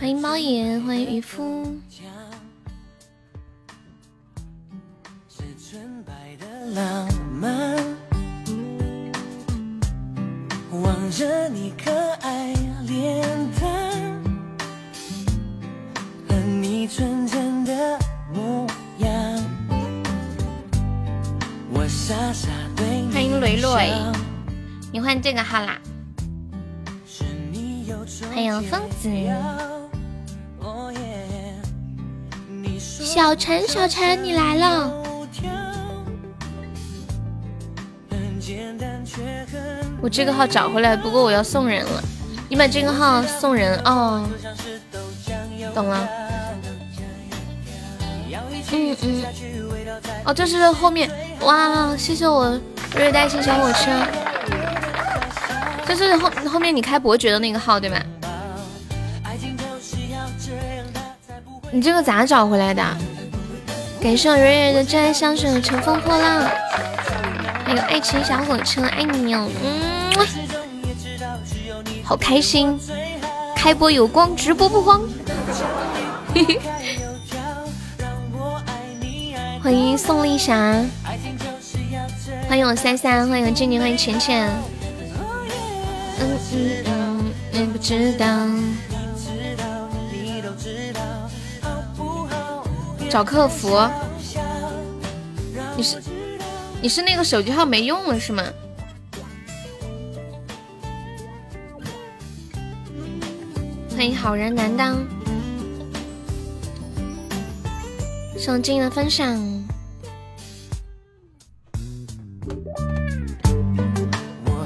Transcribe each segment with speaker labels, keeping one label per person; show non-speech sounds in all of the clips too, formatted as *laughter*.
Speaker 1: 欢迎猫眼，欢迎渔夫。陈小陈你来了。我这个号找回来，不过我要送人了。你把这个号送人哦，懂了。嗯嗯。哦，这是后面哇！谢谢我瑞带星小火车。这是后后面你开伯爵的那个号对吧？你这个咋找回来的？感谢瑞瑞的真爱香水乘风破浪，还有爱情小火车，爱你哦，嗯，好开心，开播有光，直播不慌。*laughs* 欢迎宋丽霞，欢迎我三三，欢迎静静，欢迎浅浅。嗯嗯嗯，你不知道。找客服，你是你是那个手机号没用了是吗？欢迎好人难当，上进的分享，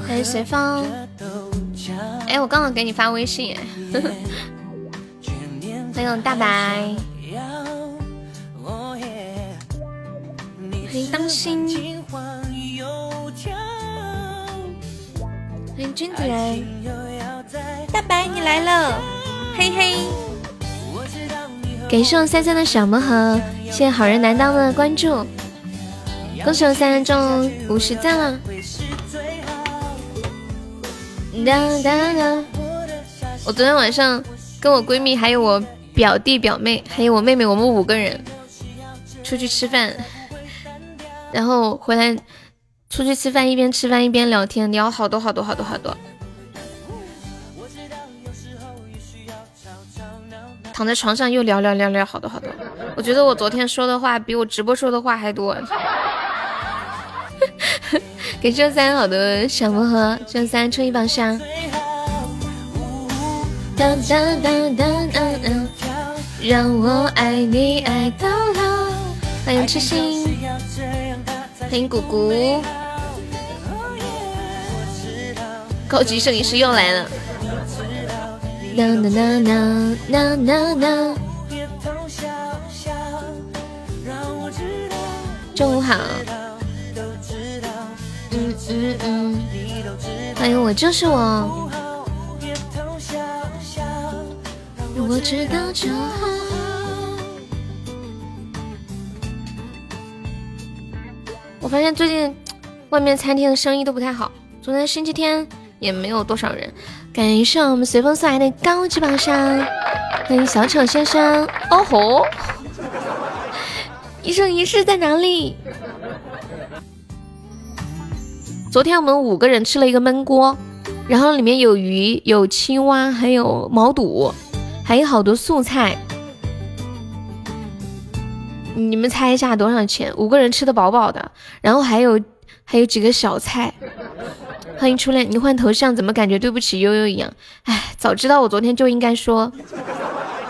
Speaker 1: 欢迎随风，哎，我刚刚给你发微信，*laughs* 欢迎大白。当心！欢迎君子来，大白你来了，嘿嘿！感谢我三三的小魔盒，谢谢好人难当的关注，恭喜我三三中五十赞了！哒哒哒！我昨天晚上跟我闺蜜、还有我表弟表妹、还有我妹妹，我们五个人出去吃饭。然后回来，出去吃饭，一边吃饭一边聊天，聊好多好多好多好多。躺在床上又聊聊聊聊好多好多。我觉得我昨天说的话比我直播说的话还多。*laughs* 给这三好的小魔盒，这三抽一宝箱。让我爱你爱到老。欢迎痴心。欢迎姑姑，高级摄影师又来了。中午好。嗯嗯嗯。欢迎我就是我。我知道就好。我发现最近外面餐厅的生意都不太好，昨天星期天也没有多少人。感谢我们随风送来的高级宝箱，欢迎小丑先生。哦吼，*laughs* 一生一世在哪里？昨天我们五个人吃了一个焖锅，然后里面有鱼、有青蛙，还有毛肚，还有好多素菜。你们猜一下多少钱？五个人吃的饱饱的，然后还有还有几个小菜。欢迎初恋，你换头像怎么感觉对不起悠悠一样？哎，早知道我昨天就应该说，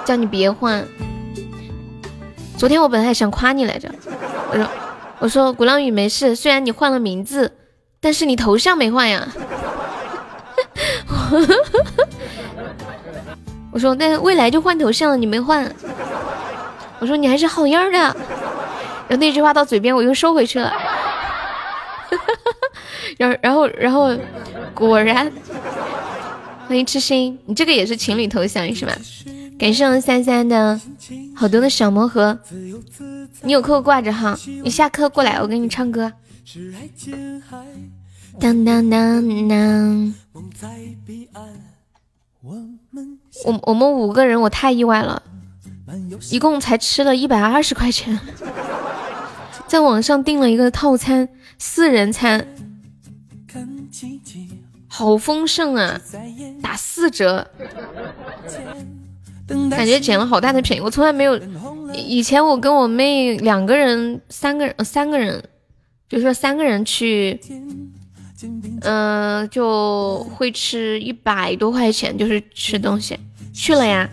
Speaker 1: 叫你别换。昨天我本来还想夸你来着，我说我说鼓浪屿没事，虽然你换了名字，但是你头像没换呀。*laughs* 我说那未来就换头像了，你没换。我说你还是好样的，然后那句话到嘴边我又收回去了，然后然后然后果然，欢迎痴心，你这个也是情侣头像是吧？感谢我们三三的好多的小魔盒，你有课挂着哈，你下课过来我给你唱歌。当当当当。我我们五个人，我太意外了，一共才吃了一百二十块钱，在网上订了一个套餐，四人餐，好丰盛啊，打四折，感觉捡了好大的便宜。我从来没有，以前我跟我妹两个人、三个人、三个人，就说三个人去。嗯，就会吃一百多块钱，就是吃东西去了呀。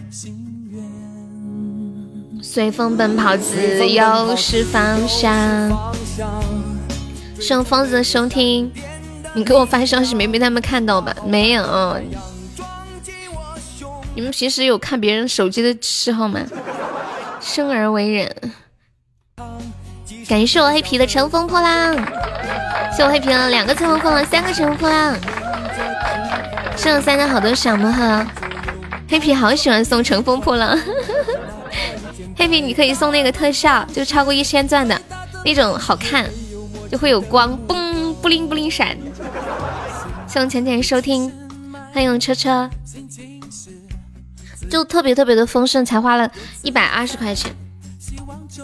Speaker 1: 随风奔跑，自由是方向。送疯子的收听，你给我发消息没被他们看到吧？没有。你们平时有看别人手机的嗜好吗？生而为人。感谢我黑皮的乘风破浪，谢我黑皮了两个乘风破浪，三个乘风破浪，送了三个好多小魔盒。黑皮好喜欢送乘风破浪，黑皮你可以送那个特效，就超过一千钻的那种好看，就会有光，嘣布灵布灵闪。送浅浅收听，欢迎车车，就特别特别的丰盛，才花了一百二十块钱。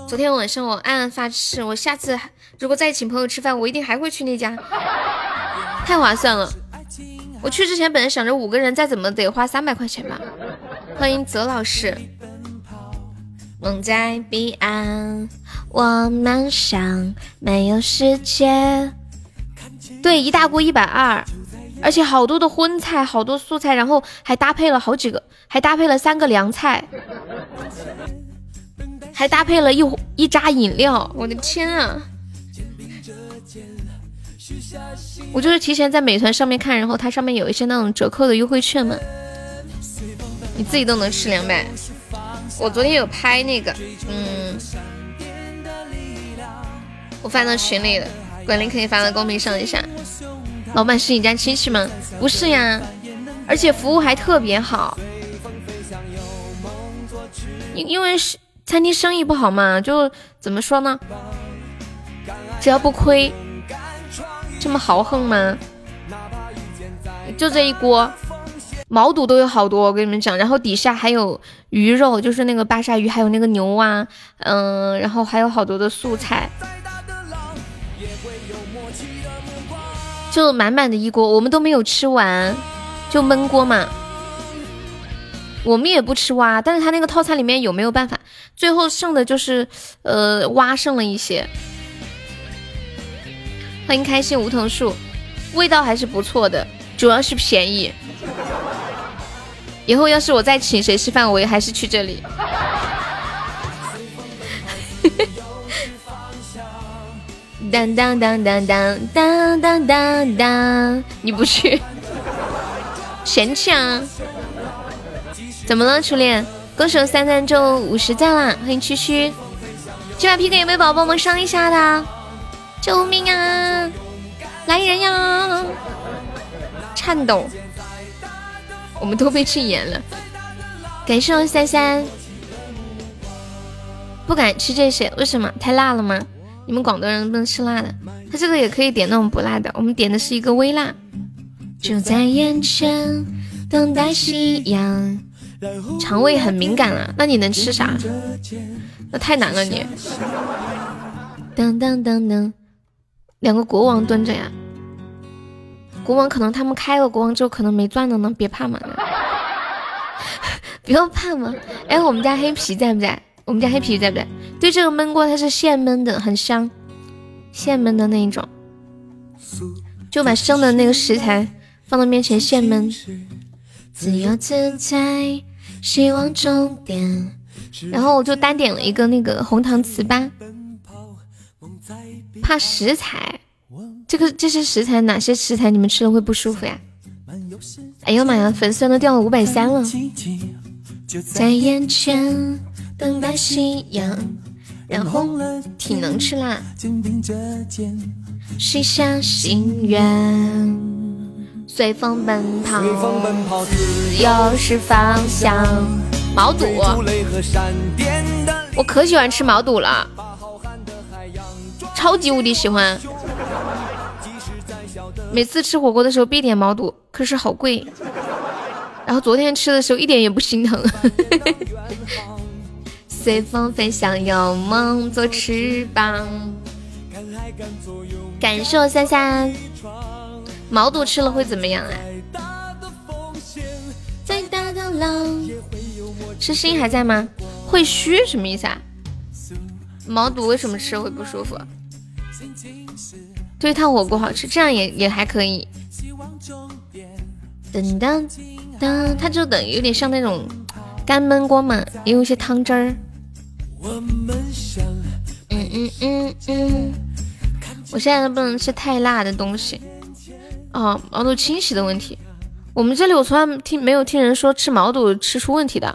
Speaker 1: 昨天晚上我暗暗发誓，我下次如果再请朋友吃饭，我一定还会去那家，太划算了。我去之前本来想着五个人再怎么得花三百块钱吧。欢迎泽老师。梦在彼岸，我们想没有世界。对，一大锅一百二，而且好多的荤菜，好多素菜，然后还搭配了好几个，还搭配了三个凉菜。还搭配了一一扎饮料，我的天啊！我就是提前在美团上面看，然后它上面有一些那种折扣的优惠券嘛，你自己都能吃两百。我昨天有拍那个，嗯，我发到群里了，管理可以发到公屏上一下。老板是你家亲戚吗？不是呀，而且服务还特别好，因因为是。餐厅生意不好嘛，就怎么说呢？只要不亏，这么豪横吗？就这一锅毛肚都有好多，我跟你们讲，然后底下还有鱼肉，就是那个巴沙鱼，还有那个牛蛙，嗯，然后还有好多的素菜，就满满的一锅，我们都没有吃完，就焖锅嘛。我们也不吃蛙，但是他那个套餐里面有没有办法？最后剩的就是，呃，蛙剩了一些。欢迎开心梧桐树，味道还是不错的，主要是便宜。以后要是我再请谁吃饭，我也还是去这里。*laughs* 当当当当当当当当当，你不去？嫌弃啊？怎么了，初恋？歌手三赞就五十赞啦！欢迎区区，这把 PK 有没有宝宝们上一下的？救命啊！来人呀！颤抖，我们都被禁言了。感谢我三三，不敢吃这些，为什么？太辣了吗？你们广东人不能吃辣的，他这个也可以点那种不辣的，我们点的是一个微辣。就在眼前，等待夕阳。肠胃很敏感啊，那你能吃啥？那太难了你。噔噔噔噔，两个国王蹲着呀。国王可能他们开了国王之后可能没钻的呢，别怕嘛。*laughs* 不要怕嘛。哎，我们家黑皮在不在？我们家黑皮在不在？对，这个焖锅它是现焖的，很香，现焖的那一种。就把生的那个食材放到面前现焖。自由自在。希望终点，然后我就单点了一个那个红糖糍粑。怕食材，这个这些食材哪些食材你们吃了会不舒服呀？哎呀妈呀，粉丝都掉了五百三了。在眼前等待夕阳，染红了挺能吃辣。许下心愿。随风奔跑，自由是方向。毛肚，我可喜欢吃毛肚了，超级无敌喜欢。每次吃火锅的时候必点毛肚，可是好贵。然后昨天吃的时候一点也不心疼。*laughs* 随风飞翔，有梦做翅膀。感受三三，毛肚吃了会怎么样啊？再大的浪，是心还在吗？会虚什么意思啊？毛肚为什么吃会不舒服？对，烫火锅好吃，这样也也还可以。噔噔噔，它就等于有点像那种干焖锅嘛，也有一些汤汁儿。嗯嗯嗯嗯，我现在都不能吃太辣的东西。哦，毛肚清洗的问题，我们这里我从来听没有听人说吃毛肚吃出问题的。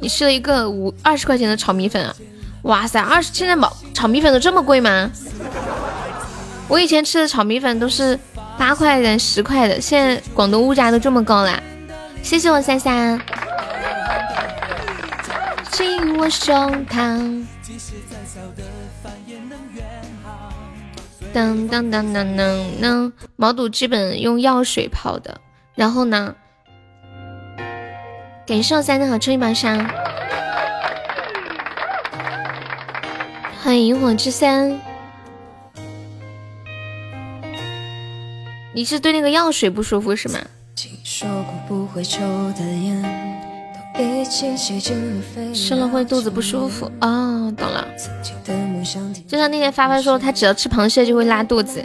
Speaker 1: 你吃了一个五二十块钱的炒米粉啊？哇塞，二十现在毛炒米粉都这么贵吗？我以前吃的炒米粉都是八块的、十块的，现在广东物价都这么高啦！谢谢我三三。紧握胸膛。当当当当当当，毛肚基本用药水泡的。然后呢？感谢我三的好抽一把沙。欢迎萤火之森。你是对那个药水不舒服是吗？吃了会肚子不舒服哦，懂了。就像那天发发说，他只要吃螃蟹就会拉肚子。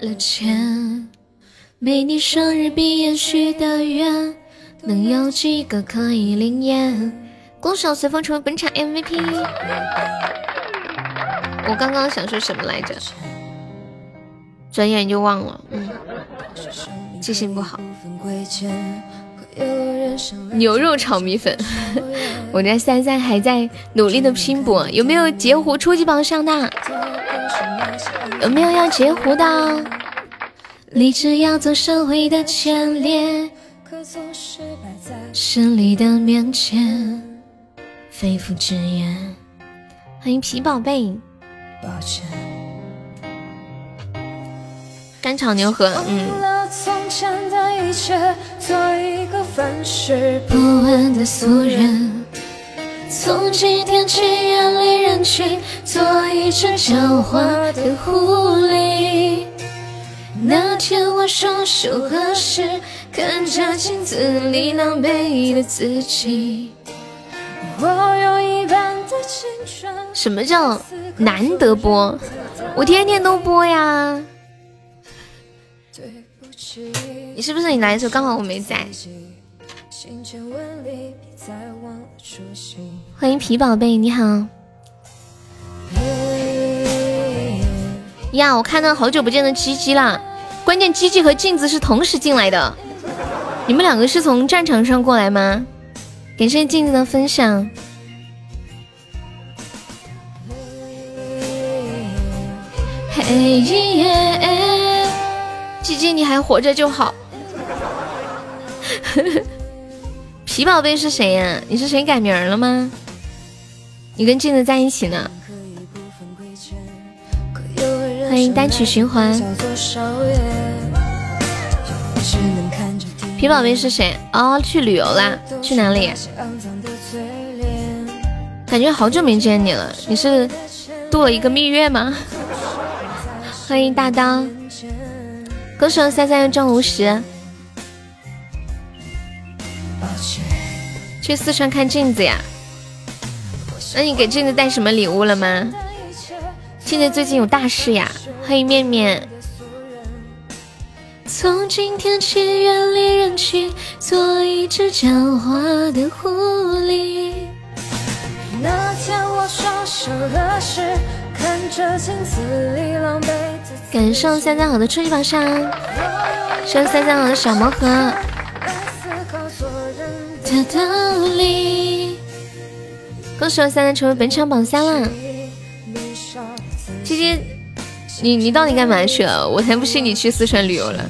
Speaker 1: 了钱，生日闭眼许的愿，能有几个可以灵验？恭喜我随风成为本场 MVP。我刚刚想说什么来着？转眼就忘了，嗯，记性不好。牛肉炒米粉，*laughs* 我家三三还在努力的拼搏，有没有截胡初级榜上的？有没有要截胡的？立志要走社会的前列，可总是摆在胜利的面前。肺腑之言，欢迎皮宝贝。抱歉。干炒牛河，嗯。不问的俗人，从今天起远离人群，做一只狡猾的狐狸。那天我双手合十，看着镜子里狼狈的自己。什么叫难得播？我天天都播呀！你是不是你来的时候刚好我没在？欢迎皮宝贝，你好。呀，我看到好久不见的鸡鸡了，关键鸡鸡和镜子是同时进来的，你们两个是从战场上过来吗？感谢镜子的分享。嘿耶，鸡鸡你还活着就好。*laughs* 皮宝贝是谁呀？你是谁改名了吗？你跟镜子在一起呢。欢迎单曲循环。皮宝贝是谁？哦，去旅游啦？去哪里？感觉好久没见你了，你是度了一个蜜月吗？*laughs* 欢迎大刀，恭喜我三三又中五十。去四川看镜子呀？那你给镜子带什么礼物了吗？镜子最近有大事呀。欢迎面面。从今天起远离人群，做一只狡猾的狐狸。那天我双手合十，感谢三三好的初级榜上，谢三三好的小魔盒。的道理。恭喜我三三成为本场榜三了。姐姐，你你到底干嘛去了？我才不信你去四川旅游了。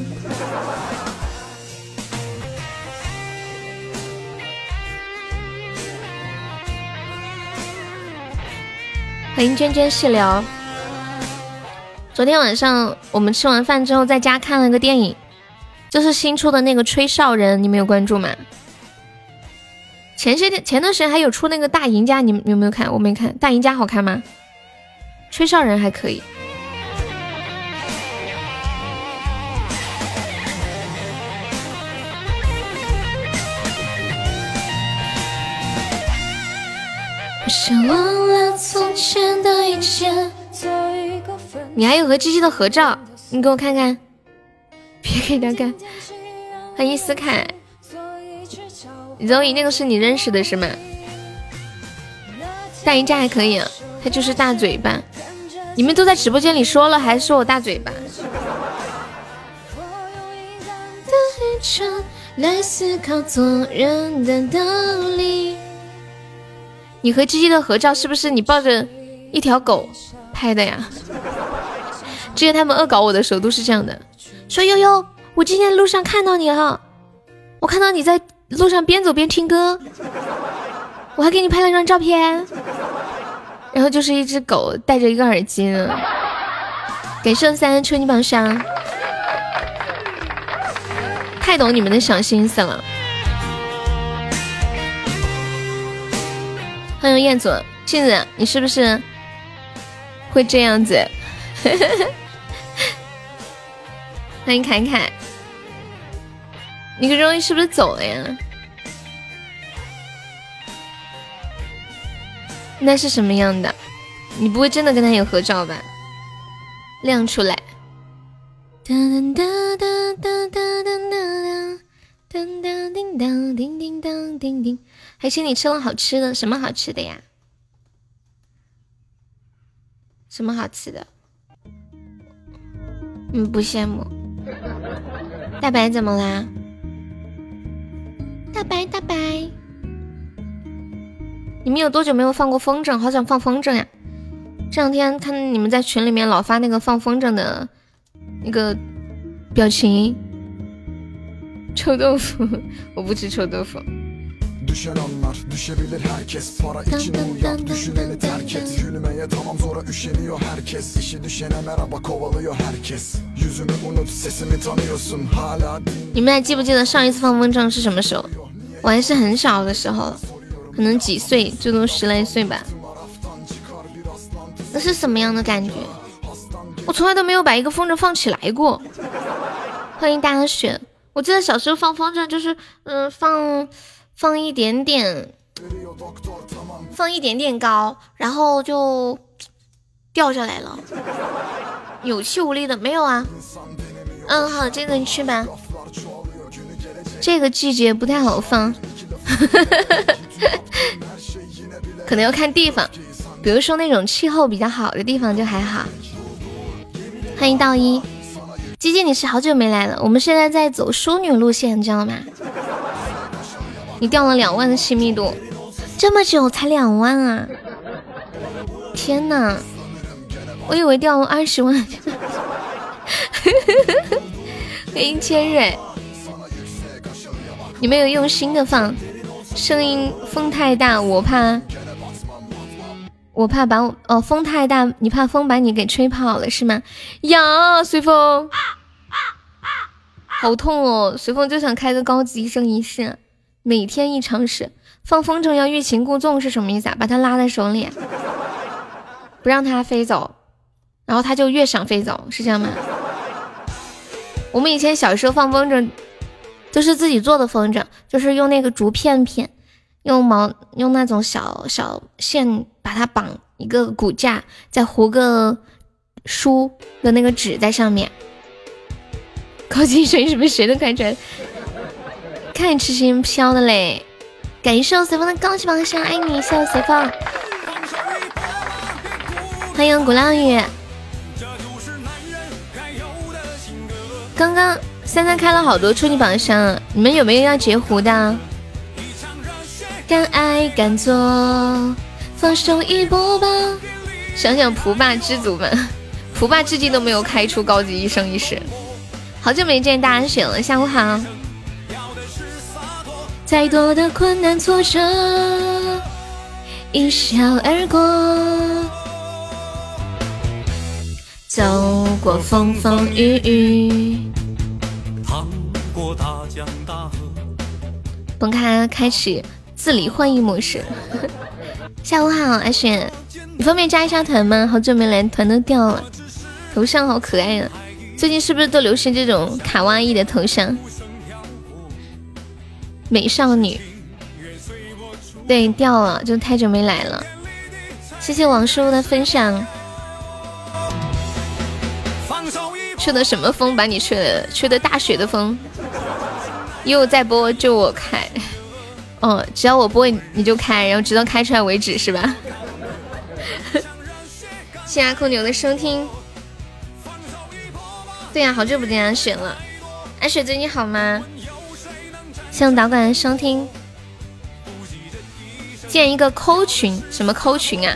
Speaker 1: 欢迎娟娟细聊。昨天晚上我们吃完饭之后，在家看了个电影，就是新出的那个吹哨人，你们有关注吗？前些天前段时间还有出那个大赢家，你们有没有看？我没看，大赢家好看吗？吹哨人还可以。你还有和鸡鸡的合照，你给我看看。别给他看。欢迎思凯。周怡，那个是你认识的是吗？大赢家还可以，他就是大嘴巴。你们都在直播间里说了，还说我大嘴巴。你和鸡鸡的合照是不是你抱着一条狗拍的呀？之前他们恶搞我的时候都是这样的，说悠悠，我今天路上看到你了，我看到你在路上边走边听歌，我还给你拍了张照片，然后就是一只狗戴着一个耳机。感谢三春你榜上，太懂你们的小心思了。欢迎彦祖，镜子，你是不是会这样子？*laughs* 欢迎凯凯，你个容易是不是走了呀？那是什么样的？你不会真的跟他有合照吧？亮出来。当当当当当当当当当叮当叮叮当叮叮，还请你吃了好吃的，什么好吃的呀？什么好吃的？嗯，不羡慕。大白怎么啦？大白大白，你们有多久没有放过风筝？好想放风筝呀！这两天看你们在群里面老发那个放风筝的那个表情。臭豆腐，*laughs* 我不吃臭豆腐。你们还记不记得上一次放风筝是什么时候？我还是很小的时候，可能几岁，最多十来岁吧。那是什么样的感觉？我从来都没有把一个风筝放起来过。欢迎大雪，我记得小时候放风筝就是，嗯，放。放一点点，放一点点高，然后就掉下来了，*laughs* 有气无力的没有啊？嗯，好，这个你去吧。*laughs* 这个季节不太好放，*laughs* 可能要看地方，比如说那种气候比较好的地方就还好。欢迎道一，鸡鸡你是好久没来了，我们现在在走淑女路线，你知道吗？你掉了两万的亲密度，这么久才两万啊！天哪，我以为掉了二十万。*laughs* 欢迎千蕊，你没有用心的放，声音风太大，我怕我怕把我哦风太大，你怕风把你给吹跑了是吗？呀，随风，好痛哦！随风就想开个高级一生一世。每天一尝试放风筝要欲擒故纵是什么意思啊？把它拉在手里，不让它飞走，然后它就越想飞走，是这样吗？我们以前小时候放风筝，就是自己做的风筝，就是用那个竹片片，用毛用那种小小线把它绑一个骨架，再糊个书的那个纸在上面。高级水是不是谁都看出来？看痴心飘的嘞，感谢我随风的高级榜上，爱你，谢谢随风，欢迎鼓浪屿。刚刚三三开了好多初级榜上，你们有没有要截胡的？敢爱敢做，放手一搏吧。想想蒲霸知足们，*laughs* 蒲霸至今都没有开出高级一生一世。好久没见大家选了，下午好。再多的困难挫折，一笑而过。走过风风雨雨，本卡开启自理换衣模式。下午好，阿雪，你方便加一下团吗？好久没来，团都掉了。头像好可爱啊！最近是不是都流行这种卡哇伊的头像？美少女，对，掉了，就太久没来了。谢谢王叔的分享。吹的什么风？把你吹的吹的大雪的风。又在播，就我开。哦，只要我播你就开，然后直到开出来为止，是吧？*laughs* 谢阿空牛的收听。对呀，好久不见阿雪了。阿雪最近好吗？谢导管的收听。建一个扣群，什么扣群啊？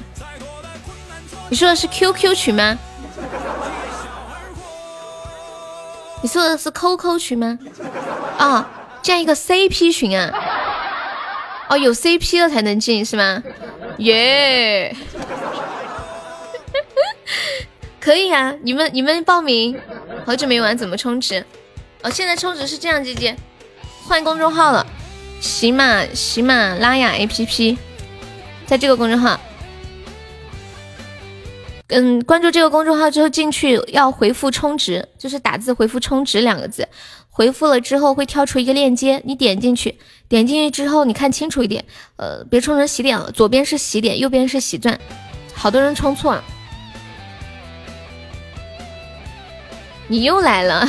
Speaker 1: 你说的是 QQ 群吗？你说的是 QQ 群吗？啊，建一个 CP 群啊？哦，有 CP 了才能进是吗？耶！*laughs* 可以啊，你们你们报名。好久没玩，怎么充值？哦，现在充值是这样，姐姐，换公众号了，喜马喜马拉雅 APP，在这个公众号，嗯，关注这个公众号之后进去要回复充值，就是打字回复充值两个字，回复了之后会跳出一个链接，你点进去，点进去之后你看清楚一点，呃，别充成洗点了，左边是洗点，右边是洗钻，好多人充错了。你又来了，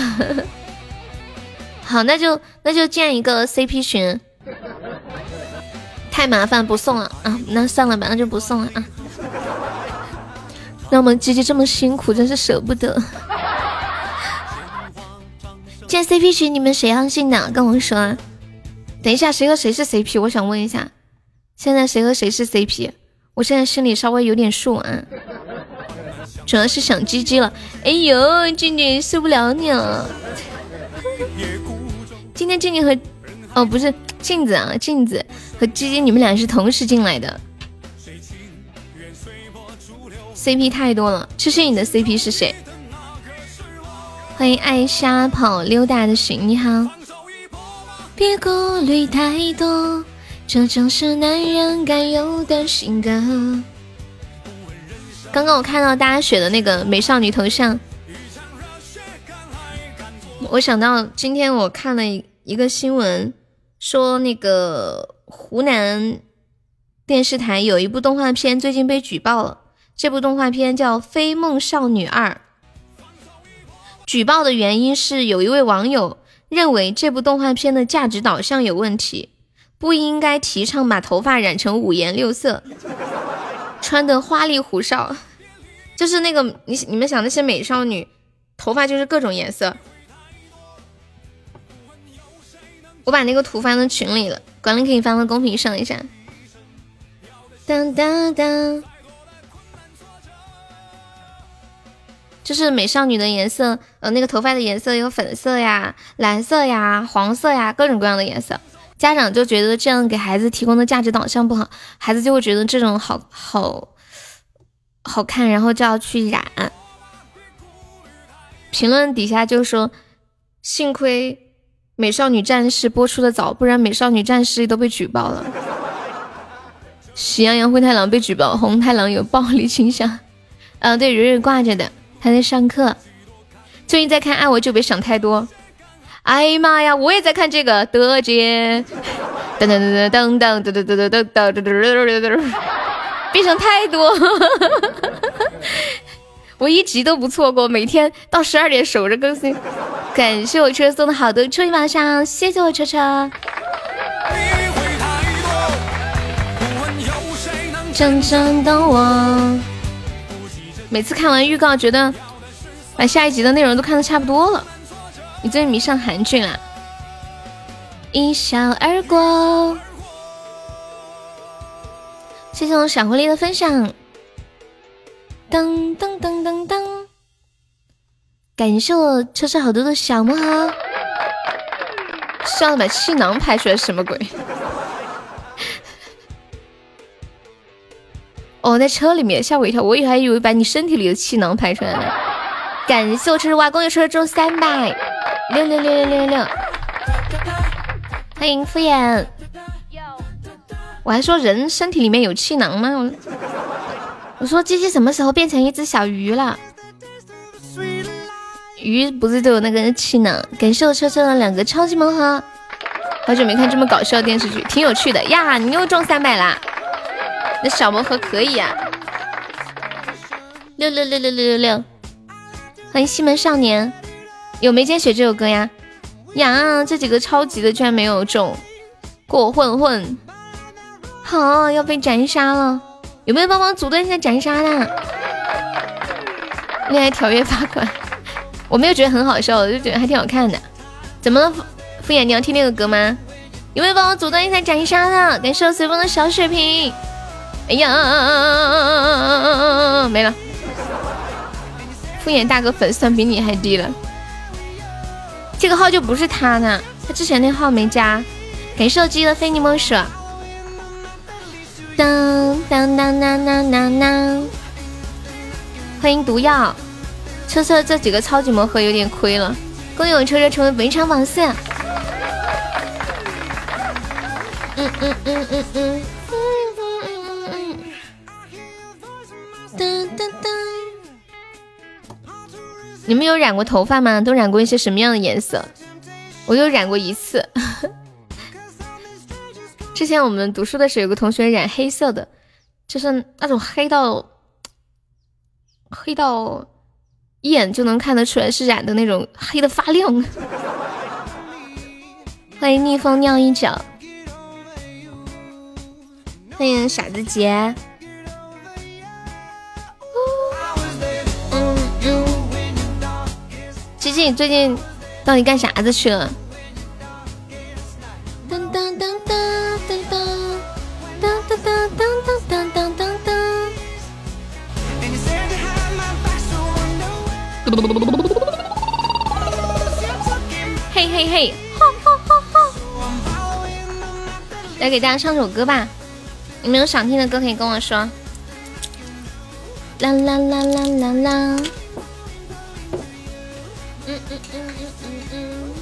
Speaker 1: 好，那就那就建一个 CP 群，太麻烦不送了啊，那算了吧，那就不送了啊。那我们鸡鸡这么辛苦，真是舍不得。建 CP 群，你们谁要进的？跟我说。等一下，谁和谁是 CP？我想问一下，现在谁和谁是 CP？我现在心里稍微有点数啊。主要是想鸡鸡了，哎呦，静静受不了你了。今天静静和哦不是镜子啊，镜子和鸡鸡你们俩是同时进来的，CP 太多了。痴心你的 CP 是谁？欢迎爱瞎跑溜达的寻，你好。别顾虑太多，这就是男人该有的性格。刚刚我看到大家选的那个美少女头像，我想到今天我看了一一个新闻，说那个湖南电视台有一部动画片最近被举报了，这部动画片叫《飞梦少女二》。举报的原因是有一位网友认为这部动画片的价值导向有问题，不应该提倡把头发染成五颜六色。穿的花里胡哨，就是那个你你们想那些美少女，头发就是各种颜色。我把那个图发到群里了，管理可以发到公屏上一下。当当当，就是美少女的颜色，呃，那个头发的颜色有粉色呀、蓝色呀、黄色呀，各种各样的颜色。家长就觉得这样给孩子提供的价值导向不好，孩子就会觉得这种好好好看，然后就要去染。评论底下就说：“幸亏美少女战士播出的早，不然美少女战士都被举报了。*laughs* ”喜羊羊灰太狼被举报，红太狼有暴力倾向。嗯，*laughs* 对，蕊蕊挂着的，他在上课。最近在看《爱我就别想太多》。哎呀妈呀！我也在看这个德姐，噔噔噔噔噔噔噔噔噔噔噔噔噔噔噔，变成太多，我一集都不错过，每天到十二点守着更新。感谢我车送的好多初一晚上，谢谢我车车。真正的我，每次看完预告，觉得把下一集的内容都看的差不多了。你最近迷上韩剧啦？一笑而过。谢谢我小狐狸的分享。噔噔噔噔噔，感谢我车车好多的小木盒。笑了把气囊拍出来什么鬼？*laughs* 哦，在车里面吓我一跳，我以为还以为把你身体里的气囊拍出来了。感谢我车车哇，恭喜车车中三百。六六六六六六六。欢迎敷衍。我还说人身体里面有气囊吗？我我说机器什么时候变成一只小鱼了？鱼不是都有那个气囊？感谢我车车的两个超级盲盒。好久没看这么搞笑的电视剧，挺有趣的呀！你又中三百啦？那小魔盒可以呀！六六六六六六六！欢迎西门少年，有没见雪这首歌呀？呀，这几个超级的居然没有中，过混混，好要被斩杀了！有没有帮忙阻断一下斩杀的？恋爱条约罚款，我没有觉得很好笑，我就觉得还挺好看的。怎么了？敷衍，你要听那个歌吗？有没有帮我阻断一下斩杀的？感谢我随风的小血瓶。哎呀，没了。敷衍大哥粉丝团比你还低了。这个号就不是他的，他之前那号没加。感谢我鸡的非你莫属。当当当当当当当。欢迎毒药。车车这几个超级魔盒有点亏了。恭喜我车车成为本场榜四。嗯嗯嗯嗯嗯。噔噔噔。你们有染过头发吗？都染过一些什么样的颜色？我就染过一次。之前我们读书的时候，有个同学染黑色的，就是那种黑到黑到一眼就能看得出来是染的那种，黑的发亮。*laughs* 欢迎逆风酿一脚。欢迎傻子杰。嗯嗯。吉吉，你最近到底干啥子去了？来给大家唱首歌吧。你们有想听的歌可以跟我说？啦啦啦啦啦啦！嗯嗯嗯嗯嗯嗯。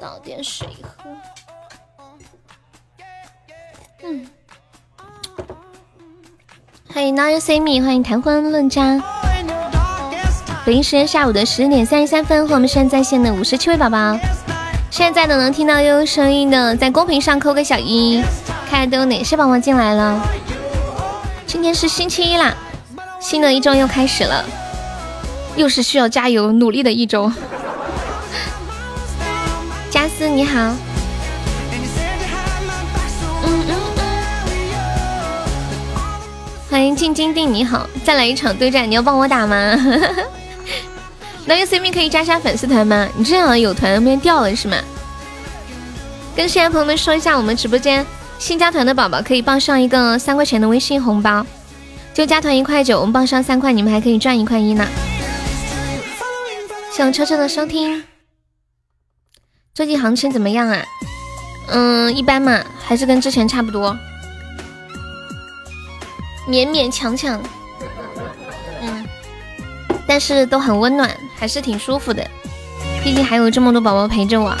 Speaker 1: 倒点水喝。嗯。欢迎 Now You See Me，欢迎谈婚论嫁。北京时间下午的十点三十三分，和我们现在在线的五十七位宝宝。现在的能听到悠悠声音的，在公屏上扣个小一，看看都有哪些宝宝进来了。今天是星期一啦，新的一周又开始了，又是需要加油努力的一周。加斯你好，欢迎静静定你好，再来一场对战，你要帮我打吗？*laughs* 那个 C 米可以加下粉丝团吗？你这样有团被掉了是吗？跟现在朋友们说一下，我们直播间新加团的宝宝可以报上一个三块钱的微信红包，就加团一块九，我们报上三块，你们还可以赚一块一呢。谢谢车车的收听。最近行情怎么样啊？嗯，一般嘛，还是跟之前差不多，勉勉强强。嗯，但是都很温暖。还是挺舒服的，毕竟还有这么多宝宝陪着我。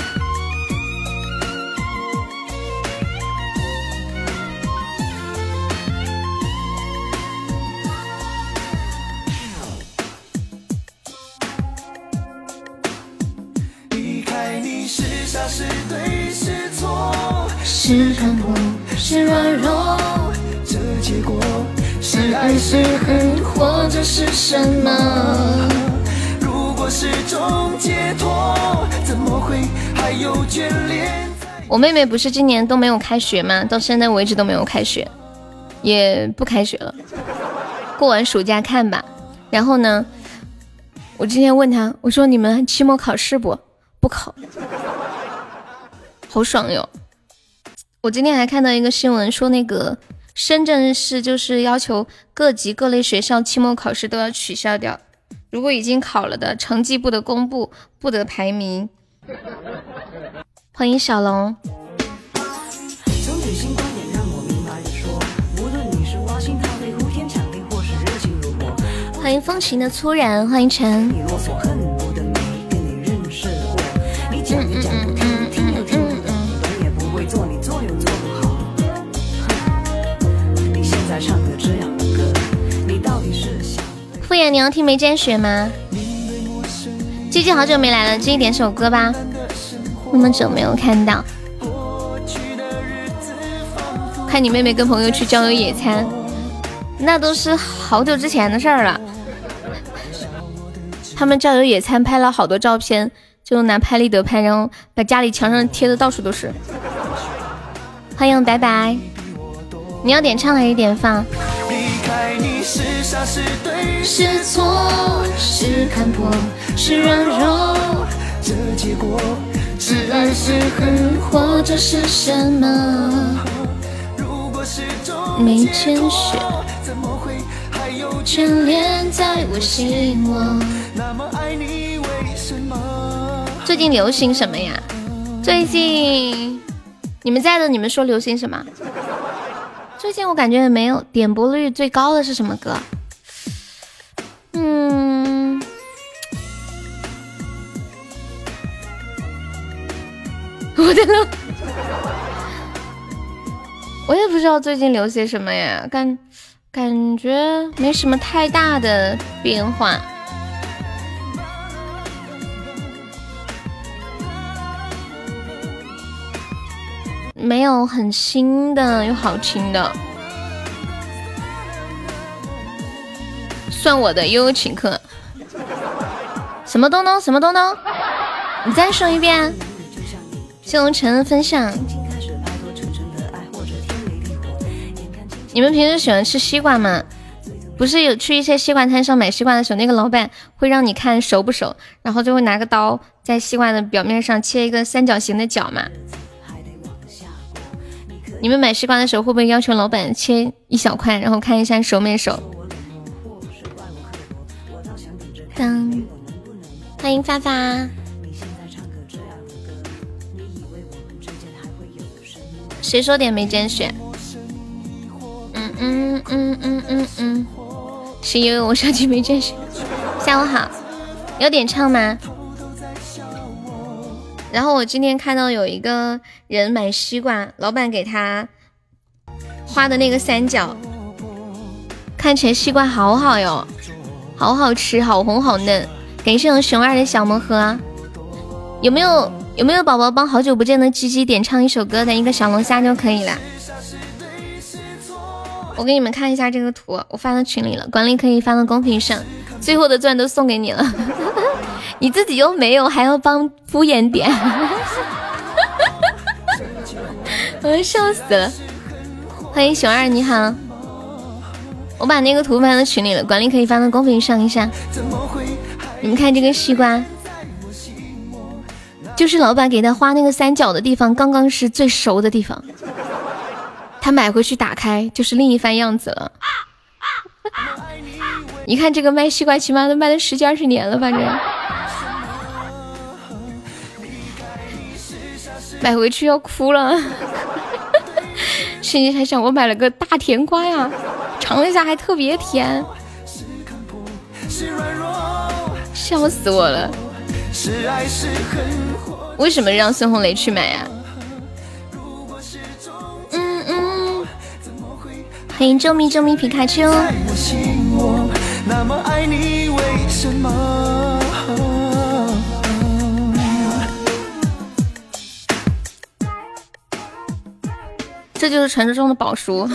Speaker 1: 是傻是对是爱是恨，或者是什么？我妹妹不是今年都没有开学吗？到现在为止都没有开学，也不开学了。过完暑假看吧。然后呢，我今天问她，我说你们期末考试不？不考，好爽哟！我今天还看到一个新闻，说那个深圳市就是要求各级各类学校期末考试都要取消掉。如果已经考了的，成绩不得公布，不得排名。欢迎小龙。欢迎风情的粗人，欢迎陈。姐，你要听梅间雪吗？鸡鸡好久没来了，鸡鸡点首歌吧。那么久没有看到，看你妹妹跟朋友去郊游野餐，那都是好久之前的事儿了。他们郊游野餐拍了好多照片，就拿拍立得拍，然后把家里墙上贴的到处都是。欢迎拜拜，你要点唱还是点放离开你？是是错，是看破，是软弱，这结果是爱是恨，或者是什么？如果是种没见血，怎么会还有眷恋在我心窝？那么爱你为什么？最近流行什么呀？最近你们在的，你们说流行什么？最近我感觉没有点播率最高的是什么歌？嗯，我的了，我也不知道最近流行什么呀，感感觉没什么太大的变化，没有很新的又好听的。算我的悠悠请客，什么东东什么东东，你再说一遍。谢红尘分享。你们平时喜欢吃西瓜吗？不是有去一些西瓜摊上买西瓜的时候，那个老板会让你看熟不熟，然后就会拿个刀在西瓜的表面上切一个三角形的角嘛。你们买西瓜的时候会不会要求老板切一小块，然后看一下熟没熟？欢迎发发。谁说点没见血？嗯嗯嗯嗯嗯嗯，是因为我手机没见血。下午好，有点唱吗？然后我今天看到有一个人买西瓜，老板给他画的那个三角，看起来西瓜好好哟。好好吃，好红好嫩，感谢我熊二的小魔盒。有没有有没有宝宝帮好久不见的鸡鸡点唱一首歌的一个小龙虾就可以了。我给你们看一下这个图，我发到群里了，管理可以发到公屏上。最后的钻都送给你了，*laughs* 你自己又没有，还要帮敷衍点，*laughs* 我要笑死了。欢迎熊二，你好。我把那个图发到群里了，管理可以发到公屏上一下。你们看这个西瓜，就是老板给他画那个三角的地方，刚刚是最熟的地方。他买回去打开就是另一番样子了。你看这个卖西瓜，起码都卖了十几二十年了，反正买回去要哭了。心里还想，我买了个大甜瓜呀。尝了一下，还特别甜，笑死我了！为什么让孙红雷去买呀？嗯嗯，欢迎救命救命皮卡丘！这就是传说中的宝书。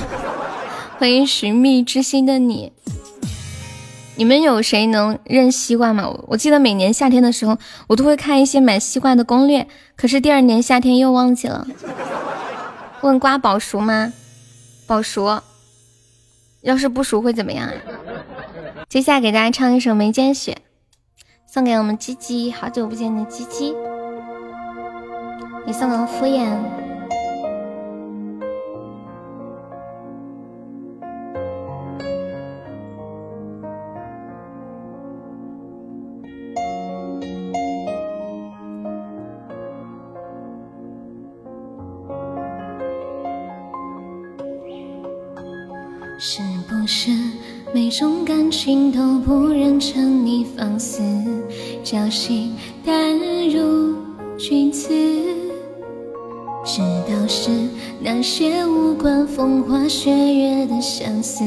Speaker 1: 欢迎寻觅之心的你，你们有谁能认西瓜吗？我记得每年夏天的时候，我都会看一些买西瓜的攻略，可是第二年夏天又忘记了。问瓜保熟吗？保熟，要是不熟会怎么样啊？接下来给大家唱一首《眉间雪》，送给我们鸡鸡，好久不见的鸡鸡，也送给敷衍。是每种感情都不忍沉溺放肆，侥幸淡如君子，直到是那些无关风花雪月的相思，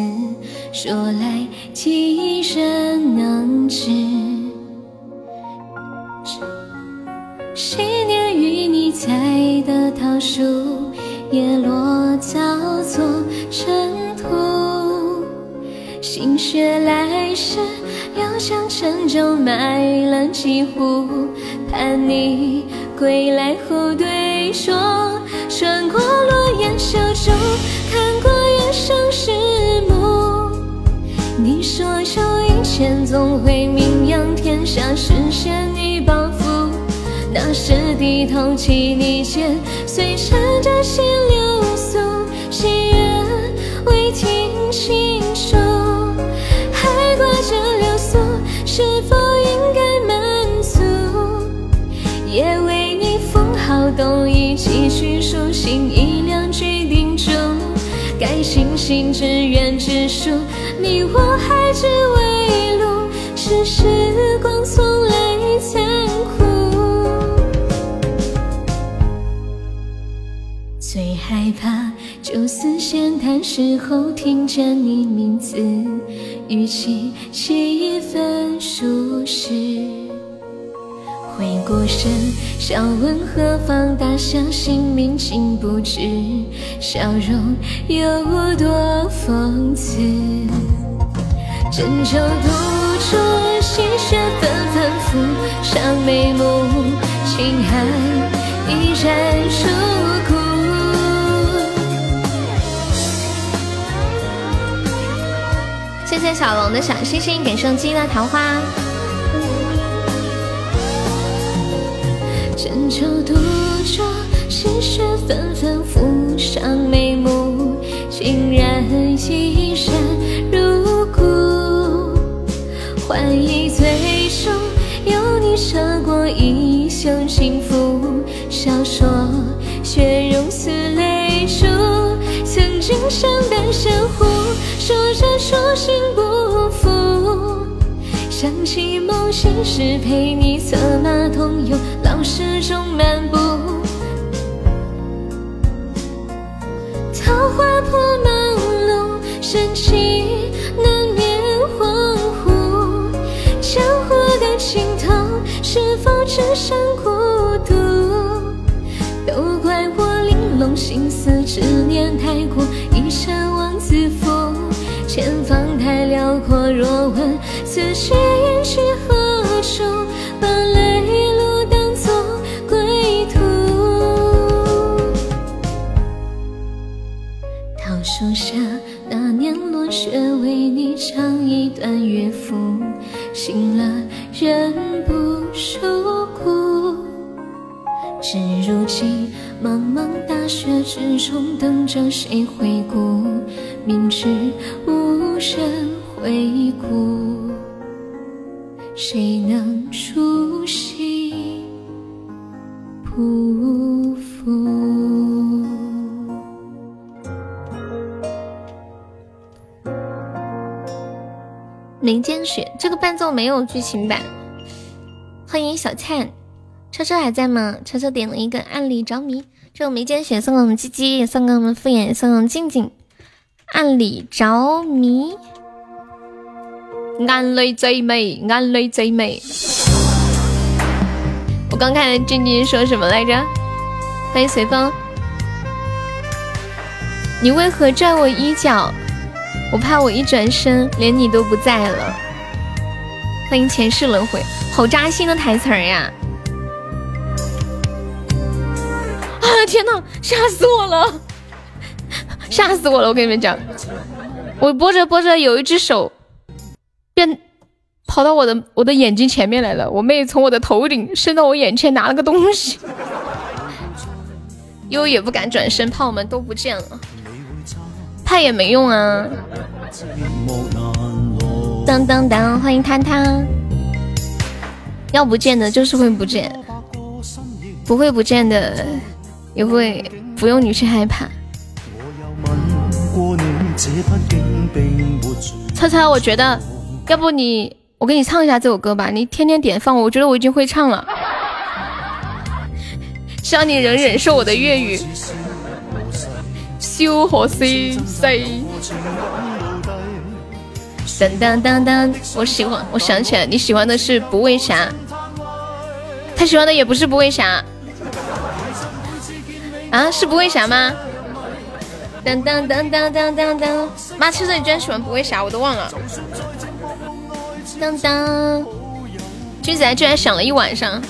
Speaker 1: 说来几人能知？昔年与你采的桃树，叶落早作尘土。心血来时，又将陈酒买了几壶，盼你归来后对酌。穿过落雁小舟，看过远上日暮。你说有一天总会名扬天下，实现你抱负。那时低头记你肩，随着这心流苏，心愿未听清是否应该满足？也为你封好冬衣，几句书信一两句叮嘱，该星星只缘只数，你我还只为路，是时光从来残酷。最害怕酒肆闲谈时候听见你名字，语气几分熟识。回过神，笑问何方大侠姓名竟不知，笑容有多讽刺。针灸独酌，细雪纷纷拂上眉目，轻寒一盏烛。谢谢小龙的小星星，给圣鸡的桃花。针灸独酌，细雪纷纷拂上眉目，竟然一山如故。换一醉中，有你舍过一袖轻拂，笑说雪融似泪珠，曾经相伴相护。说着说心不负，想起某些时陪你策马同游，老时中漫步。桃花破满路，深情难免恍惚。江湖的尽头，是否只剩孤独？都怪我玲珑心思，执念太过，一生妄自负。前方太辽阔，若问此去应去何处，把泪路当作归途。桃树下那年落雪，为你唱一段乐府，醒了人不入骨。至如今茫茫大雪之中，等着谁回顾？明知无人回顾，谁能出席匍匐？林间雪这个伴奏没有剧情版。欢迎小灿，车车还在吗？车车点了一个暗里着迷，这个眉间雪送给我们鸡鸡，也送给我们敷衍，送给我们静静。暗里着迷，眼泪最美，眼泪最美。我刚看静静说什么来着？欢迎随风，你为何拽我衣角？我怕我一转身，连你都不在了。欢迎前世轮回，好扎心的台词儿呀！天呐，吓死我了！吓死我了！我跟你们讲，我播着播着，有一只手变跑到我的我的眼睛前面来了。我妹从我的头顶伸到我眼前拿了个东西，悠也不敢转身，怕我们都不见了。怕也没用啊！当当当，欢迎汤汤。要不见的就是会不见，不会不见的也会不用你去害怕。猜猜，我觉得，要不你，我给你唱一下这首歌吧。你天天点放我，我觉得我已经会唱了。*laughs* 希望你能忍受我的粤语。小河西西。噔噔噔噔，我喜欢，我想起来，你喜欢的是不为啥？他喜欢的也不是不为啥。啊，是不为啥吗？当当当当当当当，妈，其实你居然喜欢不为啥，我都忘了。当当，君子居然想了一晚上。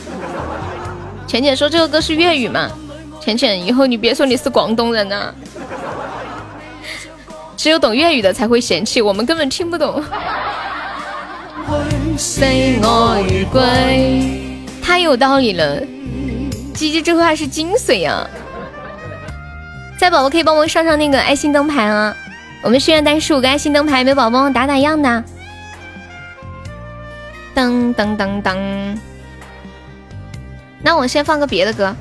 Speaker 1: 浅浅说这个歌是粤语吗？浅浅，以后你别说你是广东人呐。只有懂粤语的才会嫌弃，我们根本听不懂。太有道理了，鸡鸡这话是精髓呀！在宝宝可以帮忙上上那个爱心灯牌啊！我们心愿单十五个爱心灯牌，没宝宝打打样的。噔噔噔噔，那我先放个别的歌，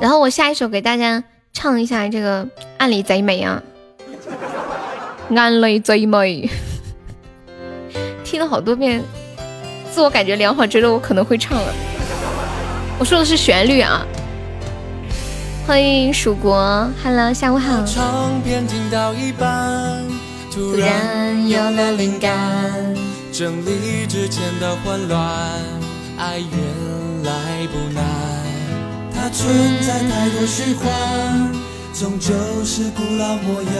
Speaker 1: 然后我下一首给大家唱一下这个《暗里贼美》啊，《暗里贼美》，听了好多遍，自我感觉良好，觉得我可能会唱了。我说的是旋律啊。欢迎蜀国，Hello，下午好。突然有了灵感，整理之前的混乱，爱原来不难。它存在太多虚幻，终究是古老模样。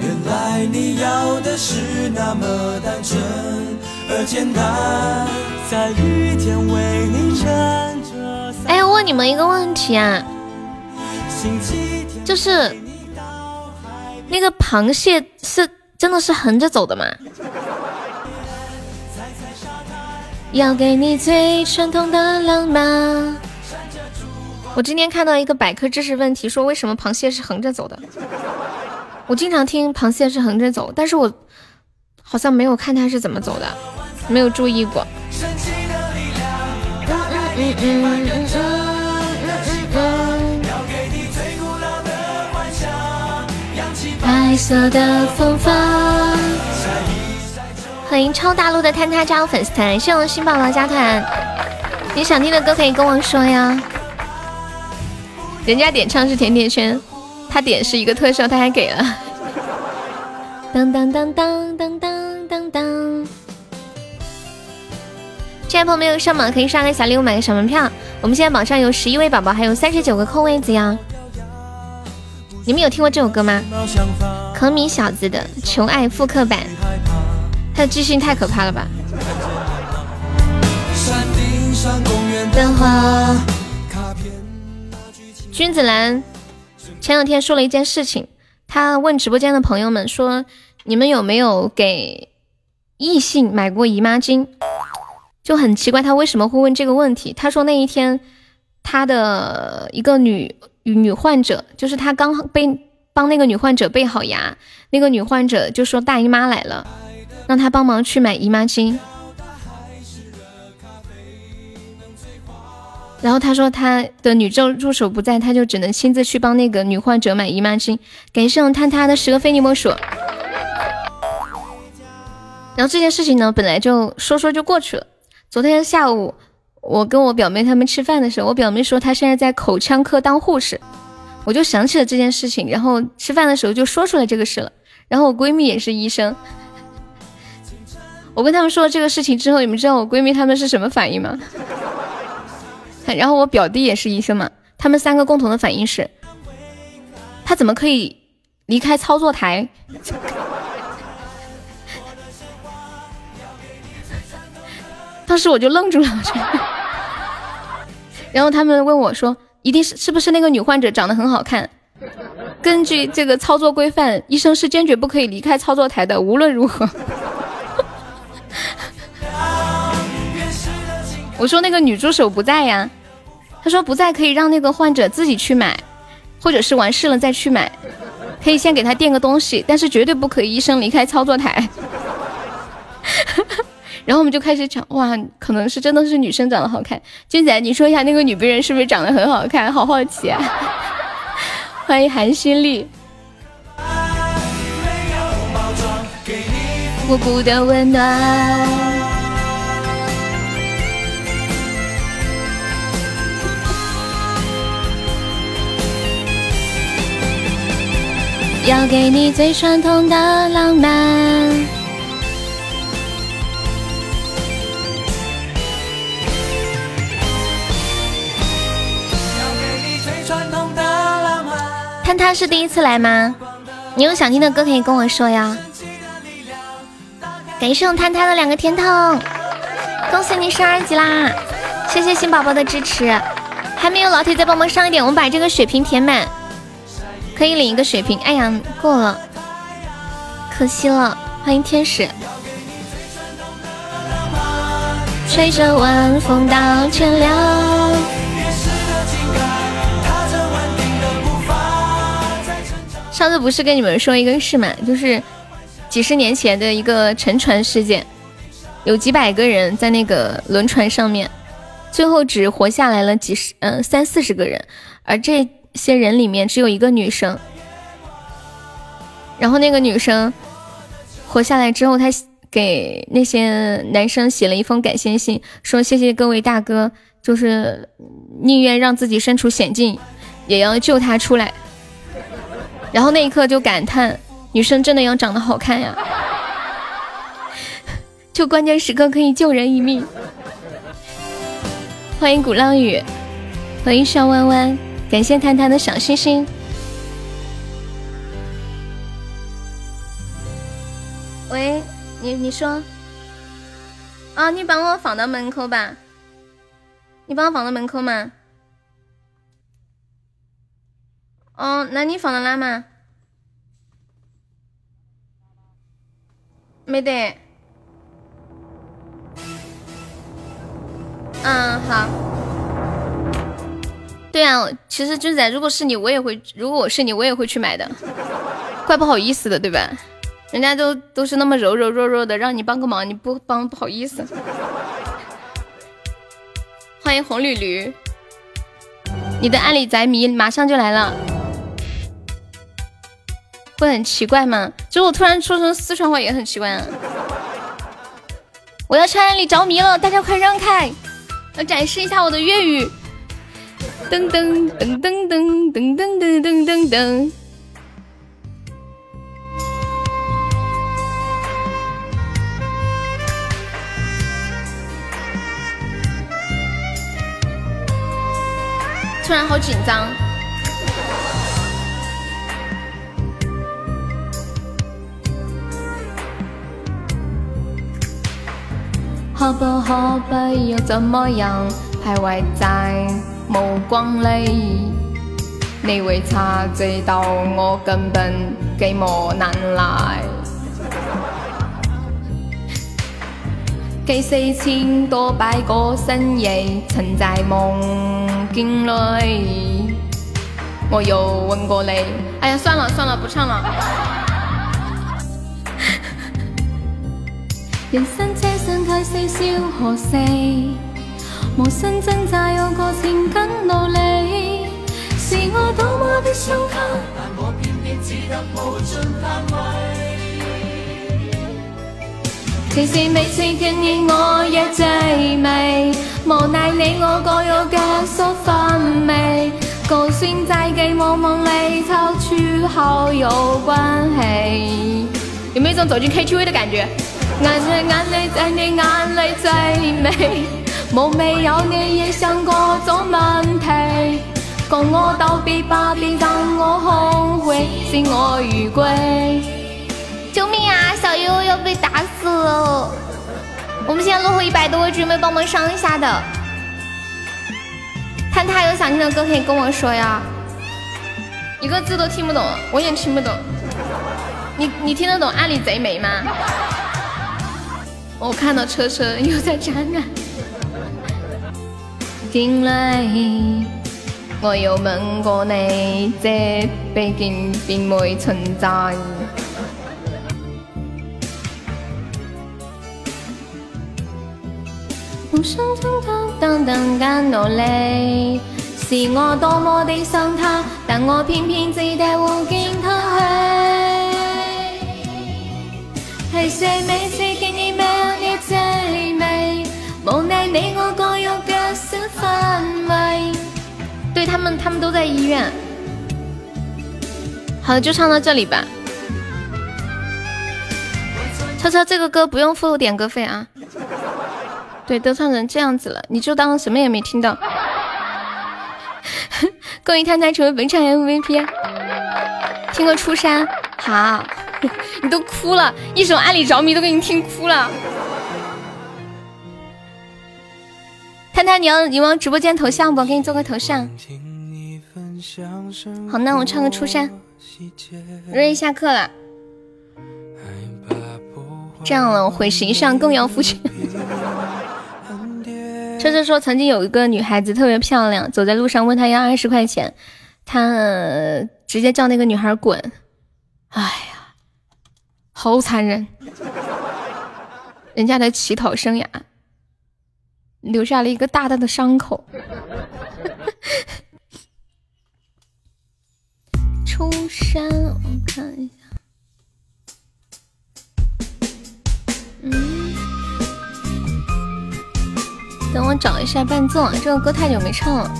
Speaker 1: 原来你要的是那么单纯而简单，在雨天为你撑着。哎，问你们一个问题啊。就是那个螃蟹是真的是横着走的吗？要给你最传统的浪漫。我今天看到一个百科知识问题，说为什么螃蟹是横着走的？我经常听螃蟹是横着走，但是我好像没有看它是怎么走的，没有注意过。白色的风帆。欢迎超大陆的坍塌加入粉丝团，谢我新宝宝加团。你想听的歌可以跟我说呀。人家点唱是甜甜圈，他点是一个特效，他还给了。当当当当当当当当。亲爱的朋友们，有上榜可以刷个小礼物，买个小门票。我们现在榜上有十一位宝宝，还有三十九个空位子呀。你们有听过这首歌吗？可米小子的《求爱》复刻版，他的记性太可怕了吧！君子兰前两天说了一件事情，他问直播间的朋友们说：“你们有没有给异性买过姨妈巾？”就很奇怪，他为什么会问这个问题？他说那一天他的一个女。女患者就是她刚被帮那个女患者备好牙，那个女患者就说大姨妈来了，让她帮忙去买姨妈巾。然后他说他的女助助手不在，他就只能亲自去帮那个女患者买姨妈巾。感谢我坍塌的十个非你莫属。然后这件事情呢，本来就说说就过去了。昨天下午。我跟我表妹他们吃饭的时候，我表妹说她现在在口腔科当护士，我就想起了这件事情，然后吃饭的时候就说出来这个事了。然后我闺蜜也是医生，我跟他们说了这个事情之后，你们知道我闺蜜他们是什么反应吗？*laughs* 然后我表弟也是医生嘛，他们三个共同的反应是，他怎么可以离开操作台？*laughs* 当时我就愣住了，然后他们问我说：“一定是是不是那个女患者长得很好看？根据这个操作规范，医生是坚决不可以离开操作台的，无论如何。*laughs* ”我说那个女助手不在呀，他说不在可以让那个患者自己去买，或者是完事了再去买，可以先给他垫个东西，但是绝对不可以医生离开操作台。然后我们就开始讲，哇，可能是真的是女生长得好看。君仔，你说一下那个女病人是不是长得很好看？好好奇啊！*laughs* 欢迎韩心丽。无辜的温暖。要给你最传统的浪漫。看他是第一次来吗？你有想听的歌可以跟我说呀。感谢我坍塌的两个甜筒，恭喜你升二级啦！谢谢新宝宝的支持，还没有老铁再帮忙上一点，我们把这个血瓶填满，可以领一个血瓶。哎呀，过了，可惜了。欢迎天使。吹着晚风到天亮。上次不是跟你们说一个事嘛，就是几十年前的一个沉船事件，有几百个人在那个轮船上面，最后只活下来了几十嗯三四十个人，而这些人里面只有一个女生。然后那个女生活下来之后，她给那些男生写了一封感谢信，说谢谢各位大哥，就是宁愿让自己身处险境，也要救他出来。然后那一刻就感叹，女生真的要长得好看呀！*laughs* 就关键时刻可以救人一命。欢迎鼓浪屿，欢迎小弯弯，感谢谈谈的小心心。喂，你你说，啊，你帮我放到门口吧，你帮我放到门口吗吗？哦，那你放到哪嘛？没得。嗯，好。对啊，其实俊仔，如果是你，我也会；如果我是你，我也会去买的。怪不好意思的，对吧？人家都都是那么柔柔弱弱的，让你帮个忙，你不帮不好意思。欢迎红绿驴，你的暗里宅迷马上就来了。会很奇怪吗？就我突然说成四川话也很奇怪啊！我要穿里着迷了，大家快让开！要展示一下我的粤语。噔噔噔噔噔噔噔噔噔噔噔。突然好紧张。可不可不要怎么样徘徊在目光里？你会察觉到我根本寂寞难耐。几四千多百个深夜曾在梦境里，我又问过你。哎呀，算了算了，不唱了。人生车身太细，笑何时？无心挣扎，有个情感奴隶，是我多么的想心，但我偏偏只得无尽叹谓。其实每次见你，我也醉迷，无奈你我各有各所分味，就算在寂寞梦里，到出好友关系。有没有一种走进 KTV 的感觉？眼泪眼泪在你眼里最美，无未有你也想过种问题，共我道别吧，别让我后悔，是我余归。救命啊！小悠悠要被打死了，我们现在落后一百多位，准备帮忙上一下的。看他有想听的歌可以跟我说呀，一个字都听不懂，我也听不懂。你你听得懂暗里贼眉吗？我看到车车又在展览。近来我又问过你，这北京并未存在。无声中等等等努力，是我多么的想他，但我偏偏只得无尽叹息。系谁每次见你名嘅最美？无奈你我各有各小范围。对他们，他们都在医院。好了，就唱到这里吧。超超，这个歌不用付点歌费啊。对，都唱成这样子了，你就当什么也没听到。*laughs* 恭喜探探成为本场 MVP。听个出山，好，*laughs* 你都哭了，一首《爱里着迷》都给你听哭了。探探，你要你往直播间头像不？给你做个头像。好，那我唱个出山。瑞瑞下课了。这样了，毁形象更要付钱。*laughs* 车车说，曾经有一个女孩子特别漂亮，走在路上问她要二十块钱，他直接叫那个女孩滚。哎呀，好残忍！人家的乞讨生涯留下了一个大大的伤口。*laughs* 出山，我看一下。嗯。等我找一下伴奏，啊，这个歌太久没唱了。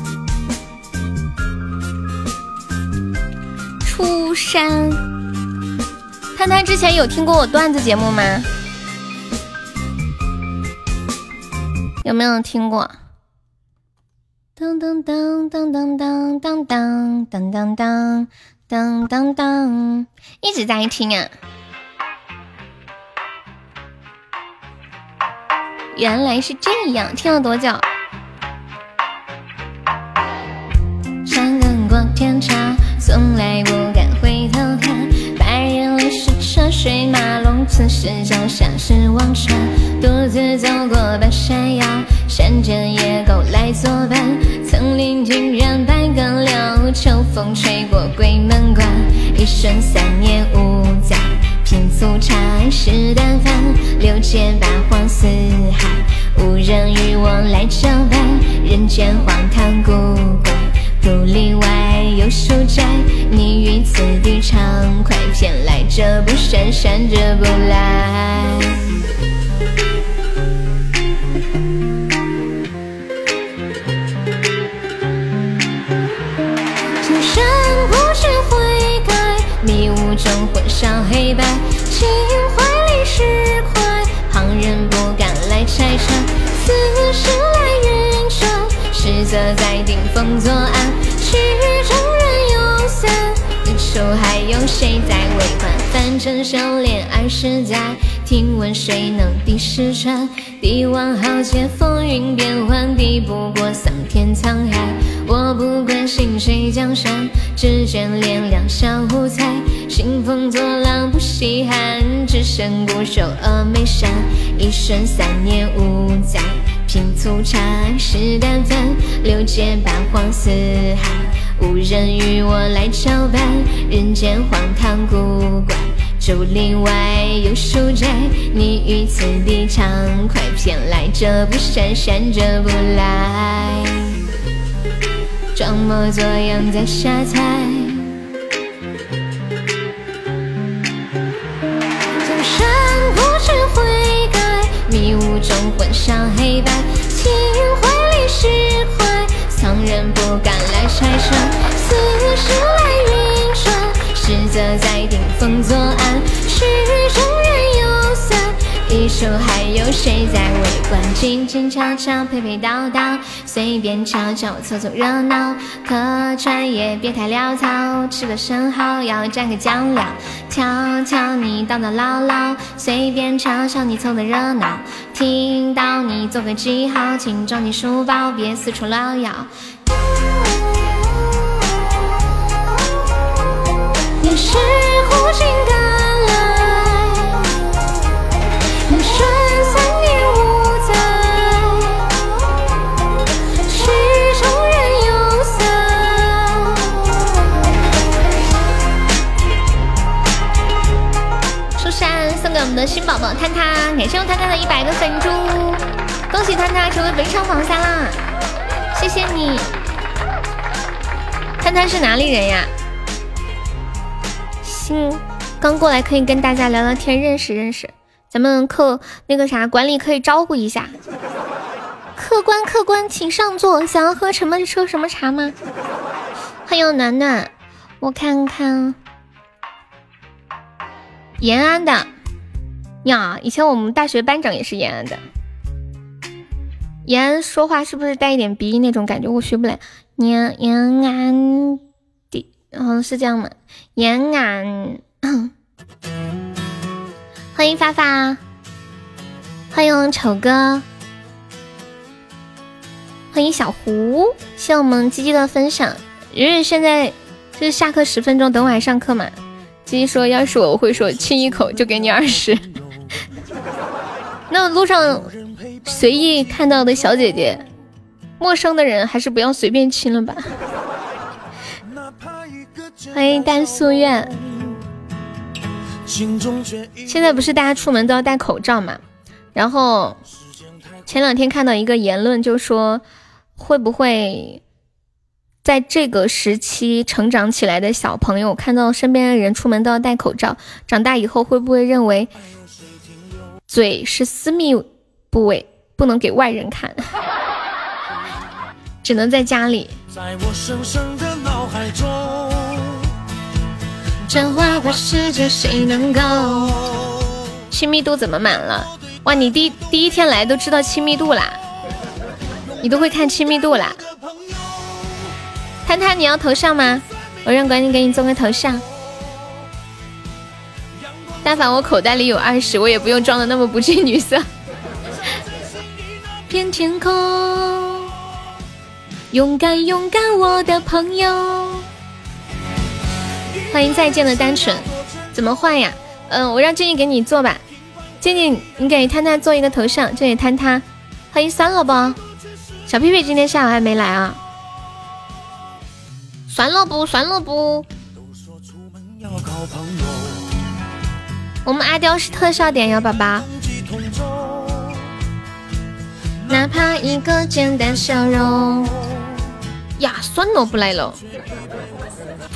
Speaker 1: 出山，探探之前有听过我段子节目吗？有没有听过？当当当当当当当当当当当当当当，一直在听啊。原来是这样，听了多久？山更过天长，从来不敢。水马龙，此时脚下是忘川。独自走过半山腰，山间野狗来作伴。层林尽染百舸柳，秋风吹过鬼门关。一生三年无灾。品粗茶，食淡饭，六界八荒四海，无人与我来交伴。人间荒唐古怪，独立外有书斋。你于此地畅快，偏来者不善，善者不来。青山不知悔改，迷雾中混淆黑白。心怀里石块，旁人不敢来拆穿。此生来，实则在顶风作案。曲终人又散，离愁还有谁在围观？凡尘修炼二十载，听闻谁能敌石川？帝王豪杰风云变幻，敌不过桑田沧海。我不关心谁江山，只眷恋两小无猜。兴风作浪不稀罕，只剩孤守峨眉山。一生三年无灾，品粗茶，食淡饭。六界八荒四海，无人与我来交伴。人间荒唐古怪，竹林外有书斋。你于此地畅快，偏来者不善，善者不来。装模作样在瞎猜。迷雾中混淆黑白，情怀里释怀，旁人不敢来拆穿，似是来运转，实则在顶风作案，曲终人也。一首还有谁在围观？静静悄悄，陪陪叨叨，随便瞧瞧，凑凑热闹。客串也别太潦草，吃个生蚝要蘸个酱料。瞧瞧你叨叨唠唠，随便瞧瞧你凑的热闹。听到你做个记号，请装进书包，别四处乱摇。也是苦尽甘。新宝宝探探，感谢我探探的一百个粉猪，恭喜探探成为本场榜三啦！谢谢你，探探是哪里人呀？新刚过来，可以跟大家聊聊天，认识认识。咱们客那个啥管理可以招呼一下。客官客官，请上座。想要喝什么喝什么茶吗？欢迎暖暖，我看看，延安的呀，以前我们大学班长也是延安的。延安说话是不是带一点鼻音那种感觉？我学不来。延延安的，嗯，是这样吗？延安，欢迎发发，欢迎丑哥，欢迎小胡，谢我们鸡鸡的分享。日日现在就是下课十分钟，等会还上课嘛？鸡鸡说，要是我，我会说亲一口就给你二十。那路上随意看到的小姐姐，陌生的人还是不要随便亲了吧。欢迎丹素苑。现在不是大家出门都要戴口罩嘛？然后前两天看到一个言论，就说会不会在这个时期成长起来的小朋友，看到身边的人出门都要戴口罩，长大以后会不会认为？嘴是私密部位，不能给外人看，*laughs* 只能在家里。在我深深的脑海中这花花世界谁能够？亲密度怎么满了？哇，你第第一天来都知道亲密度啦？你都会看亲密度啦？摊摊，你要头像吗？我让管理给你做个头像。但凡我口袋里有二十，我也不用装的那么不近女色。*laughs* 片天空，勇敢勇敢，我的朋友。欢迎再见的单纯，怎么换呀？嗯，我让静静给你做吧。静静，你给摊摊做一个头像，这里摊摊。欢迎酸了不？小屁屁今天下午还没来啊？酸了不？酸了不？我们阿刁是特效点呀，宝宝。哪怕一个简单笑容。呀，算了，不来了，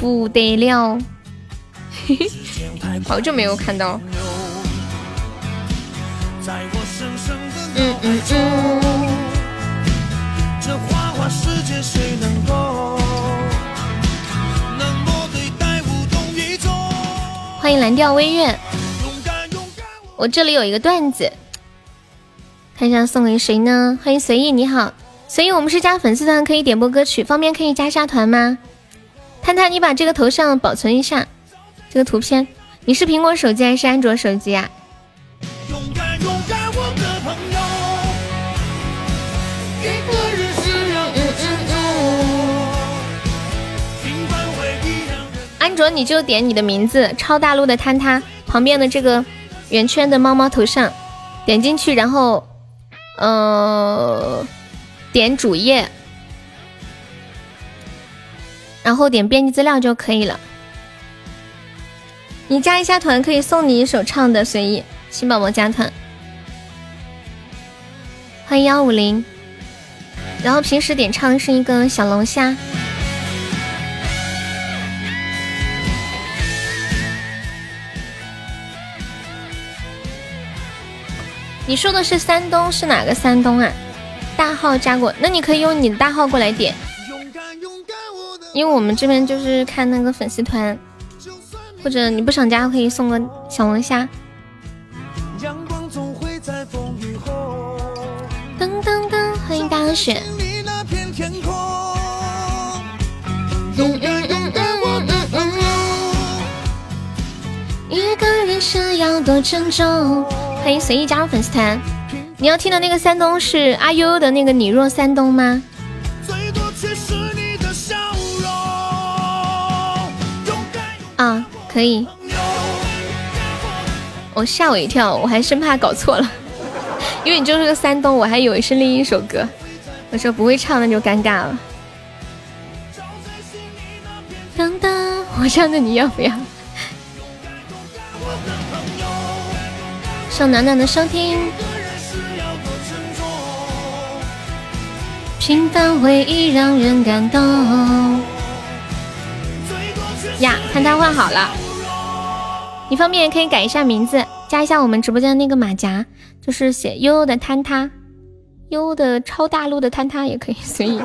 Speaker 1: 不得了。嘿嘿，好久没有看到。嗯嗯嗯。欢迎蓝调微月。我这里有一个段子，看一下送给谁呢？欢迎随意，你好，随意，我们是加粉丝团，可以点播歌曲，方便可以加下团吗？探探，你把这个头像保存一下，这个图片，你是苹果手机还是安卓手机啊？安卓你就点你的名字，超大陆的坍塌旁边的这个。圆圈的猫猫头像，点进去，然后，呃，点主页，然后点编辑资料就可以了。你加一下团，可以送你一首唱的，随意。新宝宝加团，欢迎幺五零。然后平时点唱是一个小龙虾。你说的是山东是哪个山东啊？大号加过，那你可以用你的大号过来点，因为我们这边就是看那个粉丝团，或者你不想加可以送个小龙虾。噔噔噔，欢迎大雪。嗯嗯嗯嗯嗯嗯。一个人是要多沉重。欢迎随意加入粉丝团。你要听的那个山东是阿悠悠的那个你若山东吗？啊，可以。我吓我一跳，我还生怕搞错了，*laughs* 因为你就是个山东，我还以为是另一首歌。我说不会唱那就尴尬了。当当，我唱的你要不要？送暖暖的收听。平凡回忆让人感动。呀，看他换好了。你方便可以改一下名字，加一下我们直播间的那个马甲，就是写悠悠的坍塌，悠悠的超大陆的坍塌也可以随意。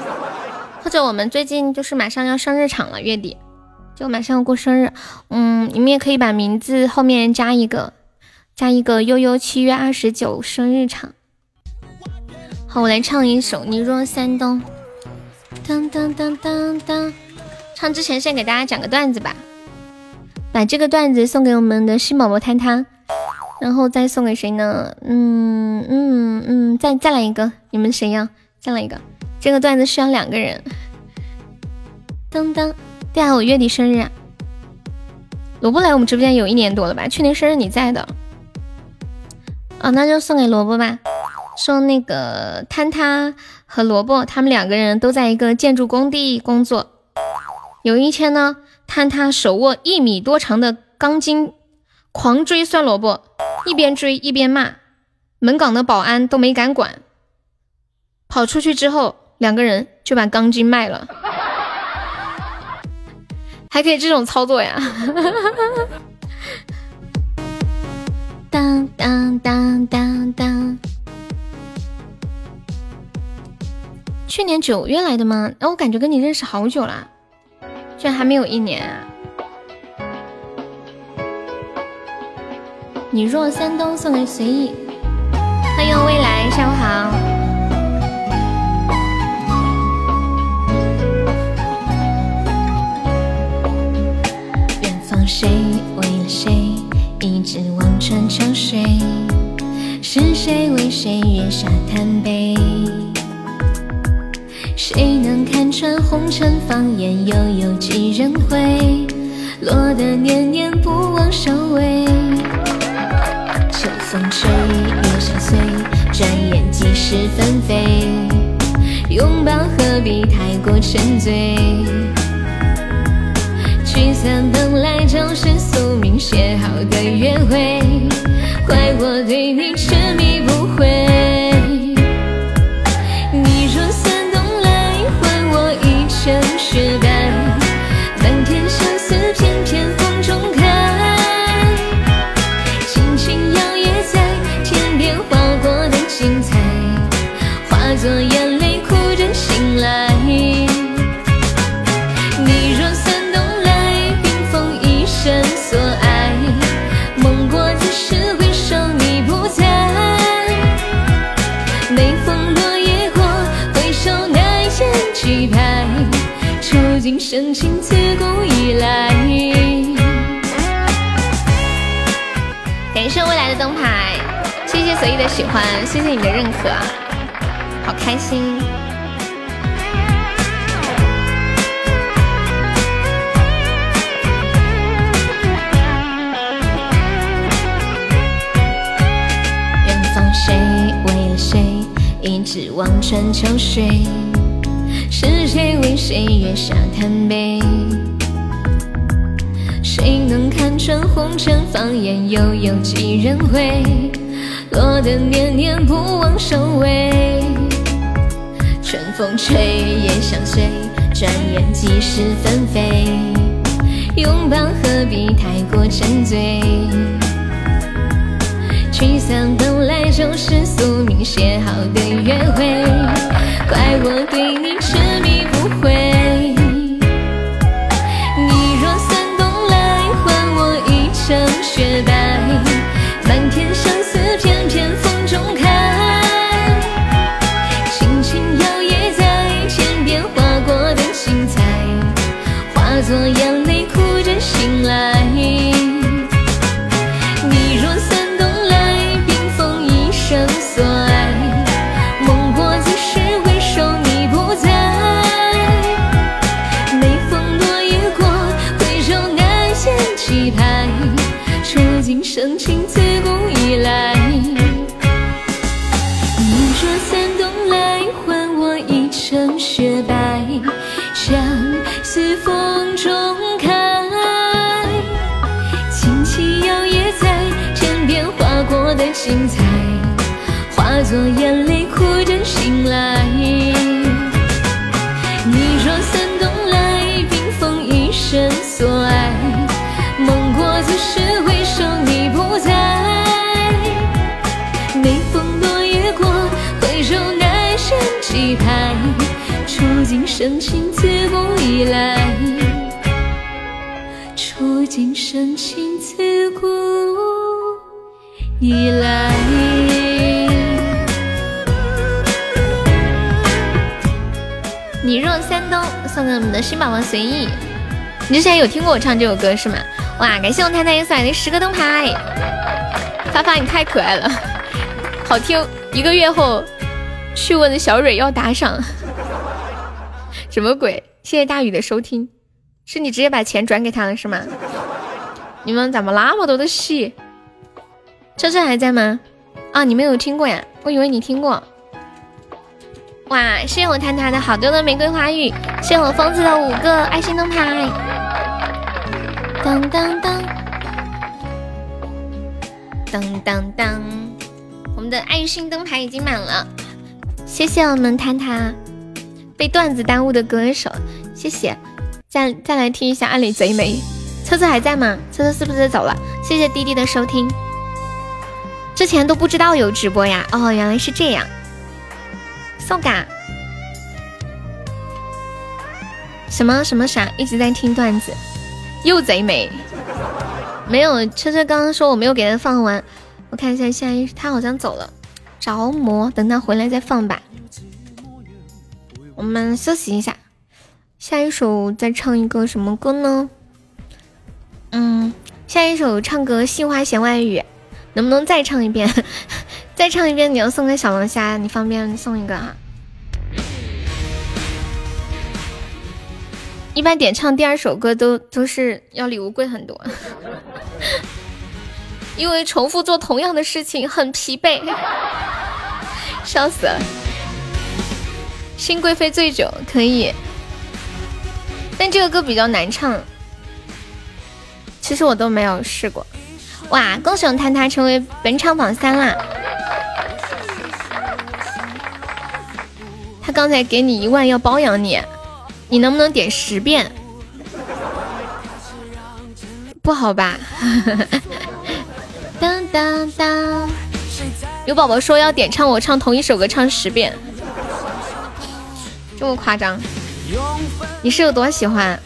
Speaker 1: 或者我们最近就是马上要上日场了，月底就马上要过生日，嗯，你们也可以把名字后面加一个，加一个悠悠七月二十九生日场。好，我来唱一首《你若三冬》。当当当当当，唱之前先给大家讲个段子吧，把这个段子送给我们的新宝宝摊摊，然后再送给谁呢？嗯嗯嗯，再再来一个，你们谁要？再来一个，这个段子需要两个人。当当。对啊，我月底生日，啊萝卜来我们直播间有一年多了吧？去年生日你在的，啊，那就送给萝卜吧。说那个坍塌和萝卜他们两个人都在一个建筑工地工作。有一天呢，坍塌手握一米多长的钢筋，狂追酸萝卜，一边追一边骂，门岗的保安都没敢管。跑出去之后，两个人就把钢筋卖了。*laughs* 还可以这种操作呀！当当当当，去年九月来的吗？那我感觉跟你认识好久了，居然还没有一年啊！你若三冬送给随意，欢迎未来，下午好。远方谁为了谁一直望穿秋水？是谁为谁月下贪杯？谁能看穿红尘芳艳？又有几人会落得念念不忘收尾？秋风吹，月相随，转眼即是纷飞。拥抱何必太过沉醉？聚散本来就是宿命写好的约会，怪我对你执迷不悔。深情自古以来。感谢未来的灯牌，谢谢随意的喜欢，谢谢你的认可，好开心。远方谁为了谁一直望穿秋水？谁为谁月下贪杯？谁能看穿红尘放眼？又有几人会落得念念不忘收尾？春风吹，叶相随，转眼即是纷飞。拥抱何必太过沉醉？聚散本来就是宿命写好的约会，怪我对你痴迷雪白。作眼泪，哭着醒来。你若三冬来，冰封一生所爱，梦过自是回首你不在。每逢落叶过，回首难胜。期盼，触景生情，自古以来。今生情自古以来。送给我们的新宝宝随意，你之前有听过我唱这首歌是吗？哇，感谢我太太送来的十个灯牌，发发你太可爱了，好听。一个月后去问的小蕊要打赏，什么鬼？谢谢大雨的收听，是你直接把钱转给他了是吗？你们怎么那么多的戏？车车还在吗？啊，你没有听过呀？我以为你听过。哇，谢谢我谈谈的好多的玫瑰花语，谢谢我疯子的五个爱心灯牌。当当当，当当当，我们的爱心灯牌已经满了。谢谢我们谈谈被段子耽误的歌手，谢谢。再再来听一下《暗里贼眉》。车车还在吗？车车是不是走了？谢谢弟弟的收听。之前都不知道有直播呀？哦，原来是这样。送嘎。什么什么啥？一直在听段子，又贼美。没有，车车刚刚说我没有给他放完，我看一下下一，他好像走了。着魔，等他回来再放吧。我们休息一下，下一首再唱一个什么歌呢？嗯，下一首唱个《杏花弦外语》，能不能再唱一遍？*laughs* 再唱一遍，你要送个小龙虾，你方便送一个哈？一般点唱第二首歌都都是要礼物贵很多，*laughs* 因为重复做同样的事情很疲惫，笑死了。新贵妃醉酒可以，但这个歌比较难唱，其实我都没有试过。哇，恭喜我坍塌成为本场榜三啦！他刚才给你一万要包养你，你能不能点十遍？不好吧？*laughs* 当当当！有宝宝说要点唱我唱同一首歌唱十遍，这么夸张？你是有多喜欢？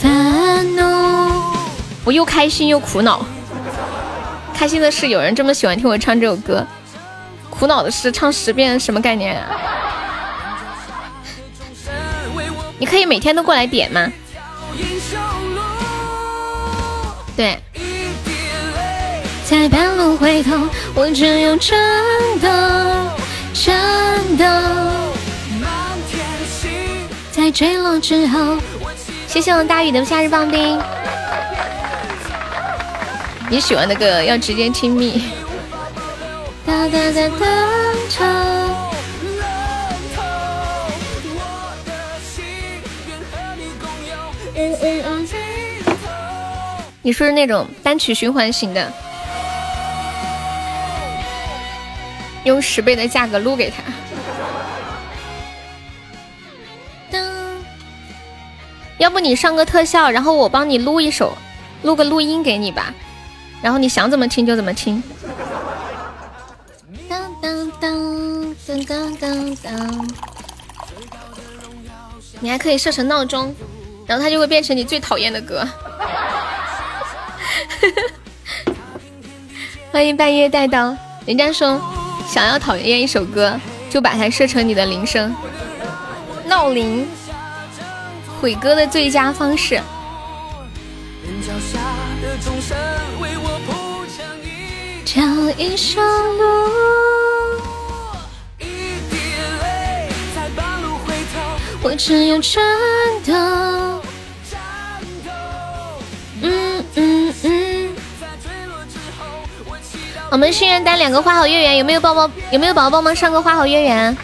Speaker 1: 烦恼，我又开心又苦恼。开心的是有人这么喜欢听我唱这首歌，苦恼的是唱十遍什么概念啊？你可以每天都过来点吗？对。在半路回头，我只有真的真的。在坠落之后。谢谢我大雨的夏日棒冰。你喜欢的歌要直接听蜜。哒哒哒哒唱。你说是那种单曲循环型的，用十倍的价格撸给他。要不你上个特效，然后我帮你录一首，录个录音给你吧，然后你想怎么听就怎么听。你还可以设成闹钟，然后它就会变成你最讨厌的歌。*laughs* 欢迎半夜带刀。人家说，想要讨厌一首歌，就把它设成你的铃声，闹铃。毁歌的最佳方式。这一生路，我只有真的。嗯嗯嗯。我们心愿单两个花好月圆，有没有宝宝？有没有宝宝帮忙上个花好月圆？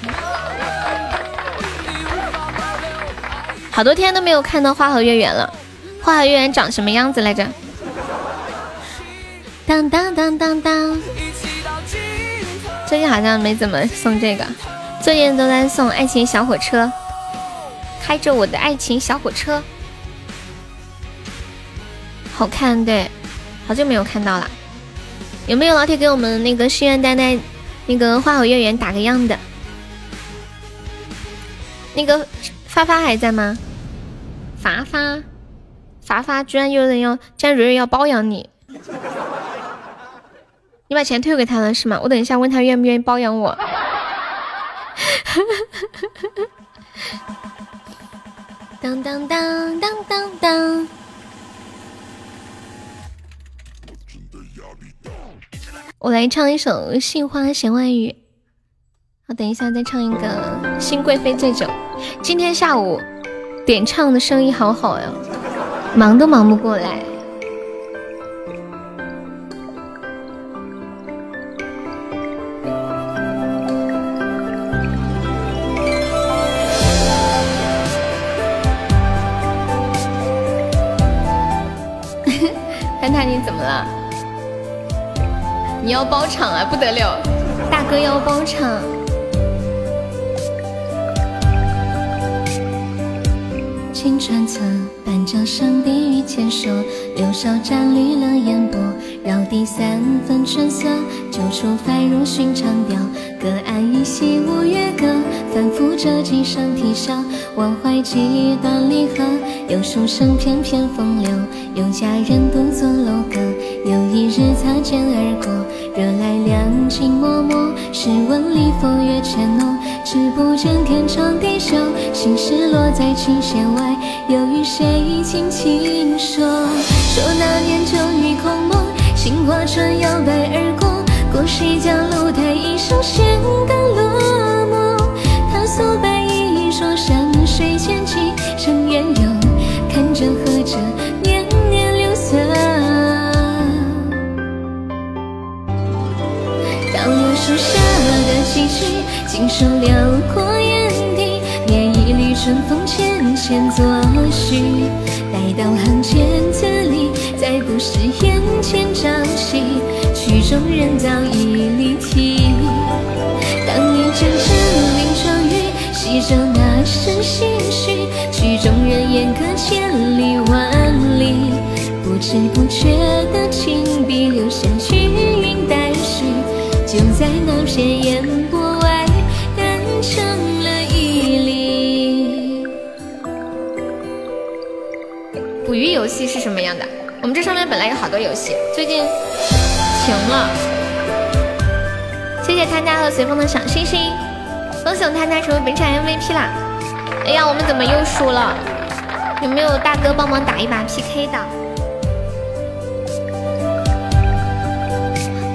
Speaker 1: 好多天都没有看到花好月圆了，花好月圆长什么样子来着？当当当当当，最近好像没怎么送这个，最近都在送爱情小火车，开着我的爱情小火车，好看对，好久没有看到了，有没有老铁给我们那个心愿单单那个花好月圆打个样的？那个发发还在吗？发发发发，居然有人要，居然蕊蕊要包养你，你把钱退给他了是吗？我等一下问他愿不愿意包养我。当当当当当当。我来唱一首《杏花闲外语》，我等一下再唱一个《新贵妃醉酒》。今天下午点唱的生意好好呀，忙都忙不过来。了？你要包场啊，不得了！大哥要包场。青川侧，半江上低于千手，柳梢沾绿了烟波，绕堤三分春色，旧处繁如寻常调。隔岸依稀五月歌，反复着几声啼笑。忘怀几段离合，有书生翩翩风流，有佳人独坐楼阁。有一日擦肩而过，惹来两情脉脉。试问里风月渐浓，只不见天长地久，心事落在琴弦外，又与谁轻轻说？说那年酒雨空梦，杏花船摇摆而过。过谁家楼台，一声弦歌落寞。他素白衣说山水千骑成烟游，看着和着年年流色。当柳树下的几句，锦绣辽阔眼底，念一缕春风浅浅作序。待到行千再不是眼前朝夕。曲中人早已离题。当年阵阵林霜雨，细着那声心绪。曲中人烟隔千里万里，不知不觉的情笔留下余韵待续，就在那片烟波外，淡成了一粒。捕鱼游戏是什么样的？我们这上面本来有好多游戏，最近。停了，谢谢贪家和随风的小星星，恭喜我贪家成为本场 MVP 啦！哎呀，我们怎么又输了？有没有大哥帮忙打一把 PK 的？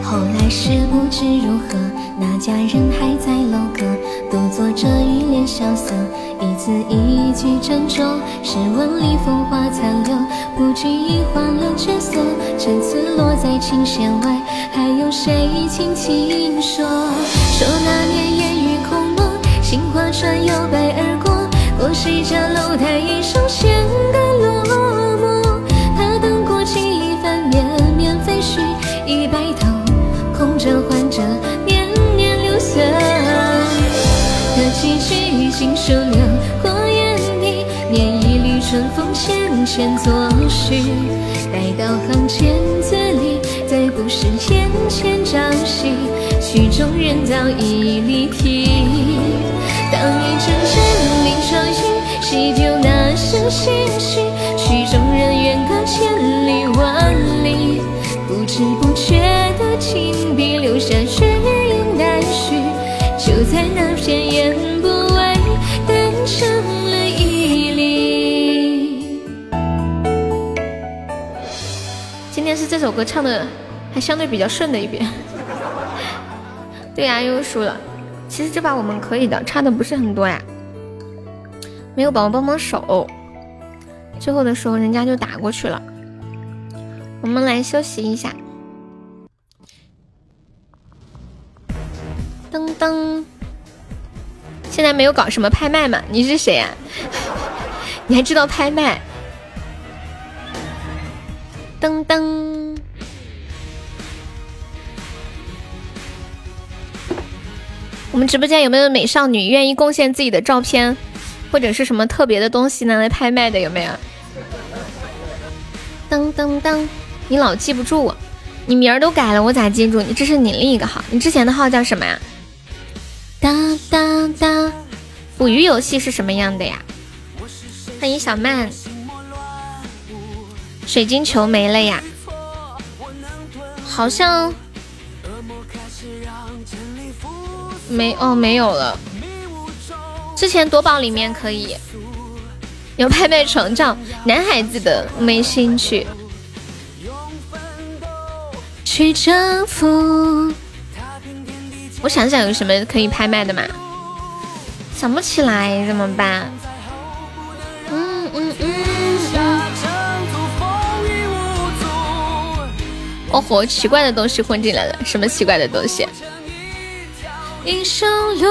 Speaker 1: 后来是不知如何，那家人还在楼阁，独坐着一脸萧瑟，一字一句斟酌。试问里风华残留，不觉已换了角色，陈词落在琴弦外，还有谁轻轻说？说那年烟雨空蒙，杏花船摇摆而过，过谁家楼台，一声弦歌落寞。他等过几番绵绵飞絮，已白头。空着换着，句锦绣流过眼底，念一缕春风浅浅作序。待到行千字里，再不是眼前朝夕。曲中人早已离题。当一阵阵林霜雨，洗旧那声唏嘘。曲中人远隔千里万里，不知不觉的情笔留下余韵待续，就在那片烟这首歌唱的还相对比较顺的一遍。*laughs* 对呀，又输了。其实这把我们可以的，差的不是很多呀。没有宝宝帮帮手，最后的时候人家就打过去了。我们来休息一下。噔噔，现在没有搞什么拍卖吗？你是谁呀？*laughs* 你还知道拍卖？噔噔，我们直播间有没有美少女愿意贡献自己的照片，或者是什么特别的东西拿来拍卖的？有没有？噔噔噔，你老记不住，你名儿都改了，我咋记住你？这是你另一个号，你之前的号叫什么呀？哒哒哒，捕鱼游戏是什么样的呀？欢迎小曼，水晶球没了呀？好像没哦，没有了。之前夺宝里面可以有拍卖床照，男孩子的没兴趣。去征服。我想想有什么可以拍卖的嘛？想不起来怎么办？嗯嗯嗯。哦吼，奇怪的东西混进来了，什么奇怪的东西？英雄路。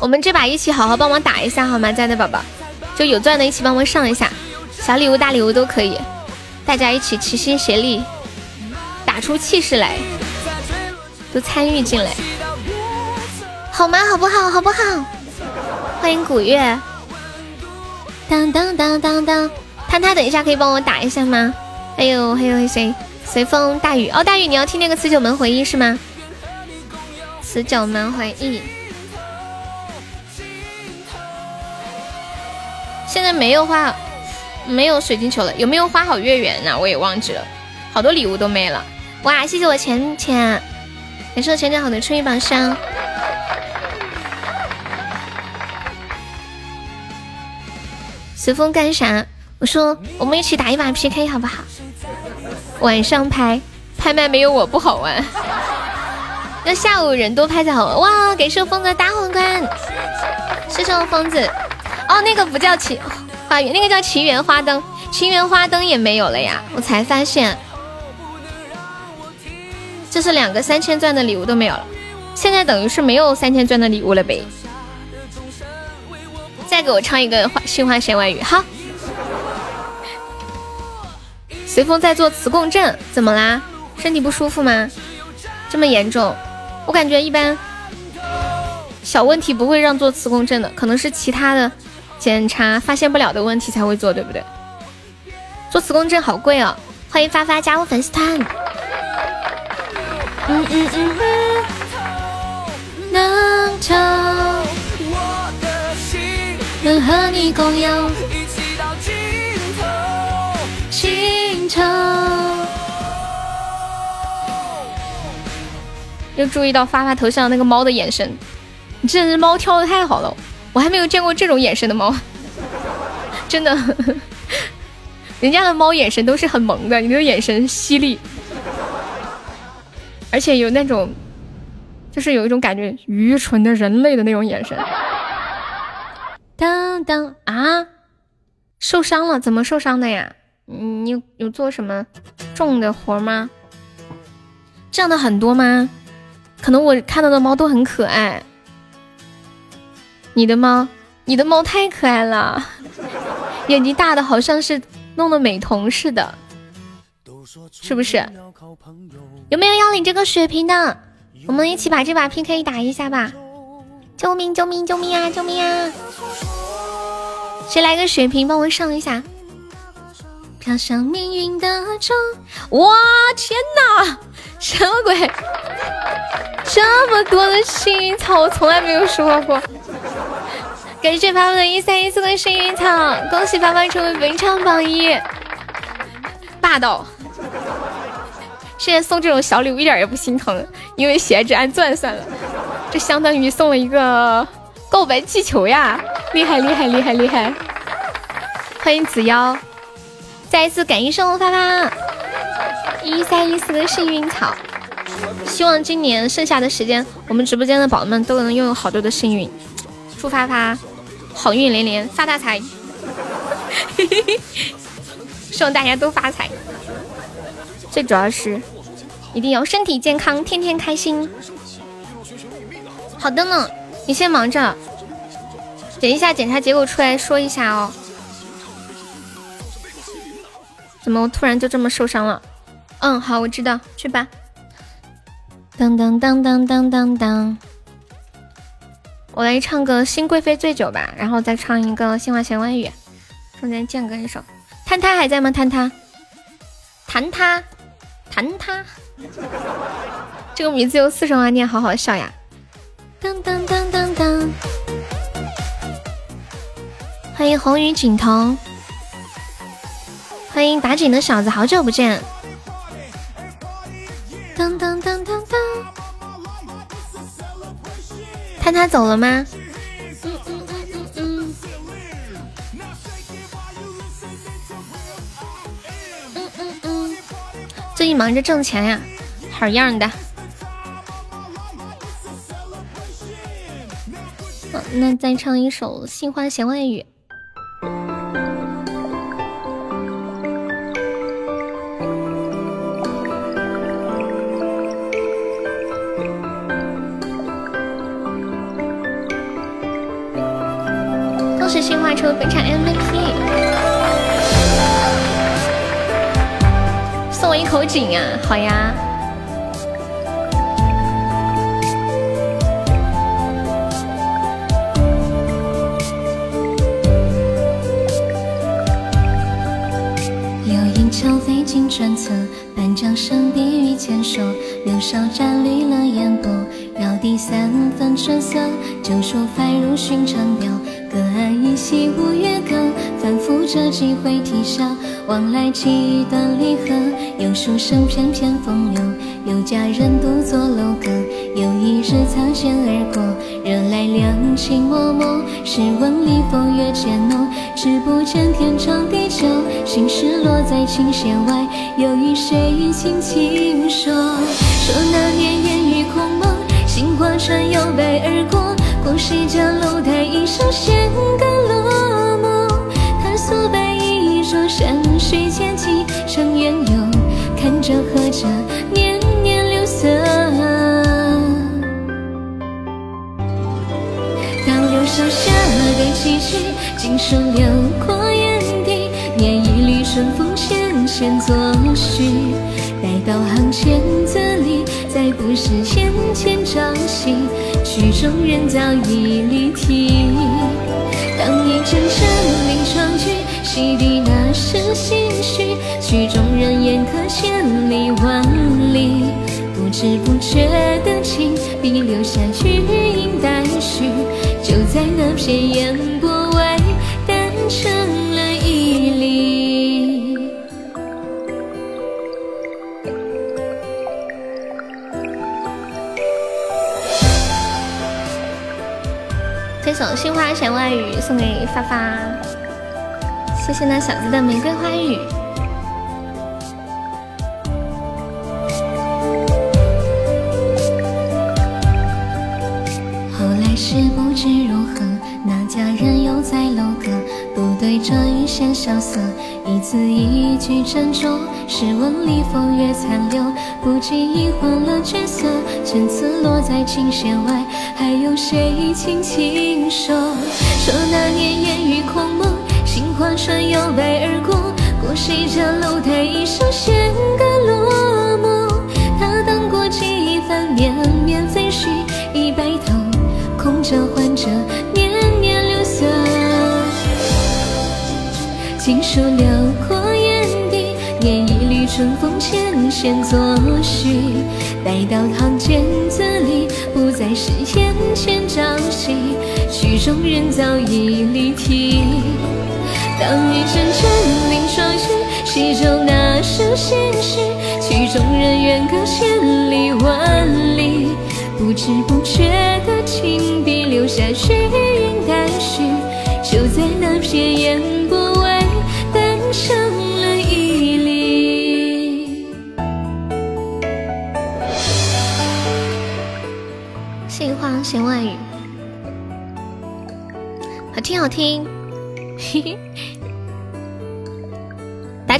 Speaker 1: 我们这把一起好好帮忙打一下好吗，亲爱的宝宝？就有钻的一起帮忙上一下，小礼物、大礼物都可以，大家一起齐心协力。打出气势来，都参与进来，好吗？好不好？好不好？欢迎古月，当当当当当，他他等一下可以帮我打一下吗？还有还有谁？随风大雨哦，大雨你要听那个辞九门回忆是吗？辞九门回忆，现在没有花，没有水晶球了，有没有花好月圆呢？我也忘记了，好多礼物都没了。哇！谢谢我浅浅，感谢我浅浅好的春雨榜上。随风干啥？我说我们一起打一把 PK 好不好？晚上拍拍卖没有我不好玩，那下午人多拍才好。哇！感谢我疯子大皇冠，谢谢我疯子。哦，那个不叫奇花园，那个叫奇缘花灯，奇缘花灯也没有了呀，我才发现。这是两个三千钻的礼物都没有了，现在等于是没有三千钻的礼物了呗。再给我唱一个《花心花弦外语》好。随风在做磁共振，怎么啦？身体不舒服吗？这么严重？我感觉一般小问题不会让做磁共振的，可能是其他的检查发现不了的问题才会做，对不对？做磁共振好贵哦。欢迎发发加入粉丝团。嗯嗯嗯能透，能和你共游，一起到尽头，尽头。又注意到发发头像那个猫的眼神，你这只猫跳的太好了，我还没有见过这种眼神的猫，*laughs* 真的，*laughs* 人家的猫眼神都是很萌的，你的眼神犀利。而且有那种，就是有一种感觉，愚蠢的人类的那种眼神。当当啊，受伤了？怎么受伤的呀？你有有做什么重的活吗？这样的很多吗？可能我看到的猫都很可爱。你的猫，你的猫太可爱了，眼睛大的好像是弄的美瞳似的。是不是？有没有要领这个血瓶的？我们一起把这把 PK 打一下吧！救命！救命！救命啊！救命啊！谁来个血瓶帮我上一下？飘向命运的钟。哇！天哪！什么鬼？这么多的幸运草，我从来没有收获过。感谢发发的一三一四的幸运草，恭喜发发成为本场榜一，霸道！现在送这种小礼物一点也不心疼，因为喜爱值按钻算了，这相当于送了一个告白气球呀！厉害厉害厉害厉害！欢迎子妖，再一次感谢生发发一三一四的幸运草，希望今年剩下的时间，我们直播间的宝宝们都能拥有好多的幸运，祝发发好运连连，发大财！*laughs* 希望大家都发财，最主要是。一定要身体健康，天天开心。好的呢，你先忙着，等一下检查结果出来说一下哦。怎么我突然就这么受伤了？嗯，好，我知道，去吧。当当当当当当当，我来唱个《新贵妃醉酒》吧，然后再唱一个《新话弦外语》，中间间隔一首。坍塌还在吗？坍塌，坍塌，坍塌。这个名字用四川话念，好好笑呀！当当当当当，欢迎红雨锦彤。欢迎打井的小子，好久不见。当当当当当，他他走了吗？嗯嗯嗯。最近忙着挣钱呀，好样的。那再唱一首《杏花弦外语》。口井啊！好呀。桥飞尽转侧，半江山碧玉牵手，柳梢沾绿了烟波，绕堤三分春色，旧书翻入寻常调，隔岸依稀五月歌，反复着几回啼笑，往来几段离合，有书生翩翩风流，有佳人独坐楼阁，有一日擦肩而过，惹来两情脉脉，试问里风月渐浓，只不见天长地久，心事落在琴。弦外，又与谁轻轻说？说那年烟雨空蒙，杏花船摇摆而过，过谁家楼台，一首弦歌落。衣着，山水间几成缘由，看着和着年年流色。当柳梢下对棋局，今生流过眼底，念一缕春风牵。先作序，待到行千字里，再不是千千朝夕。曲中人早已离题。当一阵阵临窗，洗涤那时心绪。曲中人烟隔千里万里，不知不觉的情，笔留下余音待续。就在那片烟波外，淡成。这首《杏花弦外语》送给发发，谢谢那小子的玫瑰花语。后来是不知如何，那佳人又在楼阁，独对着雨弦萧瑟，一字一句斟酌。试问里风月残留，不经意换了角色，陈词落在琴弦外，还有谁轻轻说？说那年烟雨空蒙，杏花船摇摆而过，过谁家楼台，一首弦歌落寞。他当过几番绵绵飞絮，已白头，空着换着年年流色，锦书辽阔眼底，念一缕。春风浅浅作序，待到行间字里，不再是眼前朝夕。曲中人早已离题。当一阵阵临窗雨，洗旧那声心绪。曲中人远隔千里万里，不知不觉的情，笔留下虚云待续。就在那片烟波外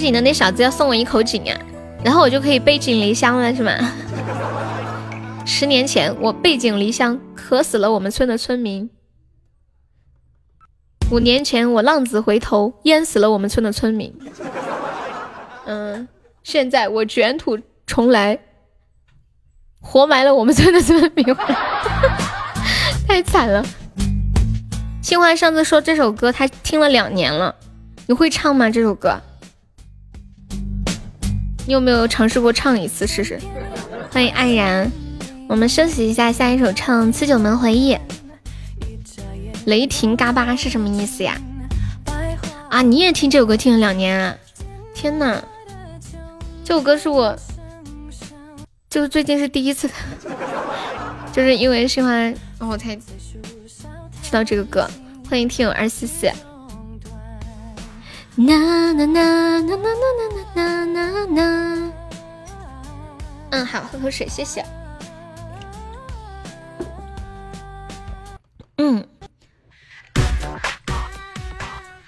Speaker 1: 井的那小子要送我一口井啊，然后我就可以背井离乡了，是吗？*laughs* 十年前我背井离乡，渴死了我们村的村民。五年前我浪子回头，淹死了我们村的村民。嗯，现在我卷土重来，活埋了我们村的村民。*laughs* 太惨了！清欢上次说这首歌他听了两年了，你会唱吗？这首歌，你有没有尝试过唱一次试试？欢迎安然，我们休息一下，下一首唱《辞九门回忆》。雷霆嘎巴是什么意思呀？啊，你也听这首歌听了两年啊？天呐，这首歌是我，就是最近是第一次，*laughs* 就是因为喜欢，然后才知道这个歌。欢迎听友二四四。呐呐呐呐呐呐呐呐呐呐。嗯，好，喝口水，谢谢。嗯，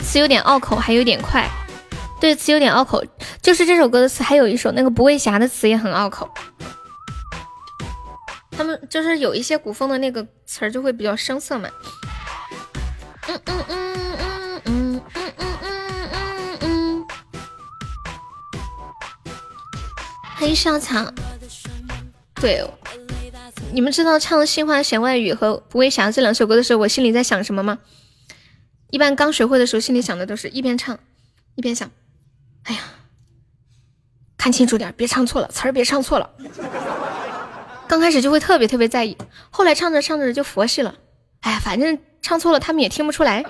Speaker 1: 词有点拗口，还有点快。对，词有点拗口，就是这首歌的词，还有一首那个不畏侠的词也很拗口。他们就是有一些古风的那个词儿就会比较生涩嘛。嗯嗯嗯。黑校草，对，你们知道唱《心花弦外语》和《不畏侠》这两首歌的时候，我心里在想什么吗？一般刚学会的时候，心里想的都是一边唱一边想，哎呀，看清楚点，别唱错了，词儿别唱错了。*laughs* 刚开始就会特别特别在意，后来唱着唱着就佛系了。哎呀，反正唱错了他们也听不出来。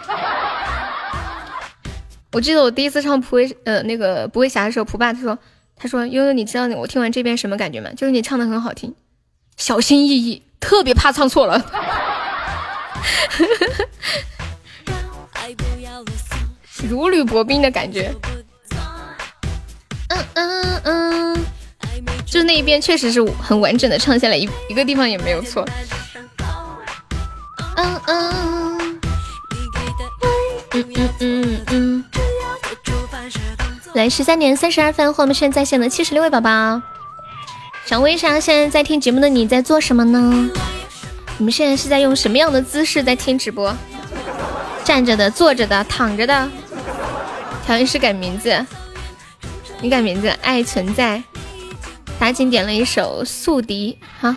Speaker 1: 我记得我第一次唱《不畏》呃那个《不畏侠》的时候，蒲爸他说。他说：“悠悠，你知道我听完这边什么感觉吗？就是你唱的很好听，小心翼翼，特别怕唱错了，*laughs* 如履薄冰的感觉。嗯嗯嗯，就那一边确实是很完整的唱下来，一一个地方也没有错。嗯嗯嗯嗯嗯嗯。”来十三点三十二分，欢迎我们现在在线的七十六位宝宝。想问一下，现在在听节目的你在做什么呢？你们现在是在用什么样的姿势在听直播？站着的、坐着的、躺着的？调音师改名字，你改名字，爱存在。打紧点了一首《宿敌》哈。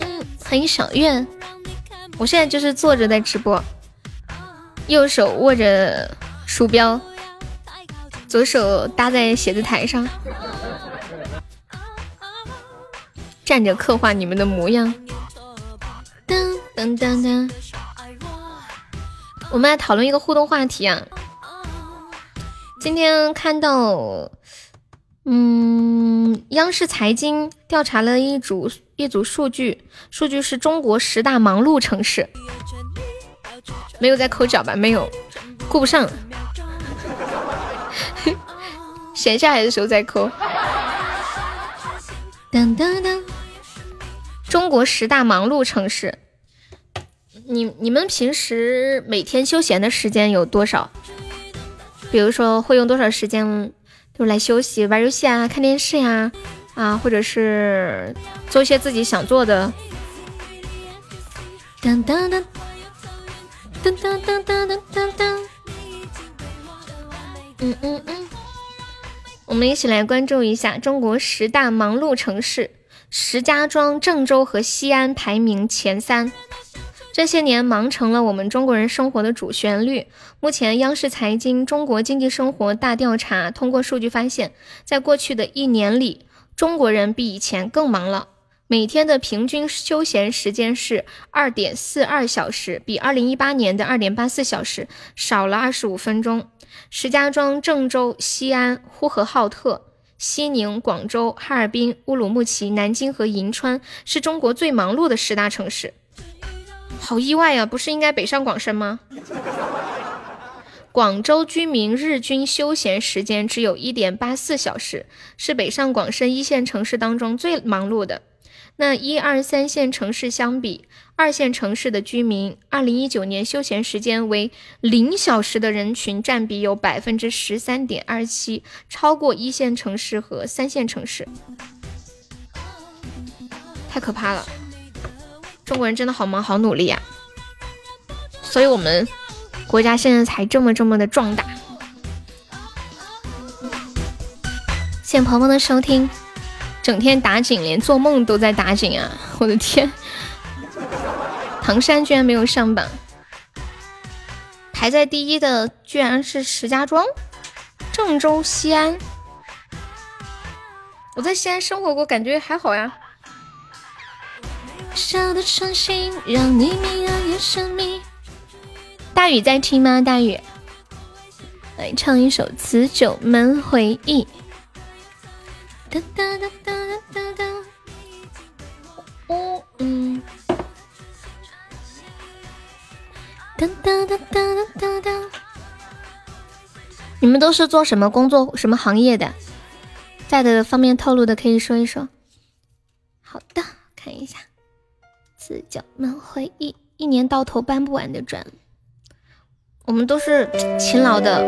Speaker 1: 嗯，欢小月。我现在就是坐着在直播，右手握着鼠标。左手搭在写字台上，站着刻画你们的模样。噔噔噔噔，我们来讨论一个互动话题啊。今天看到，嗯，央视财经调查了一组一组数据，数据是中国十大忙碌城市。没有在抠脚吧？没有，顾不上。闲下来的时候再扣。噔噔噔，中国十大忙碌城市，你你们平时每天休闲的时间有多少？比如说会用多少时间就来休息、玩游戏啊、看电视呀啊，或者是做一些自己想做的。噔噔噔噔噔噔噔噔噔，嗯嗯嗯。我们一起来关注一下中国十大忙碌城市，石家庄、郑州和西安排名前三。这些年忙成了我们中国人生活的主旋律。目前，央视财经中国经济生活大调查通过数据发现，在过去的一年里，中国人比以前更忙了。每天的平均休闲时间是二点四二小时，比二零一八年的二点八四小时少了二十五分钟。石家庄、郑州、西安、呼和浩特、西宁、广州、哈尔滨、乌鲁木齐、南京和银川是中国最忙碌的十大城市。好意外呀，不是应该北上广深吗？*laughs* 广州居民日均休闲时间只有一点八四小时，是北上广深一线城市当中最忙碌的。那一二三线城市相比，二线城市的居民，二零一九年休闲时间为零小时的人群占比有百分之十三点二七，超过一线城市和三线城市，太可怕了！中国人真的好忙好努力呀，所以我们国家现在才这么这么的壮大。谢谢鹏鹏的收听。整天打井，连做梦都在打井啊！*laughs* 我的天，唐山居然没有上榜，排在第一的居然是石家庄、郑州、西安。我在西安生活过，感觉还好呀。大雨在听吗？大雨，来唱一首《辞酒闷回忆》。哒哒哒哒哒哒。哦嗯。哒哒哒哒哒哒。你们都是做什么工作、什么行业的？在的方便透露的可以说一说。好的，看一下。辞酒闷回忆，一年到头搬不完的砖。我们都是勤劳的，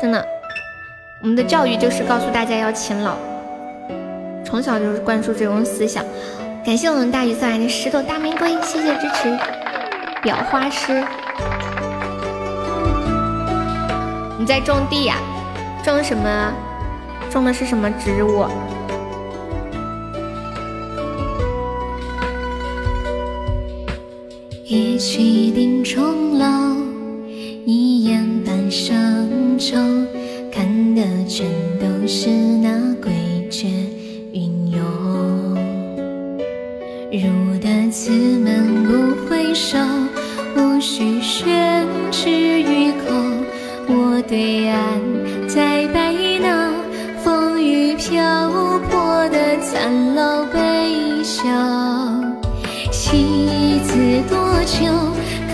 Speaker 1: 真的。我们的教育就是告诉大家要勤劳，从小就是灌输这种思想。感谢我们大雨送来的十朵大玫瑰，谢谢支持，裱花师。你在种地呀？种什么？种的是什么植物？一曲定终老。一眼半生愁，看的全都是那诡谲入得此门不回首，无需宣之于口。我对岸再摆那风雨漂泊的残老悲笑，戏子多久？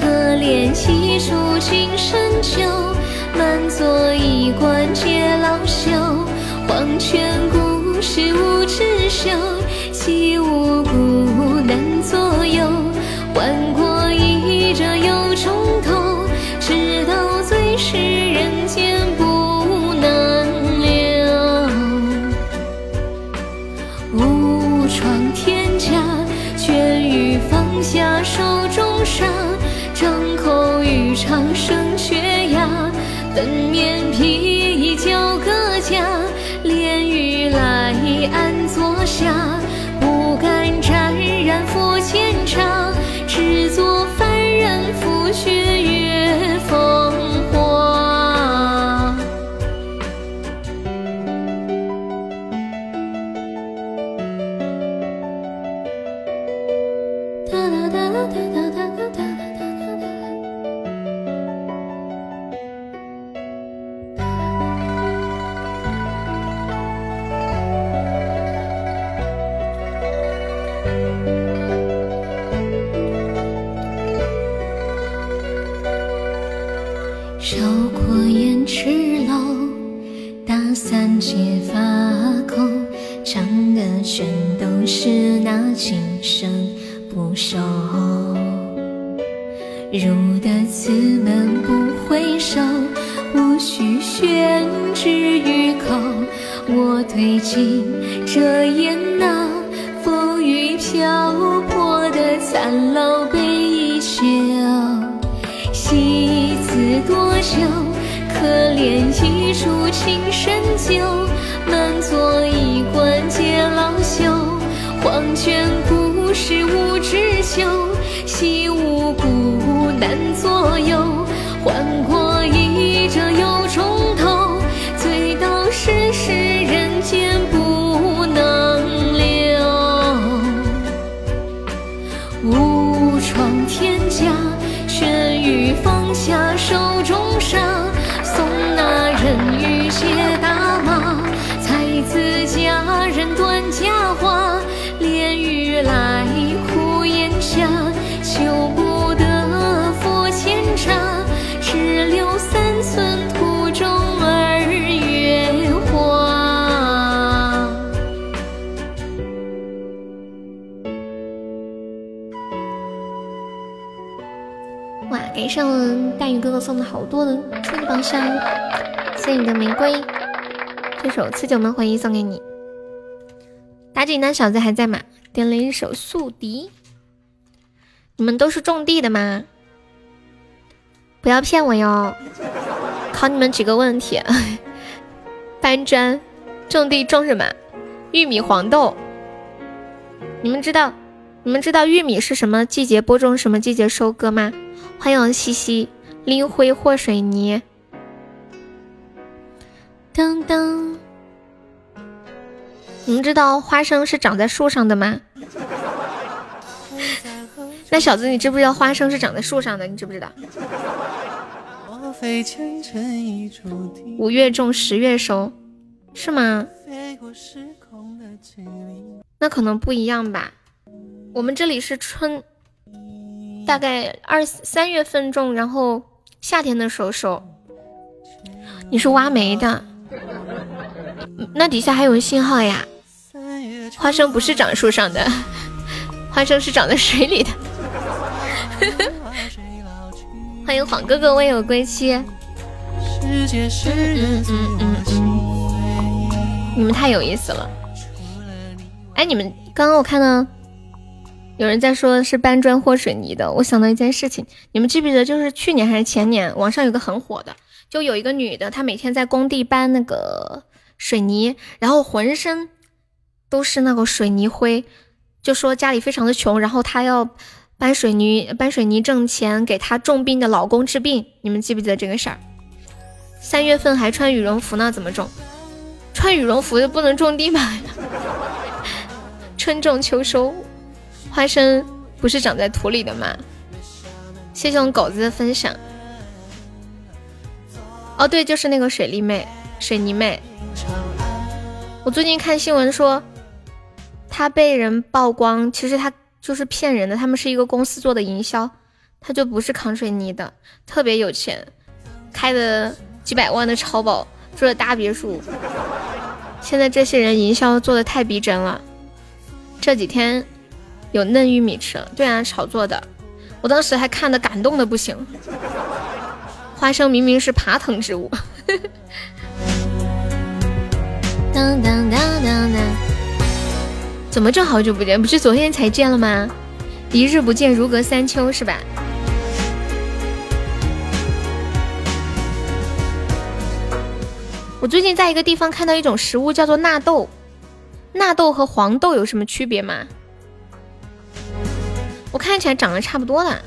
Speaker 1: 可怜西蜀君深旧，满座衣冠皆老朽。黄泉故事无知休，岂无。换今生不守。入得此门不回首，无需宣之于口。我对镜遮掩那风雨漂泊的残老悲秋。戏子多久？可怜一株情深旧，满座大宇哥哥送的好多的初级宝箱，谢谢你的玫瑰。这首《辞酒门回忆》送给你。打井的小子还在吗？点了一首《宿敌》。你们都是种地的吗？不要骗我哟！考你们几个问题：搬砖、种地种什么？玉米、黄豆。你们知道你们知道玉米是什么季节播种，什么季节收割吗？欢迎西西拎灰和水泥。噔噔，你们知道花生是长在树上的吗？*laughs* 那小子，你知不知道花生是长在树上的？你知不知道？五月种，十月收，是吗？那可能不一样吧。我们这里是春，大概二三月份种，然后夏天的时候收。你是挖煤的，那底下还有信号呀。花生不是长树上的，花生是长在水里的。*laughs* 欢迎黄哥哥未有归期。嗯嗯嗯嗯，你们太有意思了。哎，你们刚刚我看到有人在说是搬砖和水泥的，我想到一件事情，你们记不记得就是去年还是前年，网上有个很火的，就有一个女的，她每天在工地搬那个水泥，然后浑身都是那个水泥灰，就说家里非常的穷，然后她要。搬水泥，搬水泥挣钱，给她重病的老公治病。你们记不记得这个事儿？三月份还穿羽绒服呢，怎么种？穿羽绒服就不能种地吗？*laughs* 春种秋收，花生不是长在土里的吗？谢谢我狗子的分享。哦，对，就是那个水利妹，水泥妹。我最近看新闻说，她被人曝光，其实她。就是骗人的，他们是一个公司做的营销，他就不是扛水泥的，特别有钱，开的几百万的超跑，住的大别墅。现在这些人营销做的太逼真了，这几天有嫩玉米吃了，对啊，炒作的，我当时还看的感动的不行。花生明明是爬藤植物。当当当当当。怎么就好久不见？不是昨天才见了吗？一日不见如隔三秋，是吧？我最近在一个地方看到一种食物，叫做纳豆。纳豆和黄豆有什么区别吗？我看起来长得差不多的。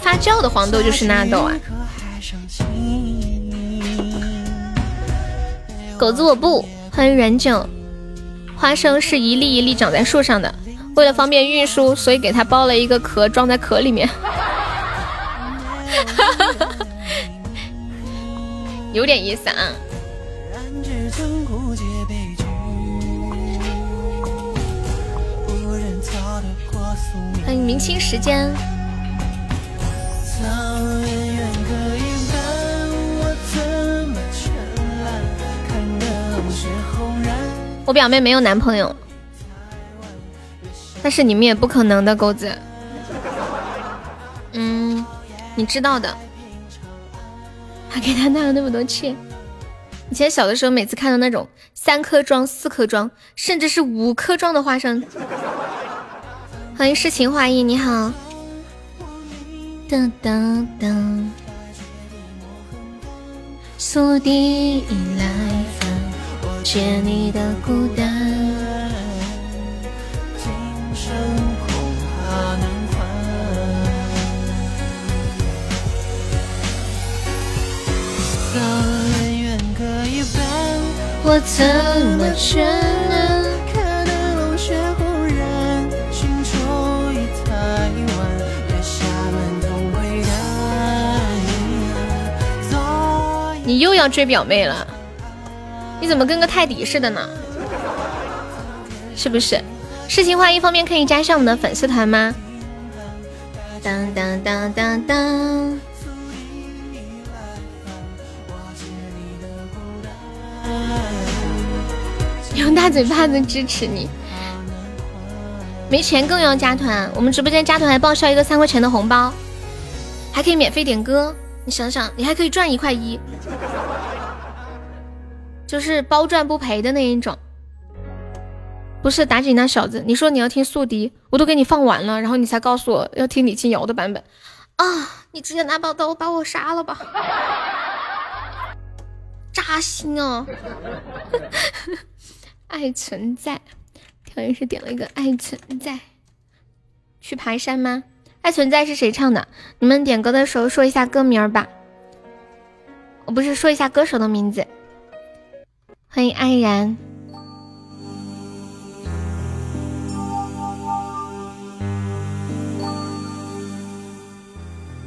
Speaker 1: 发酵的黄豆就是纳豆啊！狗子我不欢迎远久。花生是一粒一粒长在树上的，为了方便运输，所以给它包了一个壳，装在壳里面。*laughs* 有点意思啊！欢迎明清时间。我表妹没有男朋友，但是你们也不可能的，狗子。嗯，你知道的。还给他纳了那么多钱。以前小的时候，每次看到那种三颗装、四颗装，甚至是五颗装的花生。欢迎诗情画意，你好。噔噔噔，锁定来访，解你的孤单。今生恐怕早远远各一半，我怎么眷恋？你又要追表妹了？你怎么跟个泰迪似的呢？是不是？诗情画意方面可以加上我们的粉丝团吗？当当当当当！*laughs* 用大嘴巴子支持你。没钱更要加团，我们直播间加团还报销一个三块钱的红包，还可以免费点歌。你想想，你还可以赚一块一，就是包赚不赔的那一种。不是妲己那小子，你说你要听宿敌，我都给你放完了，然后你才告诉我要听李清瑶的版本啊！你直接拿把刀把我杀了吧，扎心哦。*laughs* 爱存在。好像是点了一个爱存在。去爬山吗？爱存在是谁唱的？你们点歌的时候说一下歌名吧。我不是说一下歌手的名字。欢迎安然。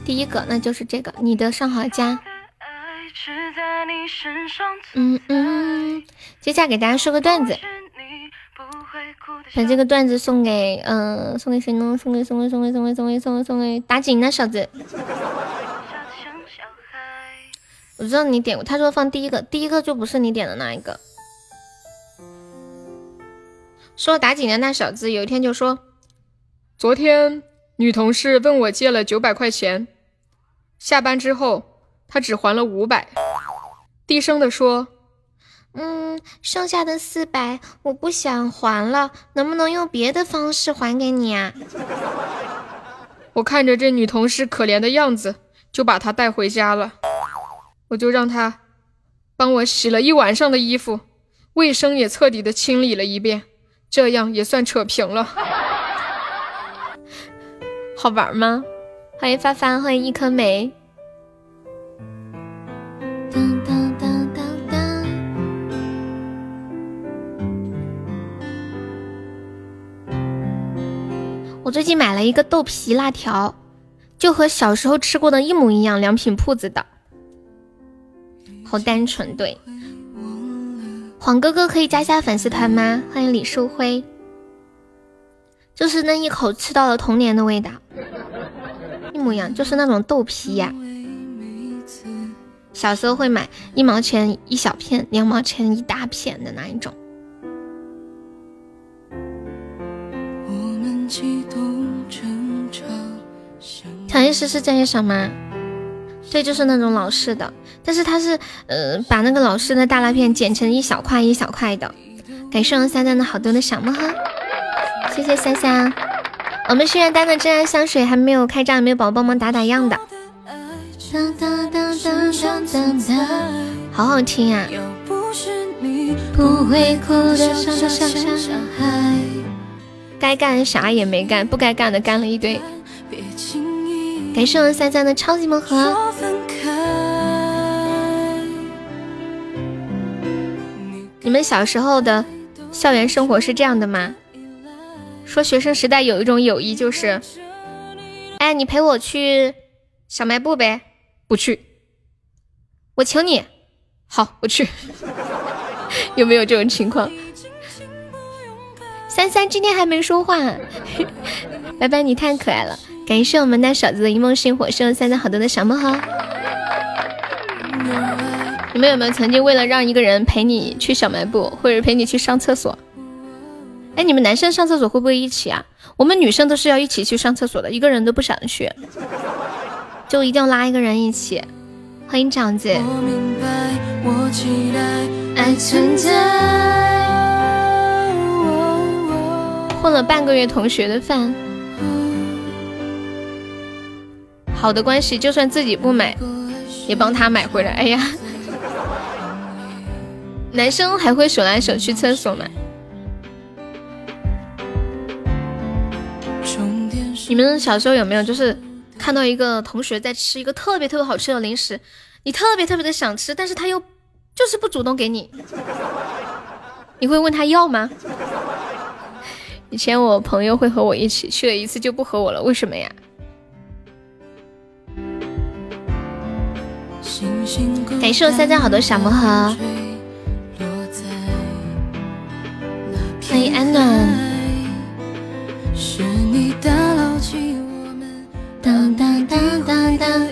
Speaker 1: 第一个那就是这个你的上好佳。嗯嗯，接下来给大家说个段子，把这个段子送给嗯送给谁呢？送给送给送给送给送给送给送给打井那小子。我知道你点过，他说放第一个，第一个就不是你点的那一个。说打井的那小子有一天就说，
Speaker 2: 昨天女同事问我借了九百块钱。下班之后，他只还了五百，低声的说：“
Speaker 1: 嗯，剩下的四百我不想还了，能不能用别的方式还给你啊？” *laughs*
Speaker 2: 我看着这女同事可怜的样子，就把她带回家了。我就让她帮我洗了一晚上的衣服，卫生也彻底的清理了一遍，这样也算扯平了。
Speaker 1: 好玩吗？欢迎发发，欢迎一颗梅。我最近买了一个豆皮辣条，就和小时候吃过的一模一样，良品铺子的，好单纯。对，黄哥哥可以加下粉丝团吗？欢迎李树辉，就是那一口吃到了童年的味道。一模一样，就是那种豆皮呀。小时候会买一毛钱一小片，两毛钱一大片的那一种。调音师是这一首吗？对，就是那种老式的，但是它是呃把那个老式的大辣片剪成一小块一小块的。感谢我三三的好多的小梦哈，谢谢三三。我们心愿单的真爱香水还没有开张，有没有宝宝帮忙打打样的？好好听呀！该干啥也没干，不该干的干了一堆。感谢我们三三的超级盲盒。你们小时候的校园生活是这样的吗？说学生时代有一种友谊，就是，哎，你陪我去小卖部呗？不去，我请你。好，我去。*laughs* 有没有这种情况？三三今天还没说话。*laughs* 拜拜，你太可爱了。感谢我们大嫂子的一梦星火，送了三三好多的小梦哈。你们有没有曾经为了让一个人陪你去小卖部，或者陪你去上厕所？哎，你们男生上厕所会不会一起啊？我们女生都是要一起去上厕所的，一个人都不想去，就一定要拉一个人一起。欢迎长子。混了半个月同学的饭，好的关系，就算自己不买，也帮他买回来。哎呀，男生还会手来手去厕所吗？你们小时候有没有就是看到一个同学在吃一个特别特别好吃的零食，你特别特别的想吃，但是他又就是不主动给你，你会问他要吗？以前我朋友会和我一起去了一次就不和我了，为什么呀？感谢我三三好多小魔盒，欢迎安暖。当当当当当！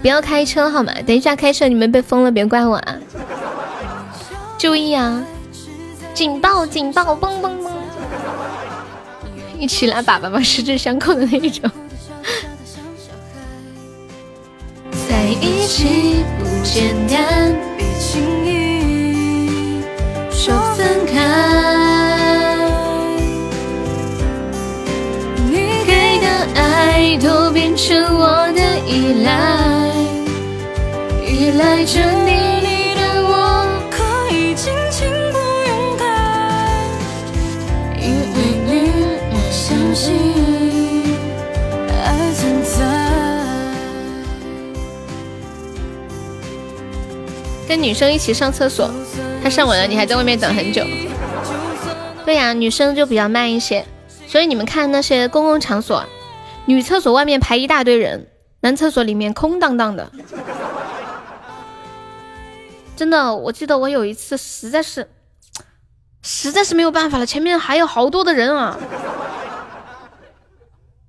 Speaker 1: 不要开车好吗？等一下开车你们被封了，别怪我啊！注意啊！警报警报！嘣嘣嘣！一起来把爸爸十指相扣的那一种。在一起不简单，别轻易说分开。你给的爱都变成我的依赖，依赖着你，跟女生一起上厕所，她上完了，你还在外面等很久。对呀，女生就比较慢一些，所以你们看那些公共场所。女厕所外面排一大堆人，男厕所里面空荡荡的。真的，我记得我有一次实在是，实在是没有办法了，前面还有好多的人啊，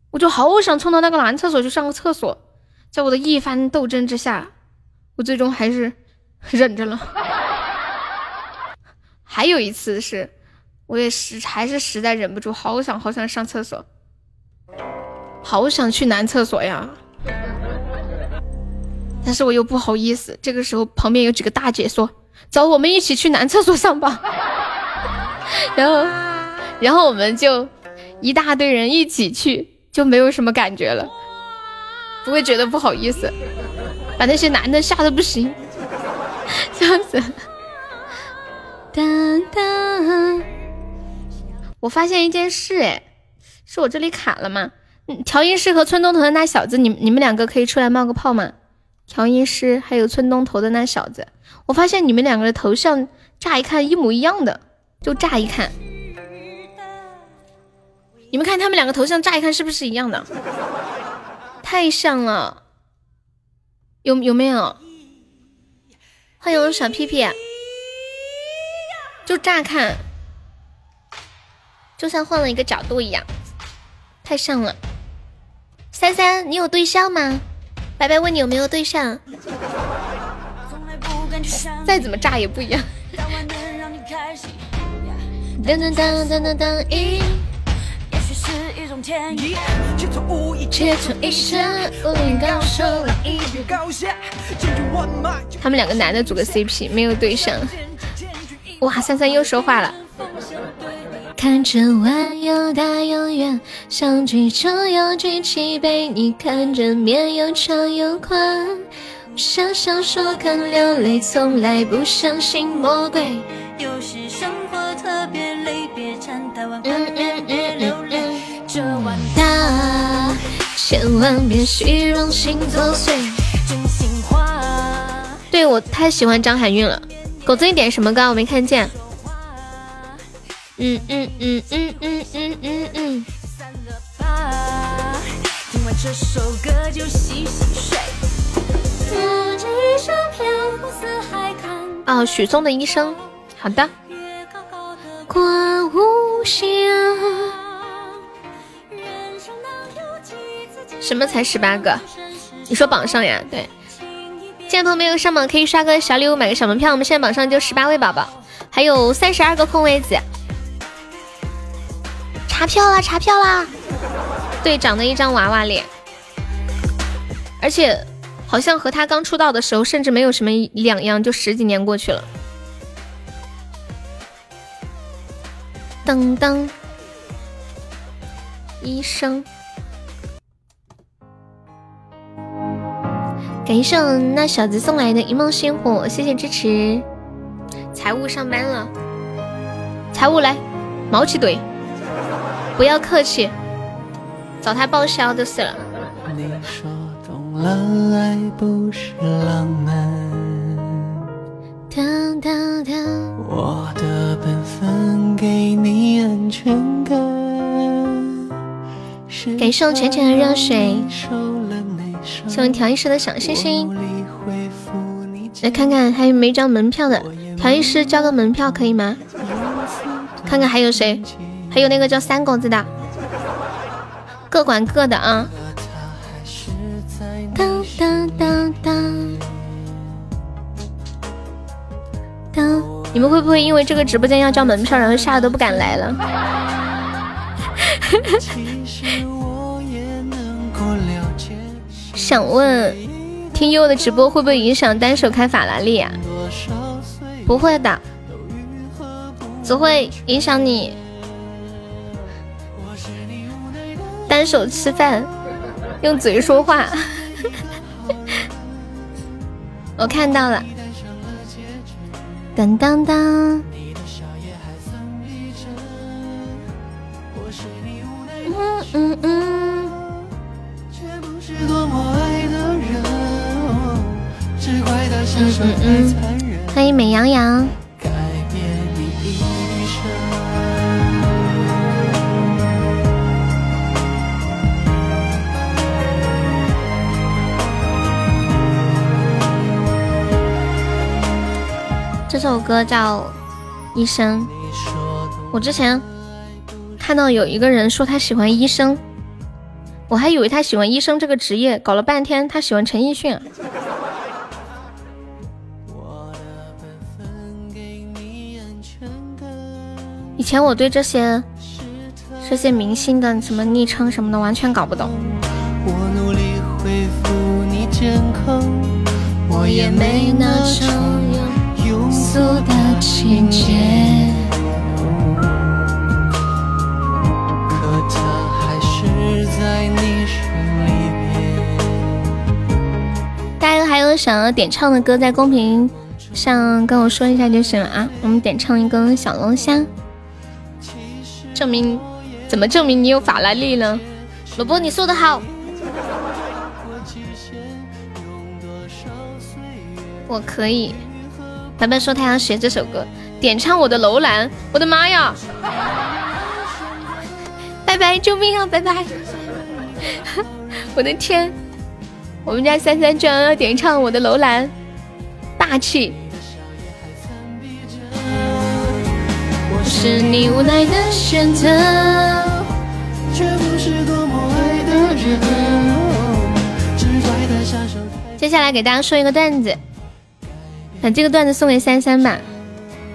Speaker 1: 我就好想冲到那个男厕所去上个厕所，在我的一番斗争之下，我最终还是忍着了。还有一次是，我也实还是实在忍不住，好想好想上厕所，好想去男厕所呀。但是我又不好意思，这个时候旁边有几个大姐说：“走，我们一起去男厕所上吧。*laughs* ”然后，然后我们就一大堆人一起去，就没有什么感觉了，不会觉得不好意思，把那些男的吓得不行，*laughs* 笑死了。哒哒，我发现一件事，哎，是我这里卡了吗？调音师和村东头的那小子，你你们两个可以出来冒个泡吗？调音师还有村东头的那小子，我发现你们两个的头像乍一看一模一样的，就乍一看，你们看他们两个头像乍一看是不是一样的？太像了，有有没有？欢迎小屁屁，就乍看，就像换了一个角度一样，太像了。三三，你有对象吗？白白问你有没有对象？再怎么炸也不一样。*laughs* 噔噔噔噔噔噔，一，是一种天意，却从无意切成一生，武林高手来一决高下。他们两个男的组个 CP，没有对象。哇，三三又说话了。看着弯又大又圆，想举就要举起杯。你看着面又长又宽，想笑说看流泪，从来不相信魔鬼。千万别虚荣心作祟。真心话。对我太喜欢张含韵了。狗子，你点什么歌？我没看见。嗯嗯嗯嗯嗯嗯嗯嗯。哦，许嵩的一生，好的。什么才十八个？你说榜上呀？对。现在朋友没有上榜，可以刷个小礼物，买个小门票。我们现在榜上就十八位宝宝，还有三十二个空位子。查票啦！查票啦！对，长得一张娃娃脸，而且好像和他刚出道的时候甚至没有什么两样，就十几年过去了。噔噔，医生，感谢我那小子送来的一梦星火，谢谢支持。财务上班了，财务来，毛起怼。不要客气，找他报销就是了。感谢我浅浅的热水，谢谢调音师的小心心。来看看还有没交门票的，调音师交个门票可以吗？看看还有谁。还有那个叫三狗子的，各管各的啊。当当当当当，你们会不会因为这个直播间要交门票，然后吓得都不敢来了？想问，听优的直播会不会影响单手开法拉利啊？不会的，只会影响你。单手吃饭，用嘴说话。*laughs* 我看到了，当当当。嗯嗯嗯。是
Speaker 3: 多么爱的人，只怪他下手太残忍。
Speaker 1: 嗯嗯、欢迎美羊羊。这首歌叫《医生》，我之前看到有一个人说他喜欢医生，我还以为他喜欢医生这个职业，搞了半天他喜欢陈奕迅。以前我对这些这些明星的什么昵称什么的完全搞不懂。我也没那种庸俗的情节。你心里边。大家还有想要点唱的歌，在公屏上跟我说一下就行了啊！我们点唱一根小龙虾，证明怎么证明你有法拉利呢？萝卜，你说的好。我可以，白白说他要学这首歌，点唱我的楼兰，我的妈呀！拜拜，救命啊！拜拜！*laughs* 我的天，我们家三三居然要点唱我的楼兰，霸气！是你无奈的选择，却不是多么爱的人接下来给大家说一个段子。把这个段子送给三三吧！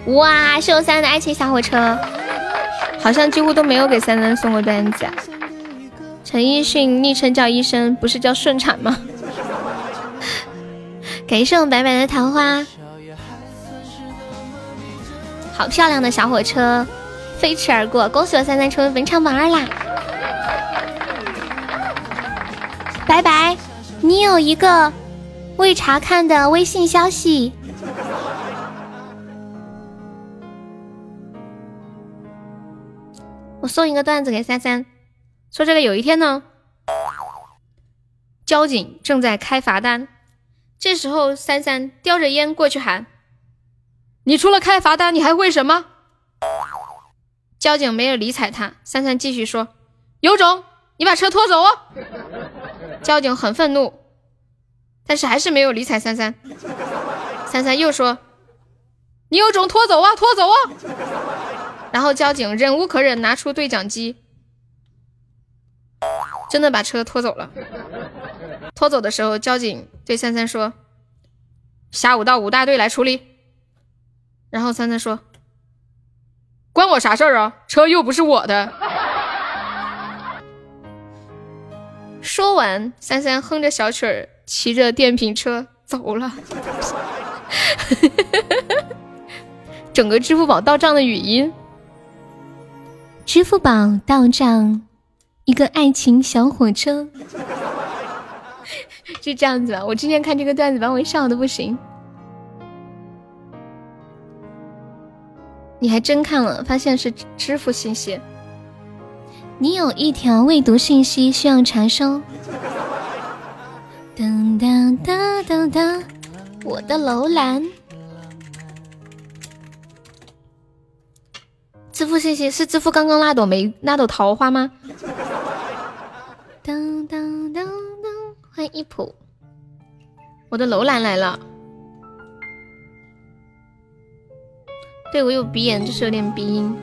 Speaker 1: 哇，秀三的爱情小火车，好像几乎都没有给三三送过段子。陈奕迅昵称叫医生，不是叫顺产吗？感谢我白白的桃花，好漂亮的小火车飞驰而过，恭喜我三三成为本场榜二啦！拜拜，你有一个未查看的微信消息。我送一个段子给三三，说这个有一天呢，交警正在开罚单，这时候三三叼着烟过去喊：“你除了开罚单，你还会什么？”交警没有理睬他，三三继续说：“有种，你把车拖走哦！”交警很愤怒，但是还是没有理睬三三。三三又说：“你有种拖走啊，拖走啊！”然后交警忍无可忍，拿出对讲机，真的把车拖走了。拖走的时候，交警对三三说：“下午到五大队来处理。”然后三三说：“关我啥事儿啊？车又不是我的。”说完，三三哼着小曲儿，骑着电瓶车走了。*laughs* 整个支付宝到账的语音。支付宝到账一个爱情小火车，*laughs* 就这样子吧。我今天看这个段子把我笑的不行。你还真看了，发现是支付信息。你有一条未读信息需要查收。噔噔噔噔噔，我的楼兰。支付信息是支付刚刚那朵梅那朵桃花吗？当当当当，欢迎一普，我的楼兰来了。对我有鼻炎，就是有点鼻音。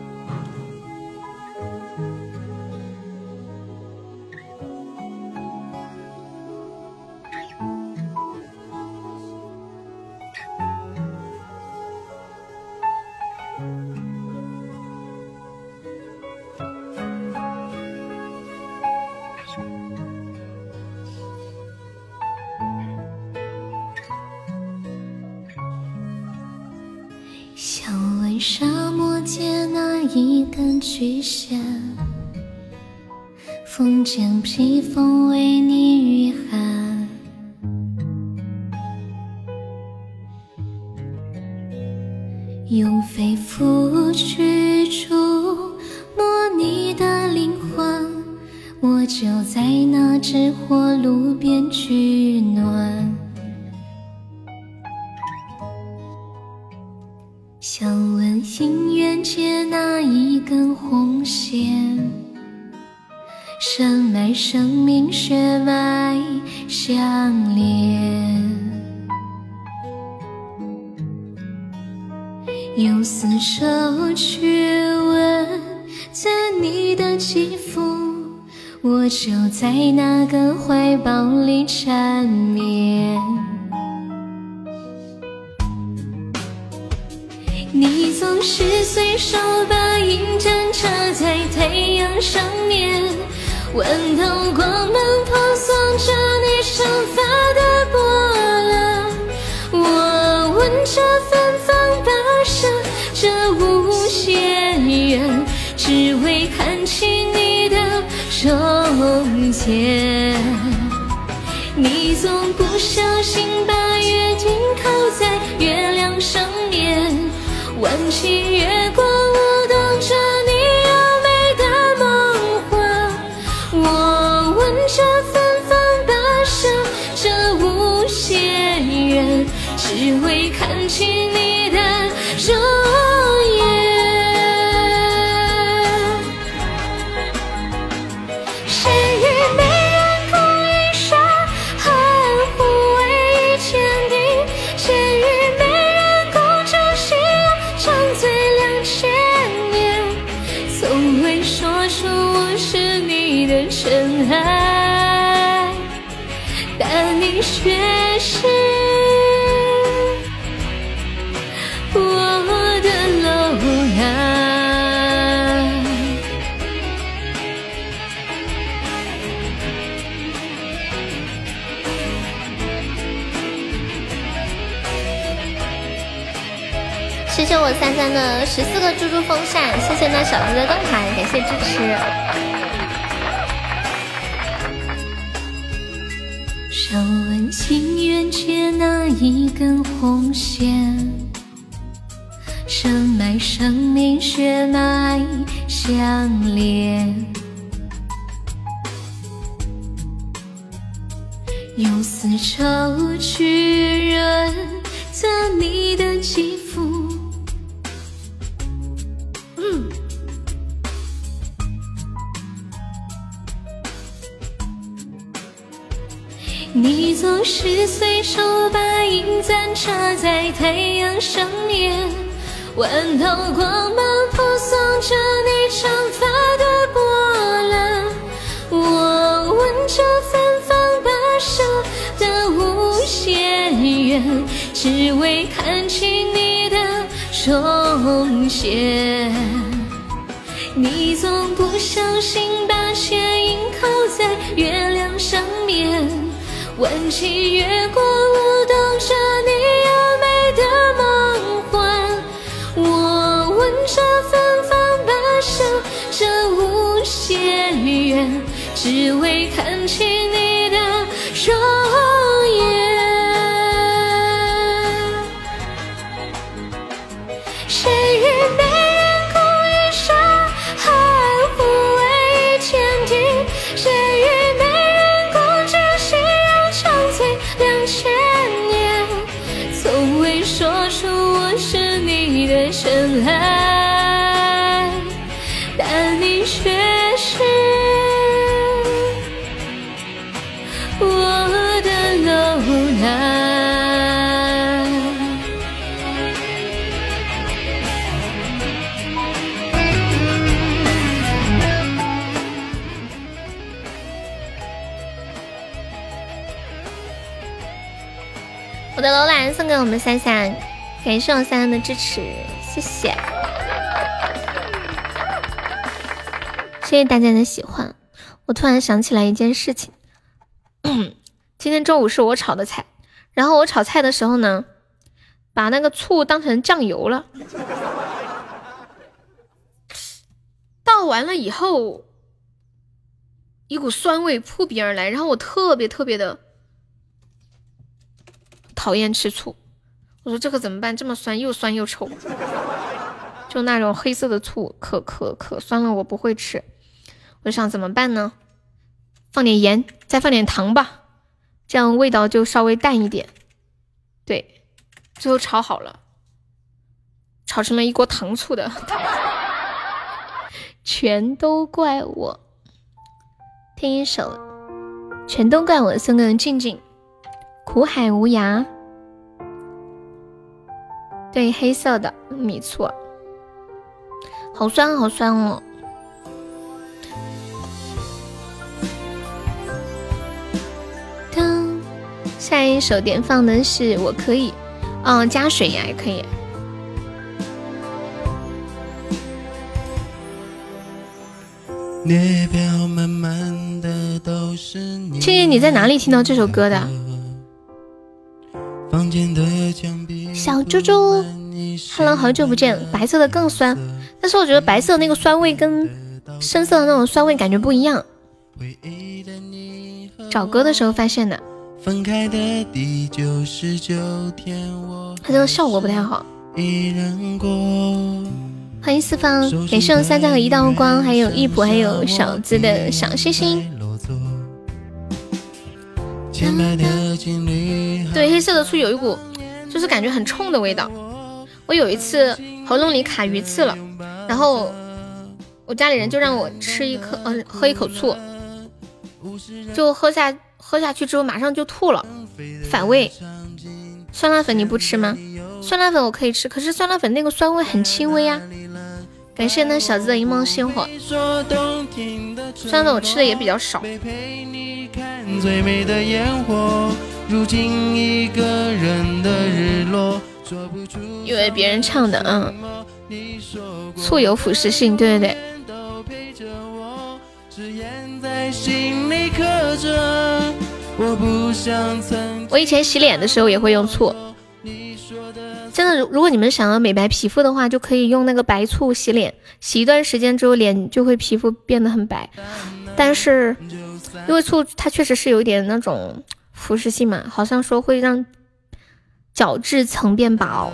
Speaker 1: 风间披风就在那个怀抱里缠绵。你总是随手把银针插在太阳上面，温透光芒婆娑着你长发容颜。你总不小心把约定靠在月亮上面，弯起月光舞动着你优美的梦话。我吻着芬芳跋涉这无限远，只为看清你谢我三三的十四个猪猪风扇，谢谢那小子的灯牌，感谢支持。想问情缘却那一根红线，深埋生命血脉相连，用丝绸去润泽你的肌肤。是随手把银簪插在太阳上面，万道光芒婆娑着你长发的波澜。我闻着芬芳跋涉的无限远，只为看清你的容颜。你总不小心把倩影靠在月亮上面。弯起月光，舞动着你优美的梦幻。我闻着芬芳跋涉着无限远，只为看清你的容我们三三，感谢我三三的支持。谢谢，谢谢大家的喜欢。我突然想起来一件事情，*clears throat* 今天中午是我炒的菜，然后我炒菜的时候呢，把那个醋当成酱油了，倒完了以后，一股酸味扑鼻而来，然后我特别特别的讨厌吃醋。我说这可怎么办？这么酸，又酸又臭，就那种黑色的醋，可可可酸了，我不会吃。我想怎么办呢？放点盐，再放点糖吧，这样味道就稍微淡一点。对，最后炒好了，炒成了一锅糖醋的。*laughs* 全都怪我，听一首《全都怪我》，送给静静，苦海无涯。对，黑色的，米醋，好酸好酸哦。当下一首点放的是我可以，嗯，加水呀也可以。列表满满的都是你青青，你在哪里听到这首歌的？小猪猪，Hello，好久不见。白色的更酸，但是我觉得白色那个酸味跟深色的那种酸味感觉不一样。找歌的时候发现的。它这个效果不太好。欢迎四方，感谢我三三和一道光，还有一普，还有小资的小星星。对，黑色的醋有一股，就是感觉很冲的味道。我有一次喉咙里卡鱼刺了，然后我家里人就让我吃一颗，嗯，喝一口醋，就喝下喝下去之后马上就吐了，反胃。酸辣粉你不吃吗？酸辣粉我可以吃，可是酸辣粉那个酸味很轻微呀。感谢那小子的一梦星火，酸辣粉我吃的也比较少。因为别人唱的，嗯，醋有腐蚀性，对对对。我以前洗脸的时候也会用醋。真的，如如果你们想要美白皮肤的话，就可以用那个白醋洗脸，洗一段时间之后，脸就会皮肤变得很白。但是，因为醋它确实是有点那种腐蚀性嘛，好像说会让角质层变薄。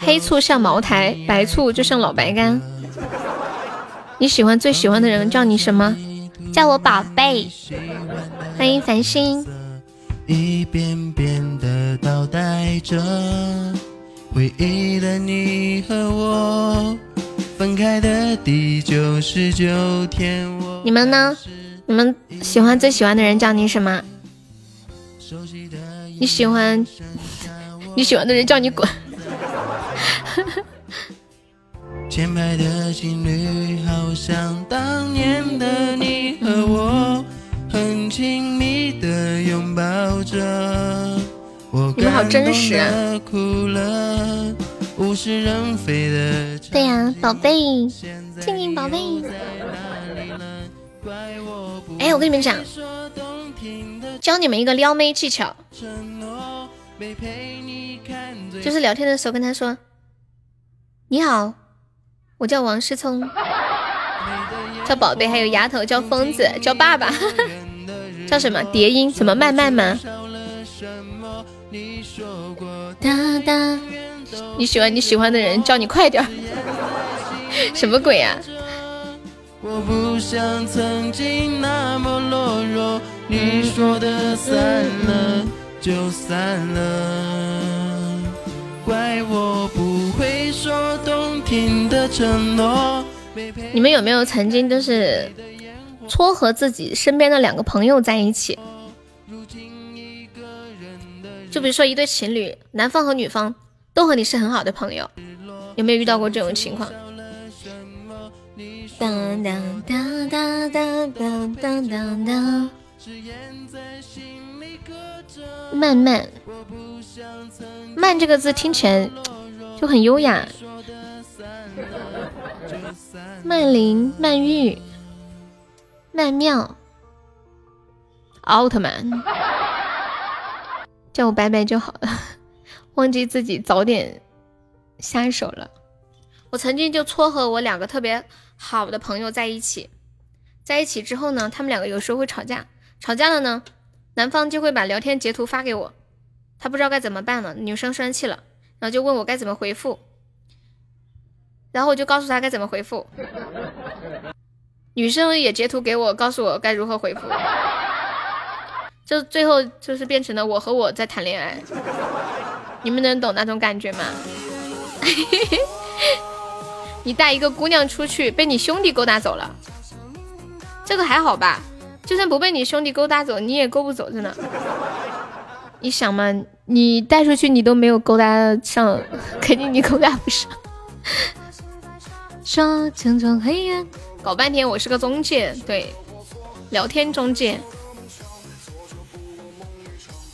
Speaker 1: 黑醋像茅台，白醋就像老白干。你喜欢最喜欢的人叫你什么？叫我宝贝，欢迎繁星。一遍遍的倒带着回忆的你和我分开的第九十九天。你们呢？你们喜欢最喜欢的人叫你什么？你喜欢你喜欢的人叫你滚。*laughs* 前排的情侣好像当年的你和我，很亲密的拥抱着。你们好真实啊！对呀，宝贝，静静宝贝。哎，我跟你们讲，教你们一个撩妹技巧，就是聊天的时候跟他说：“你好。”我叫王思聪，*laughs* 叫宝贝，还有丫头叫疯子，叫爸爸，叫什么叠音？什么慢慢吗？哒哒，你喜欢你喜欢的人叫你快点，*laughs* 什么鬼呀？我不像曾经那么懦弱，你说的散了就散了，怪我不会说动听的承诺。你们有没有曾经就是撮合自己身边的两个朋友在一起？就比如说一对情侣，男方和女方都和你是很好的朋友，有没有遇到过这种情况？当当当当当当当当当。慢慢，慢这个字听起来就很优雅。曼玲、曼玉、曼妙、奥特曼，*laughs* 叫我拜拜就好了。忘记自己早点下手了。我曾经就撮合我两个特别好的朋友在一起，在一起之后呢，他们两个有时候会吵架，吵架了呢，男方就会把聊天截图发给我，他不知道该怎么办了。女生生气了，然后就问我该怎么回复。然后我就告诉他该怎么回复，女生也截图给我，告诉我该如何回复，就最后就是变成了我和我在谈恋爱，你们能懂那种感觉吗？*laughs* 你带一个姑娘出去，被你兄弟勾搭走了，这个还好吧？就算不被你兄弟勾搭走，你也勾不走，真的。你想嘛，你带出去你都没有勾搭上，*laughs* 肯定你勾搭不上。说匆匆黑夜，搞半天我是个中介，对，聊天中介。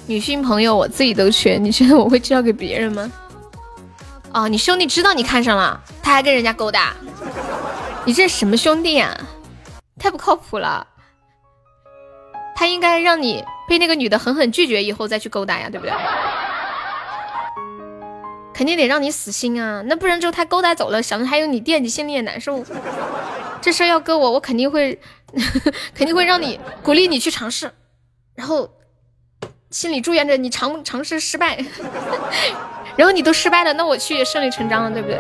Speaker 1: 女性朋友我自己都缺，你觉得我会介绍给别人吗？哦，你兄弟知道你看上了，他还跟人家勾搭，你这什么兄弟呀？太不靠谱了。他应该让你被那个女的狠狠拒绝以后再去勾搭呀，对不对？肯定得让你死心啊，那不然之后他勾搭走了，想着还有你惦记，心里也难受。这事要搁我，我肯定会，*laughs* 肯定会让你鼓励你去尝试，然后心里祝愿着你尝尝试失败，*laughs* 然后你都失败了，那我去也顺理成章了，对不对？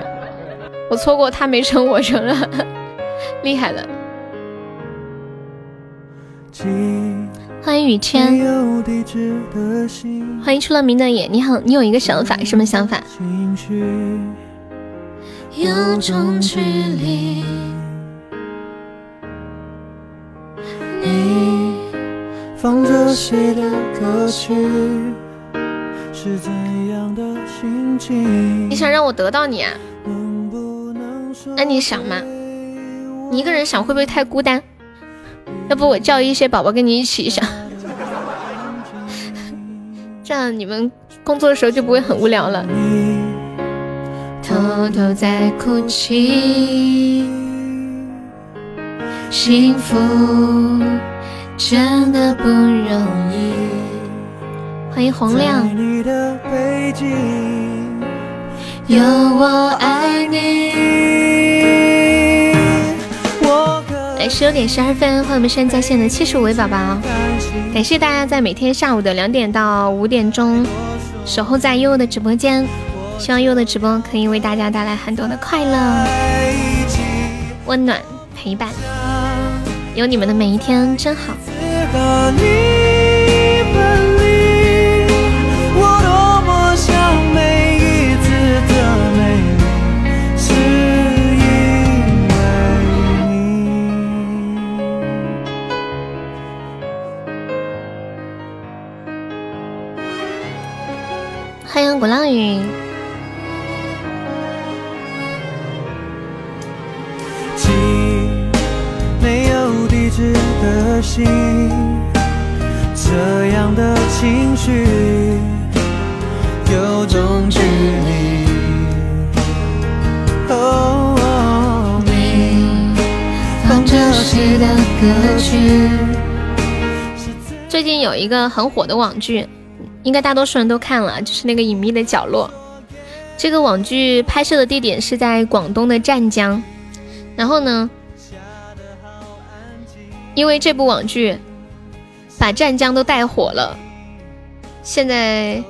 Speaker 1: 我错过他没成，我成了，*laughs* 厉害了。欢迎雨天，欢迎出了名的野。你好，你有一个想法，什么想法？有种距离，放着谁的歌曲？是怎样的心情？你想让我得到你啊？那你想吗？你一个人想会不会太孤单？要不我叫一些宝宝跟你一起想，*laughs* 这样你们工作的时候就不会很无聊了。偷偷在哭泣，幸福真的不容易。欢迎洪亮，有我爱你。十六点十二分，欢迎我们现在在线的七十五位宝宝，感谢大家在每天下午的两点到五点钟守候在悠悠的直播间，希望悠悠的直播可以为大家带来很多的快乐、温暖、陪伴，有你们的每一天真好。和你分离，我多么想每一次的美丽，是因为你。欢迎鼓浪屿。寄没有地址的信。放着谁的歌曲？最近有一个很火的网剧。应该大多数人都看了，就是那个隐秘的角落。这个网剧拍摄的地点是在广东的湛江。然后呢，因为这部网剧把湛江都带火了，现在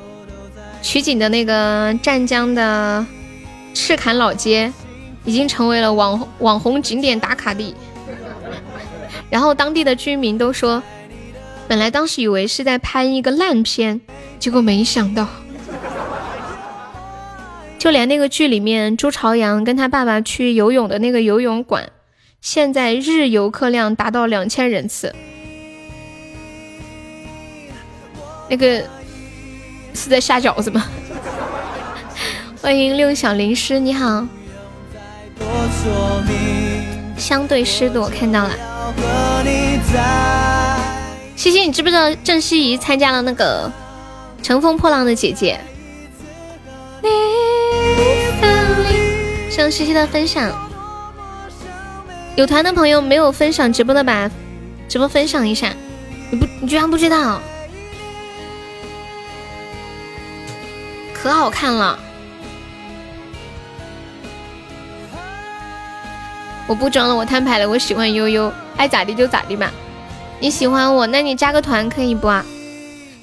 Speaker 1: 取景的那个湛江的赤坎老街已经成为了网网红景点打卡地。然后当地的居民都说。本来当时以为是在拍一个烂片，结果没想到，就连那个剧里面朱朝阳跟他爸爸去游泳的那个游泳馆，现在日游客量达到两千人次。那个是在下饺子吗？*laughs* 欢迎六小灵师，你好。相对湿度我看到了。西西，你知不知道郑希怡参加了那个《乘风破浪的姐姐》？向西西的分享。有团的朋友没有分享直播的，把直播分享一下。你不，你居然不知道？可好看了！我不装了，我摊牌了，我喜欢悠悠，爱咋地就咋地吧。你喜欢我，那你加个团可以不？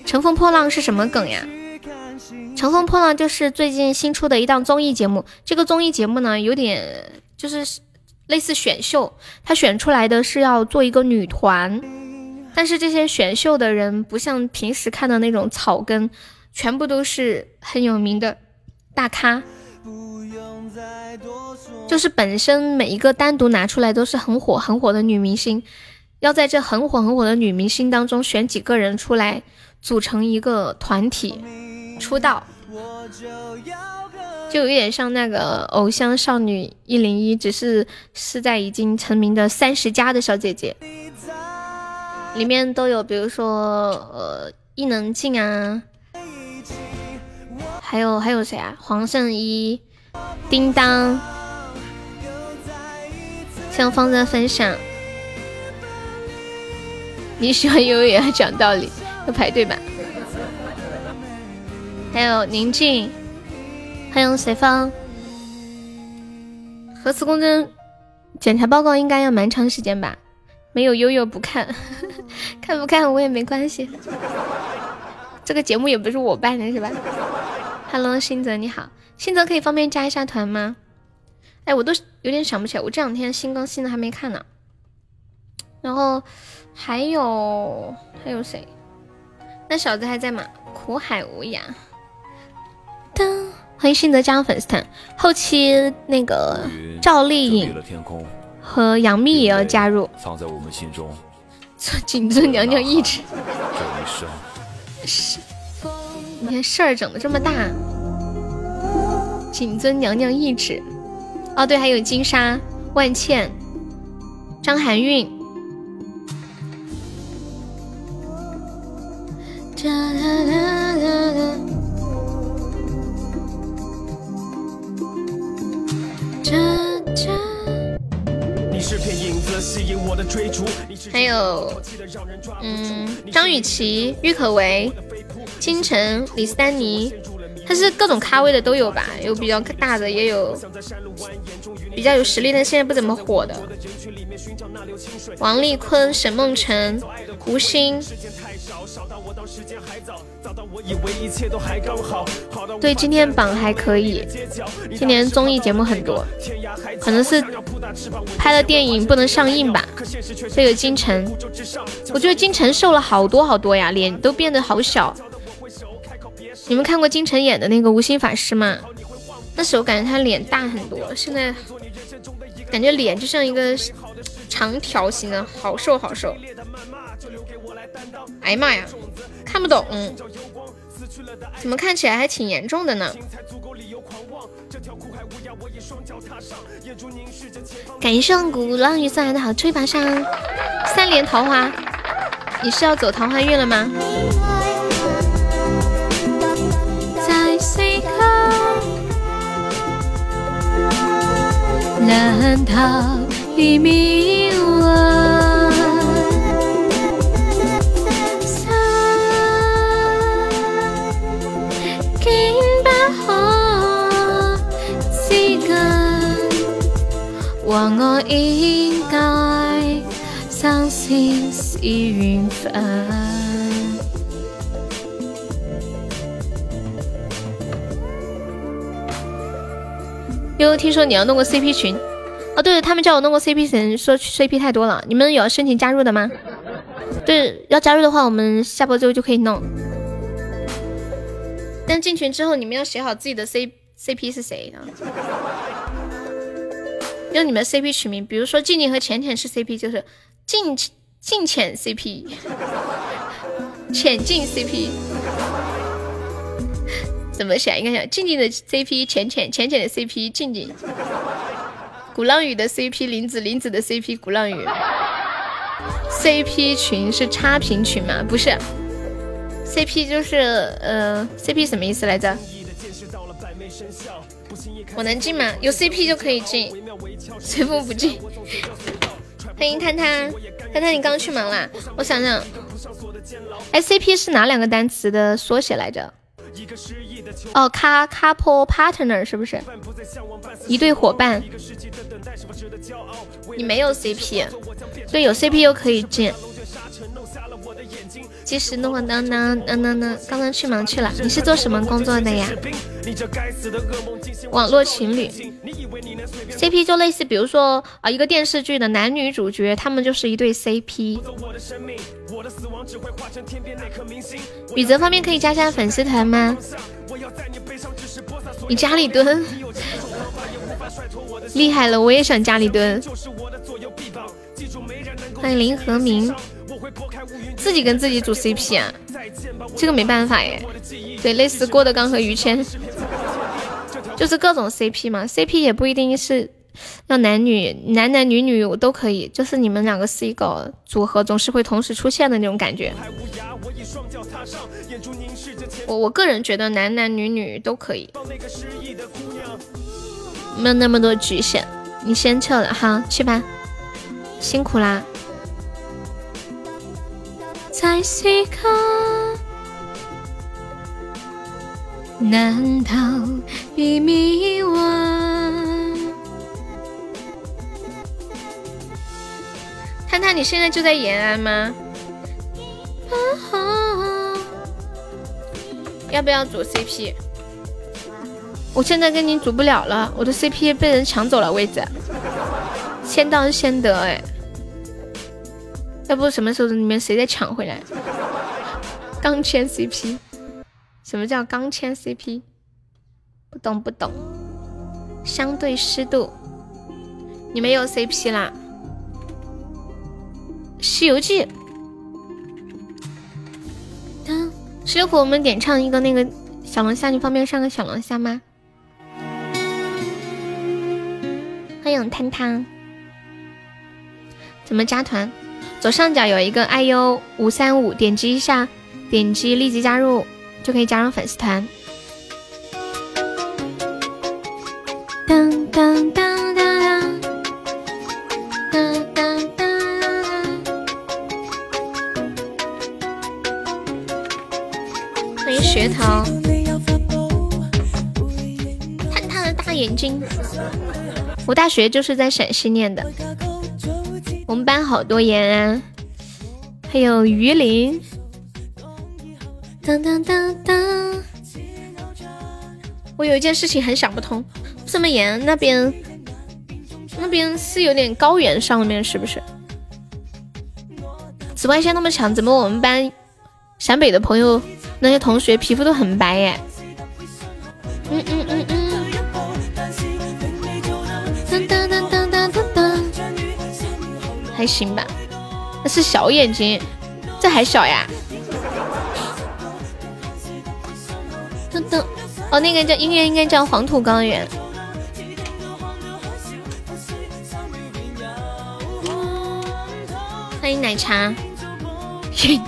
Speaker 1: 乘风破浪是什么梗呀？乘风破浪就是最近新出的一档综艺节目。这个综艺节目呢，有点就是类似选秀，他选出来的是要做一个女团，但是这些选秀的人不像平时看的那种草根，全部都是很有名的大咖，不用再多就是本身每一个单独拿出来都是很火很火的女明星。要在这很火很火的女明星当中选几个人出来组成一个团体出道，就有点像那个偶像少女一零一，只是是在已经成名的三十加的小姐姐，里面都有，比如说呃伊能静啊，还有还有谁啊？黄圣依、叮当，向方在分享。你喜欢悠悠也要讲道理，要排队吧？还有宁静，还有随风。核磁共振检查报告应该要蛮长时间吧？没有悠悠不看，*laughs* 看不看我也没关系。这个节目也不是我办的，是吧？Hello，新泽你好，新泽可以方便加一下团吗？哎，我都有点想不起来，我这两天新更新的还没看呢。然后。还有还有谁？那小子还在吗？苦海无涯。噔，欢迎新泽加入粉丝团。后期那个赵丽颖和杨幂也要加入。藏在我们心中。做谨遵娘娘懿旨。是，你看事儿整的这么大。谨遵娘娘懿旨。哦，对，还有金莎、万茜、张含韵。还有，嗯，张雨绮、郁可唯、金晨、李斯丹妮，但是各种咖位的都有吧？有比较大的，也有比较有实力但现在不怎么火的。王丽坤、沈梦辰、吴昕。对，今天榜还可以。今年综艺节目很多，可能是拍了电影不能上映吧。这个金晨，我觉得金晨瘦了好多好多呀，脸都变得好小。你们看过金晨演的那个《无心法师》吗？那时候感觉她脸大很多，现在感觉脸就像一个长条形的，好瘦好瘦。哎呀妈呀，看不懂，怎么看起来还挺严重的呢？感谢鼓浪屿送来的好吹把上三连桃花，你是要走桃花运了吗？在此刻，难逃黎明我。我我应该相信是缘分。悠悠，听说你要弄个 CP 群？哦，对，他们叫我弄个 CP 群，说 CP 太多了。你们有申请加入的吗？对，要加入的话，我们下播之后就可以弄。但进群之后，你们要写好自己的 C CP 是谁啊？用你们 CP 取名，比如说静静和浅浅是 CP，就是静静浅 CP，浅静 CP，怎么写？应该写静静的 CP，浅浅浅浅的 CP，静静。鼓浪屿的 CP，林子林子的 CP，鼓浪屿。CP 群是差评群吗？不是，CP 就是呃，CP 什么意思来着？我能进吗？有 CP 就可以进，随风不进。欢迎探探，探探你刚去忙啦？我想想，哎，CP 是哪两个单词的缩写来着？哦，couple partner 是不是？一对伙伴。你没有 CP，对，有 CP 又可以进。及时弄个当当当当当，刚刚去忙去了。你是做什么工作的呀？网络情侣，CP 就类似，比如说啊，一个电视剧的男女主角，他们就是一对 CP。宇泽方面可以加下粉丝团吗？你家里蹲，厉害了，我也想家里蹲。欢迎林和明。自己跟自己组 CP 啊？这个没办法耶。对，类似郭德纲和于谦，就是各种 CP 嘛，CP 也不一定是要男女，男男女女我都可以，就是你们两个是一个组合，总是会同时出现的那种感觉。我我个人觉得男男女女都可以，没有那么多局限。你先撤了，哈去吧，辛苦啦。在此刻，难逃已迷惘。探探，你现在就在延安吗？要不要组 CP？我现在跟你组不了了，我的 CP 被人抢走了位置。先到先得，哎。要不什么时候里面谁再抢回来？钢签 CP，什么叫钢签 CP？不懂不懂。相对湿度，你们有 CP 啦？西游记。十六虎，我们点唱一个那个小龙虾，你方便上个小龙虾吗？欢迎汤汤，怎么加团？左上角有一个 iu 五三五，点击一下，点击立即加入就可以加入粉丝团。当当当当当当当！欢迎学桃，看他的大眼睛。我大学就是在陕西念的。我们班好多延安，还有鱼鳞。当当当当！我有一件事情很想不通，这么延安那边，那边是有点高原上面是不是？紫外线那么强，怎么我们班陕北的朋友那些同学皮肤都很白耶？嗯嗯还行吧，那是小眼睛，这还小呀。噔噔，哦，那个叫音乐应该叫黄土高原。欢迎奶茶。*laughs* 静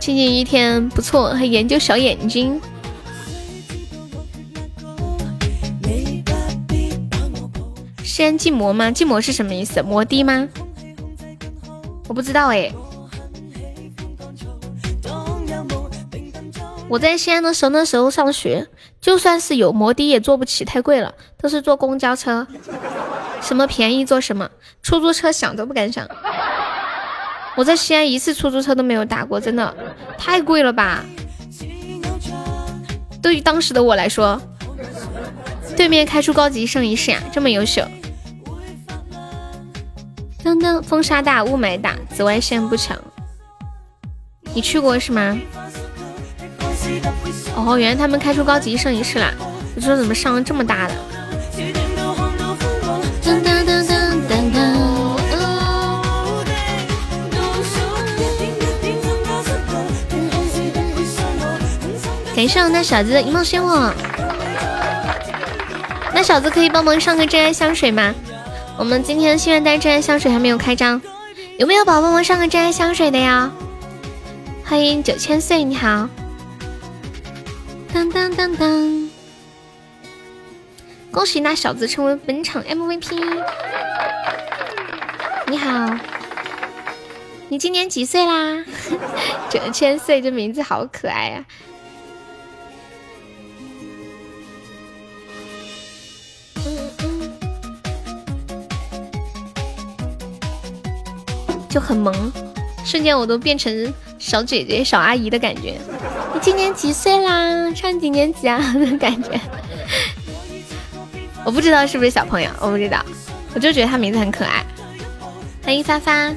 Speaker 1: 静一天不错，还研究小眼睛。西安禁摩吗？禁摩是什么意思？摩的吗？我不知道哎。我在西安的时候，那时候上学，就算是有摩的也坐不起，太贵了，都是坐公交车，什么便宜坐什么，出租车想都不敢想。我在西安一次出租车都没有打过，真的太贵了吧？对于当时的我来说，对面开出高级一生一世呀，这么优秀。噔噔，风沙大，雾霾大，紫外线不强。你去过是吗？哦，原来他们开出高级摄影师啦！我说怎么上了这么大的？噔噔噔噔噔噔。感谢我那小子的一梦星火。那小子可以帮忙上个真爱香水吗？我们今天心愿单真爱香水还没有开张，有没有宝宝们上个真爱香水的呀？欢迎九千岁，你好！当当当当！恭喜那小子成为本场 MVP！你好，你今年几岁啦？*laughs* 九千岁，这名字好可爱呀！就很萌，瞬间我都变成小姐姐、小阿姨的感觉。你今年几岁啦？上几年级啊？的感觉。*laughs* 我不知道是不是小朋友，我不知道，我就觉得他名字很可爱。欢迎发发，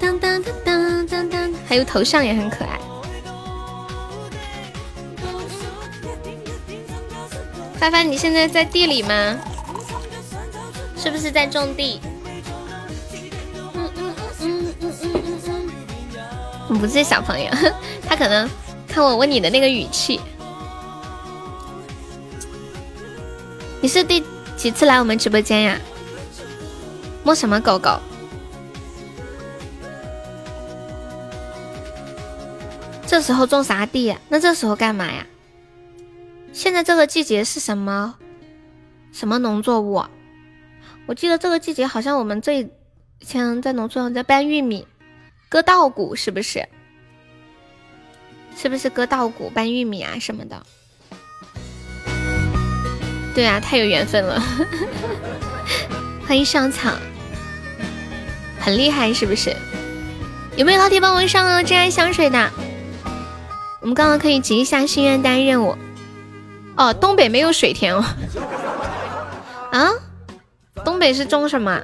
Speaker 1: 当当当当当当，还有头像也很可爱。发发，你现在在地里吗？是不是在种地？不是小朋友，*laughs* 他可能看我问你的那个语气。你是第几次来我们直播间呀？摸什么狗狗？这时候种啥地？那这时候干嘛呀？现在这个季节是什么？什么农作物？我记得这个季节好像我们这以前在农村在掰玉米，割稻谷是不是？是不是割稻谷搬玉米啊什么的？对啊，太有缘分了！*laughs* 欢迎上场，很厉害是不是？有没有老铁帮我上了真爱香水的？我们刚刚可以集一下心愿单任务。哦，东北没有水田哦。*laughs* 啊？东北是种什么？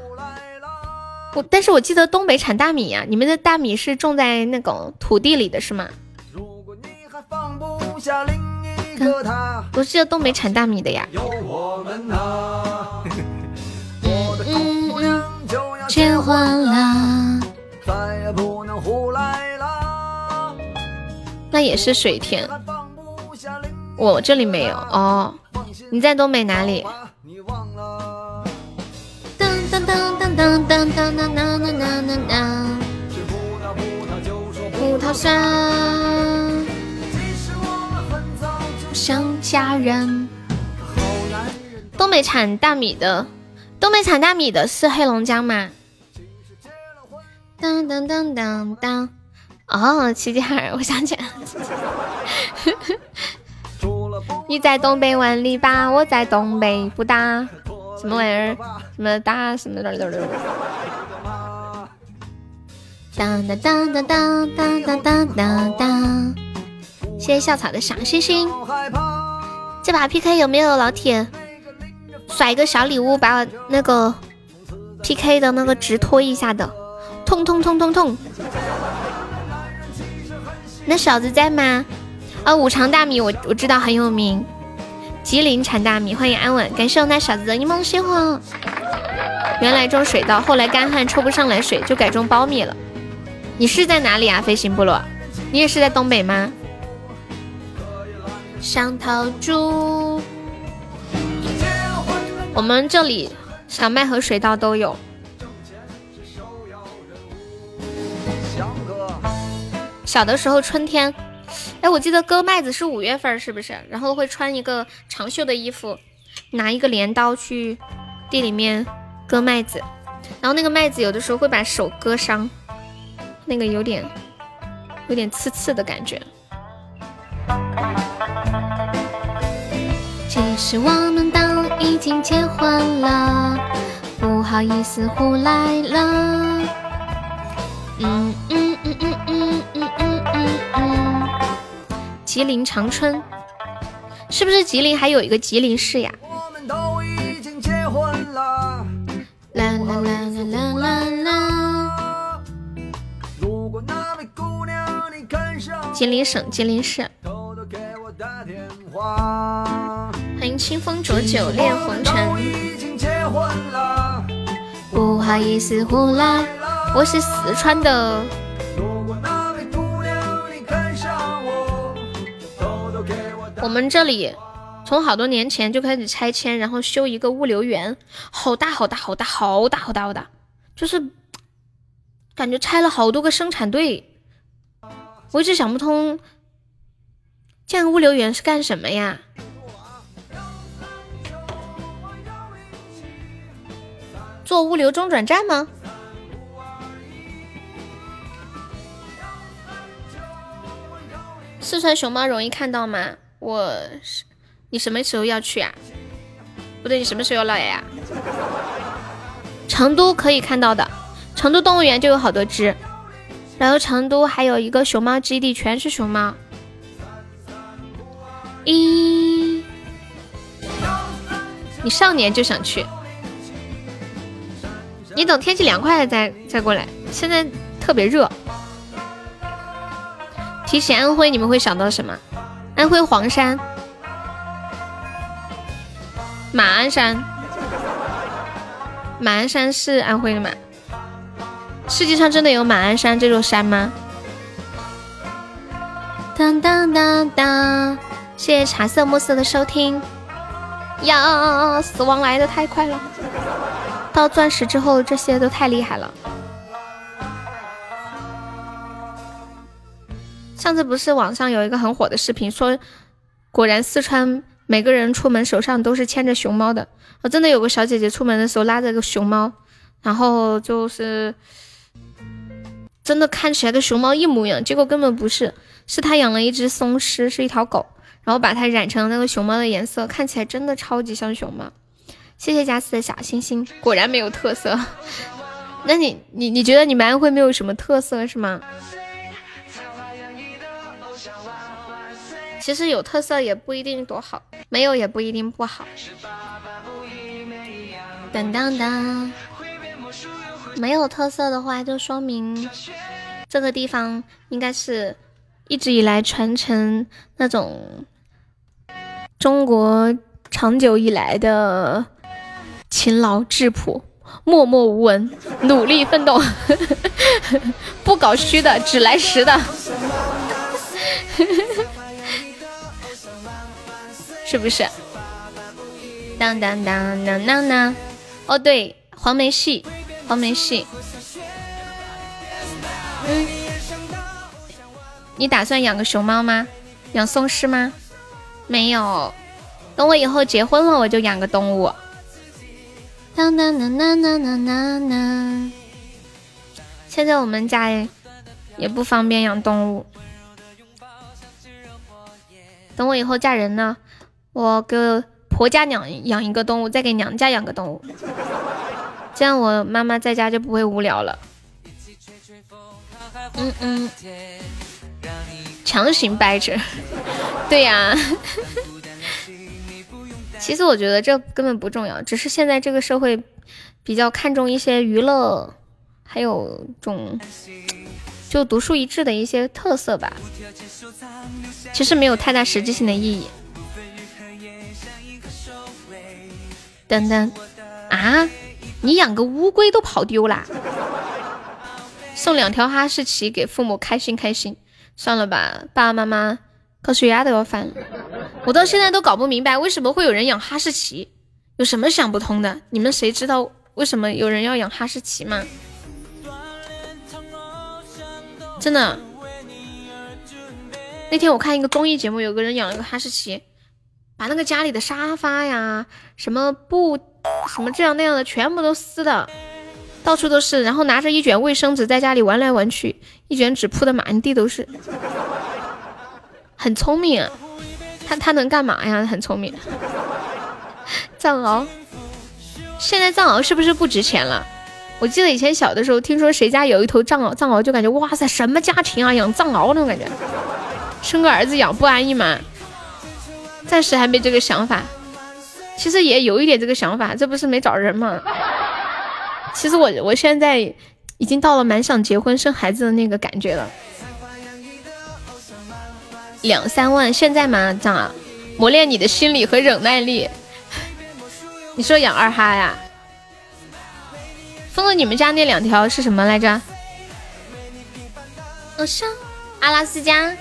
Speaker 1: 我但是我记得东北产大米呀，你们的大米是种在那种土地里的是吗？我记得东北产大米的呀。结婚了。那也是水田，我这里没有哦。你在东北哪里？当当当当当当当当当当。葡萄酸。想家人。东北产大米的，东北产大米的是黑龙江吗？当当当当当。哦，齐齐哈尔，我想起来了。你在东北玩泥巴，我在东北不打什么玩意儿，什么打什么的。当当当当当当当当当当。谢谢校草的小星星。这把 PK 有没有老铁甩一个小礼物，把我那个 PK 的那个值拖一下的？痛痛痛痛痛！那嫂子在吗？啊，五常大米我我知道很有名，吉林产大米，欢迎安稳，感谢我那小子的柠檬鲜花。原来种水稻，后来干旱抽不上来水，就改种苞米了。你是在哪里啊？飞行部落，你也是在东北吗？香桃猪，我们这里小麦和水稻都有。小的时候春天，哎，我记得割麦子是五月份，是不是？然后会穿一个长袖的衣服，拿一个镰刀去地里面割麦子，然后那个麦子有的时候会把手割伤，那个有点有点刺刺的感觉。其实我们都已经结婚了，不好意思胡来了。嗯嗯嗯嗯嗯嗯嗯嗯嗯。吉林长春，是不是吉林还有一个吉林市呀？啦啦啦啦啦啦。吉林省吉林市。欢迎清风浊酒恋红尘。不好意思胡来。我是四川的。我们这里从好多年前就开始拆迁，然后修一个物流园，好大好大好大好大好大好大，就是感觉拆了好多个生产队。我一直想不通，建个物流园是干什么呀？做物流中转站吗？四川熊猫容易看到吗？我是你什么时候要去啊？不对，你什么时候要来呀？成都可以看到的，成都动物园就有好多只，然后成都还有一个熊猫基地，全是熊猫。一，你上年就想去，你等天气凉快了再再过来，现在特别热。提起安徽，你们会想到什么？安徽黄山、马鞍山。马鞍山是安徽的吗？世界上真的有马鞍山这座山吗？当当当当，谢谢茶色暮色的收听。呀，死亡来的太快了！到钻石之后，这些都太厉害了。上次不是网上有一个很火的视频，说果然四川每个人出门手上都是牵着熊猫的。我真的有个小姐姐出门的时候拉着个熊猫，然后就是真的看起来跟熊猫一模一样，结果根本不是，是她养了一只松狮，是一条狗，然后把它染成那个熊猫的颜色，看起来真的超级像熊猫。谢谢佳思的小星星，果然没有特色。*laughs* 那你你你觉得你们安徽没有什么特色是吗？其实有特色也不一定多好，没有也不一定不好。当当当，没有特色的话，就说明这个地方应该是一直以来传承那种中国长久以来的勤劳质朴、默默无闻、努力奋斗，*laughs* 不搞虚的，只来实的，是不是？当当当当当当！哦，对，黄梅戏，黄梅戏。你打算养个熊猫吗？养松狮吗？没有。等我以后结婚了，我就养个动物。当当当当当当当当！现在我们家也不方便养动物。等我以后嫁人呢。我给。婆家养养一个动物，再给娘家养个动物，*laughs* 这样我妈妈在家就不会无聊了。嗯嗯，强行掰扯，*laughs* 对呀。*laughs* 其实我觉得这根本不重要，只是现在这个社会比较看重一些娱乐，还有种就独树一帜的一些特色吧。其实没有太大实质性的意义。等等啊！你养个乌龟都跑丢啦！送两条哈士奇给父母开心开心，算了吧，爸爸妈妈高血压都要犯了。我到现在都搞不明白，为什么会有人养哈士奇？有什么想不通的？你们谁知道为什么有人要养哈士奇吗？真的，那天我看一个综艺节目，有个人养了个哈士奇。把那个家里的沙发呀，什么布，什么这样那样的，全部都撕的，到处都是。然后拿着一卷卫生纸在家里玩来玩去，一卷纸铺的满地都是。很聪明，啊，他他能干嘛呀？很聪明。藏獒，现在藏獒是不是不值钱了？我记得以前小的时候，听说谁家有一头藏獒，藏獒就感觉哇塞，什么家庭啊，养藏獒那种感觉，生个儿子养不安逸吗？暂时还没这个想法，其实也有一点这个想法，这不是没找人吗？其实我我现在已经到了蛮想结婚生孩子的那个感觉了。两三万现在吗？这样啊？磨练你的心理和忍耐力。你说养二哈呀？疯了，你们家那两条是什么来着？我上阿拉斯加。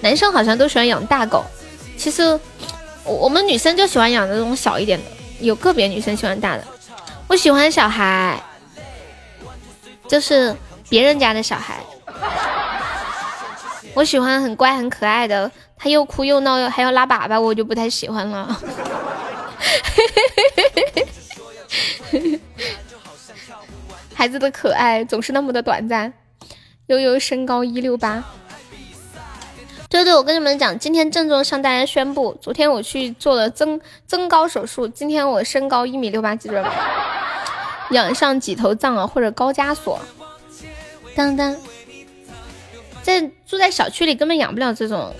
Speaker 1: 男生好像都喜欢养大狗。其实，我我们女生就喜欢养那种小一点的，有个别女生喜欢大的。我喜欢小孩，就是别人家的小孩。我喜欢很乖很可爱的，他又哭又闹又还要拉粑粑，我就不太喜欢了。*laughs* 孩子的可爱总是那么的短暂。悠悠身高一六八。对对，我跟你们讲，今天郑重向大家宣布，昨天我去做了增增高手术，今天我身高一米六八，记住了？养上几头藏獒或者高加索。当当，在住在小区里根本养不了这种，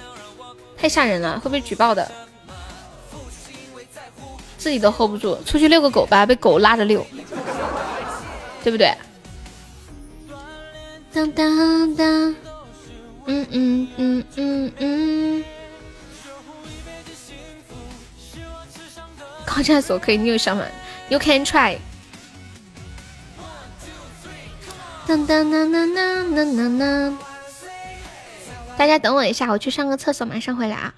Speaker 1: 太吓人了，会被举报的。自己都 hold 不住，出去遛个狗吧，被狗拉着遛，对不对？当当当。嗯嗯嗯嗯嗯，高架锁可以，你上吗？You can try。噔噔噔噔噔噔噔，大家等我一下，我去上个厕所，马上回来啊。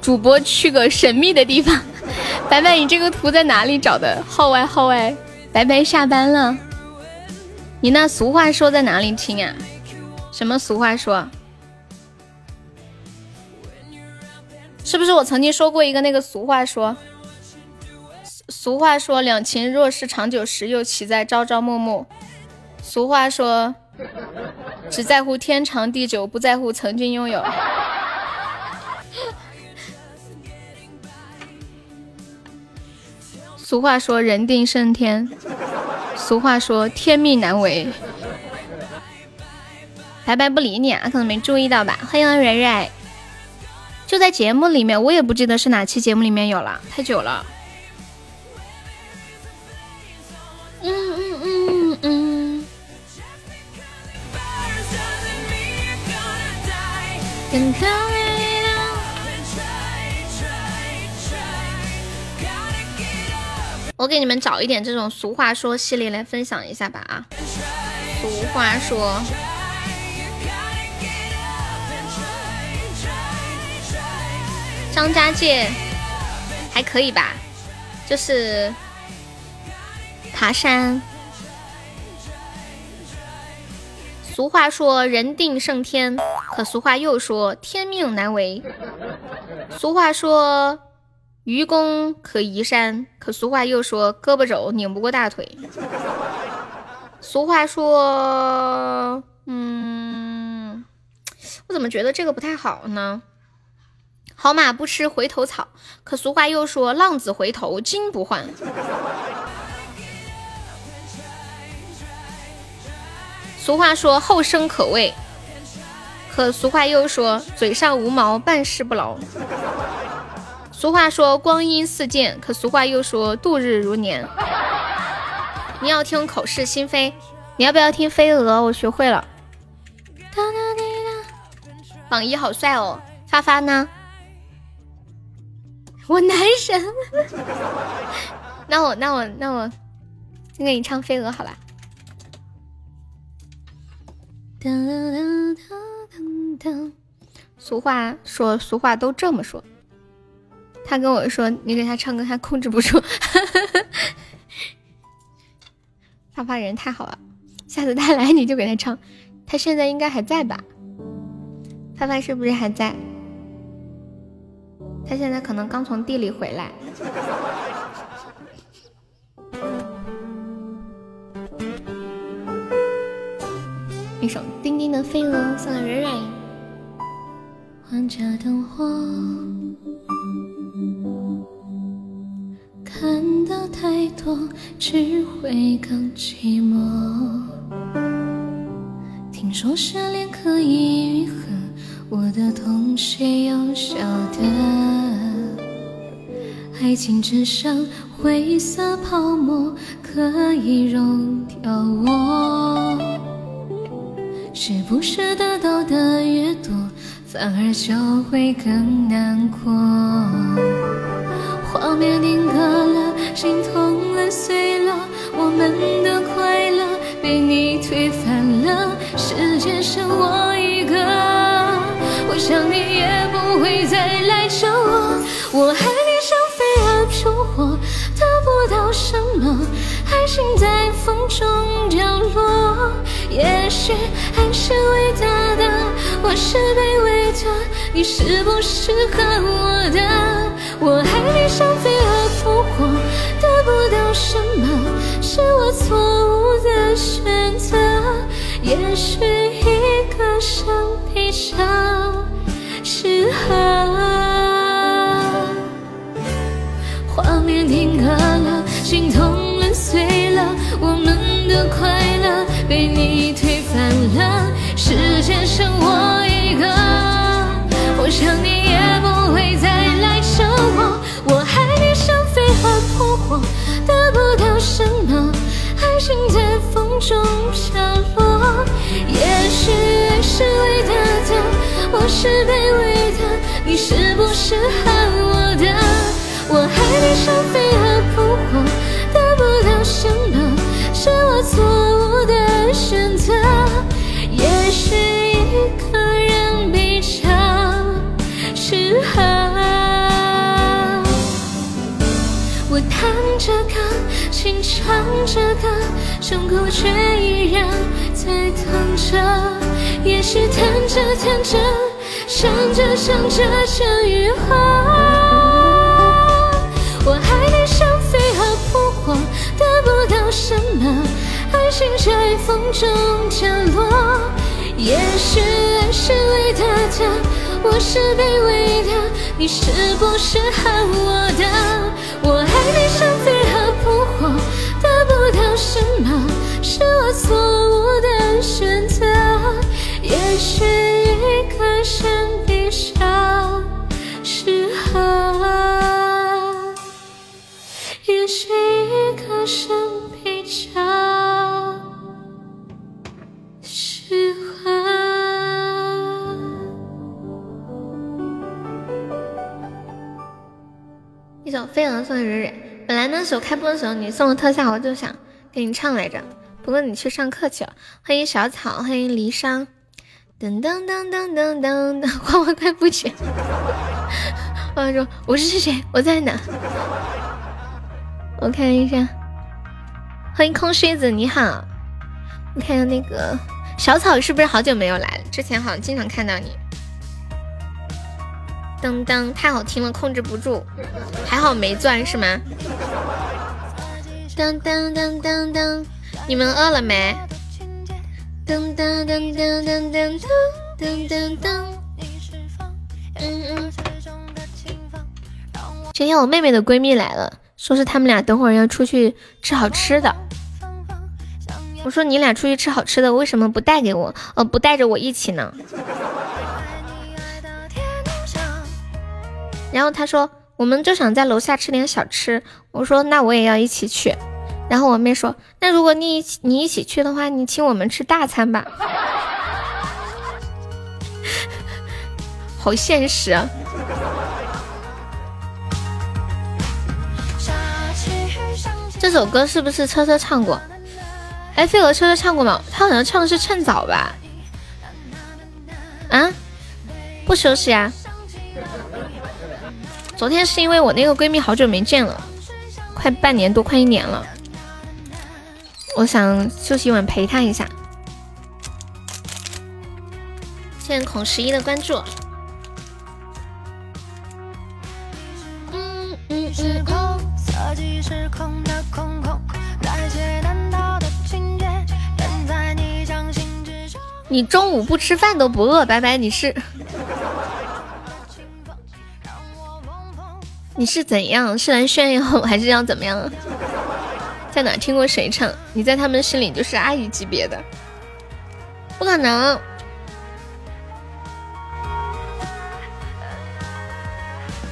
Speaker 1: 主播去个神秘的地方，*laughs* 白白，你这个图在哪里找的？号外号外，白白下班了。你那俗话说在哪里听啊？什么俗话说？是不是我曾经说过一个那个俗话说？俗话说两情若是长久时，又岂在朝朝暮暮？俗话说只在乎天长地久，不在乎曾经拥有。俗话说人定胜天，俗话说天命难违。白白不理你啊，可能没注意到吧。欢迎蕊蕊，就在节目里面，我也不记得是哪期节目里面有了，太久了。嗯嗯嗯嗯。我给你们找一点这种俗话说系列来分享一下吧啊！俗话说，张家界还可以吧，就是爬山。俗话说人定胜天，可俗话又说天命难违。俗话说。愚公可移山，可俗话又说胳膊肘拧不过大腿。俗话说，嗯，我怎么觉得这个不太好呢？好马不吃回头草，可俗话又说浪子回头金不换。俗话说后生可畏，可俗话又说嘴上无毛办事不牢。俗话说光阴似箭，可俗话又说度日如年。*laughs* 你要听口是心非，你要不要听飞蛾？我学会了。榜一好帅哦，发发呢？我男神。那我那我那我，先给你唱飞蛾好了。俗话说，俗话都这么说。他跟我说：“你给他唱歌，他控制不住。*laughs* 发发人太好了，下次他来你就给他唱。他现在应该还在吧？发发是不是还在？他现在可能刚从地里回来。一首《叮叮的飞蛾》送给蕊蕊。看得太多，只会更寂寞。听说失恋可以愈合，我的痛谁又晓得？爱情只像灰色泡沫，可以融掉我。是不是得到的越多，反而就会更难过？画面定格了，心痛了，碎了，我们的快乐被你推翻了，世界剩我一个。我想你也不会再来找我，我爱你像飞蛾扑火，得不到什么，爱情在风中凋落。也许爱是伟大的，我是卑微的，你是不是恨我的？我爱你像飞蛾扑火，得不到什么，是我错误的选择。也许一个伤比较适合。画面定格了，心痛了，碎了，我们的快乐。被你推翻了，世界剩我一个。我想你也不会再来找我。我爱你像飞蛾扑火，得不到什么，爱情在风中飘落。也许爱是伟大的，我是卑微的，你是不是恨我的？我爱你像飞蛾扑火，得不到什么，是我错误。的选择，唱着歌，胸口却依然在疼着。也许疼着疼着，想着想着就愈合。我爱你像飞蛾扑火，得不到什么。爱情在风中降落，也许爱是伟大的，我是卑微的，你是不是恨我的？我爱你像飞蛾，到什么，是我错误的选择。也许一个人比较适合，也许一个人比较。一首《飞蛾》送给蕊蕊。本来那首开播的时候你送的特效，我就想给你唱来着。不过你去上课去了。欢迎小草，欢迎离殇。噔噔噔噔噔噔噔，*laughs* 花花快不起。花花说：“我是谁？我在哪？”我看一下。欢迎空虚子，你好。你看一下那个小草是不是好久没有来了？之前好像经常看到你。噔噔，太好听了，控制不住。还好没钻是吗？噔噔噔噔噔，你们饿了没？噔噔噔噔噔噔噔噔噔。嗯嗯。今天我妹妹的闺蜜来了，说是他们俩等会儿要出去吃好吃的。我说你俩出去吃好吃的，为什么不带给我？呃，不带着我一起呢？然后他说，我们就想在楼下吃点小吃。我说，那我也要一起去。然后我妹说，那如果你一起你一起去的话，你请我们吃大餐吧。*laughs* 好现实。啊。这首歌是不是车车唱过？哎，飞蛾车车唱过吗？他好像唱的是趁早吧？啊？不休息啊？昨天是因为我那个闺蜜好久没见了，快半年多，快一年了。我想休息一晚陪她一下。谢谢孔十一的关注。嗯嗯你中午不吃饭都不饿，拜拜！你是你是怎样？是来炫耀 *laughs* 还是要怎么样？在哪听过谁唱？你在他们心里就是阿姨级别的，不可能。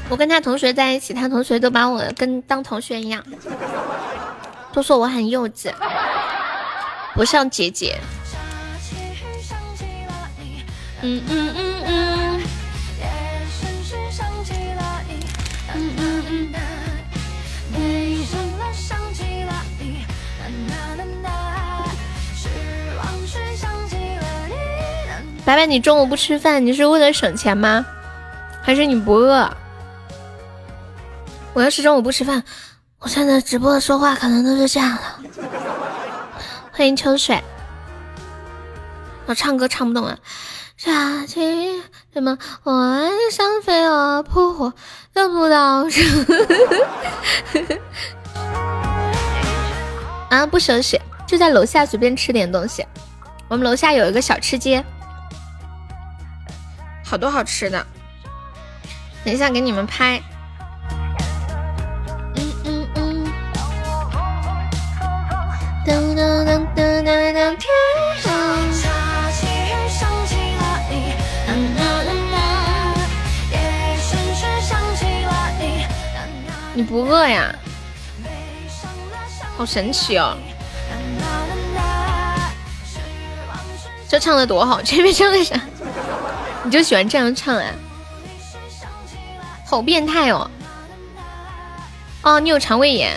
Speaker 1: 我跟他同学在一起，他同学都把我跟当同学一样，都说我很幼稚，不像姐姐。嗯嗯。白白，你中午不吃饭，你是为了省钱吗？还是你不饿？我要是中午不吃饭，我现在直播说话可能都是这样的。欢迎秋水，我唱歌唱不动啊！夏季什么？我爱上飞蛾扑火，得不到什 *laughs* 啊，不休息，就在楼下随便吃点东西。我们楼下有一个小吃街。好多好吃的，等一下给你们拍。嗯嗯嗯。噔噔噔噔噔噔，天上下起雨，想起了你。啦啦啦，你。你不饿呀？好神奇哦！这唱的多好，前面唱的啥？你就喜欢这样唱啊？好变态哦！哦，你有肠胃炎，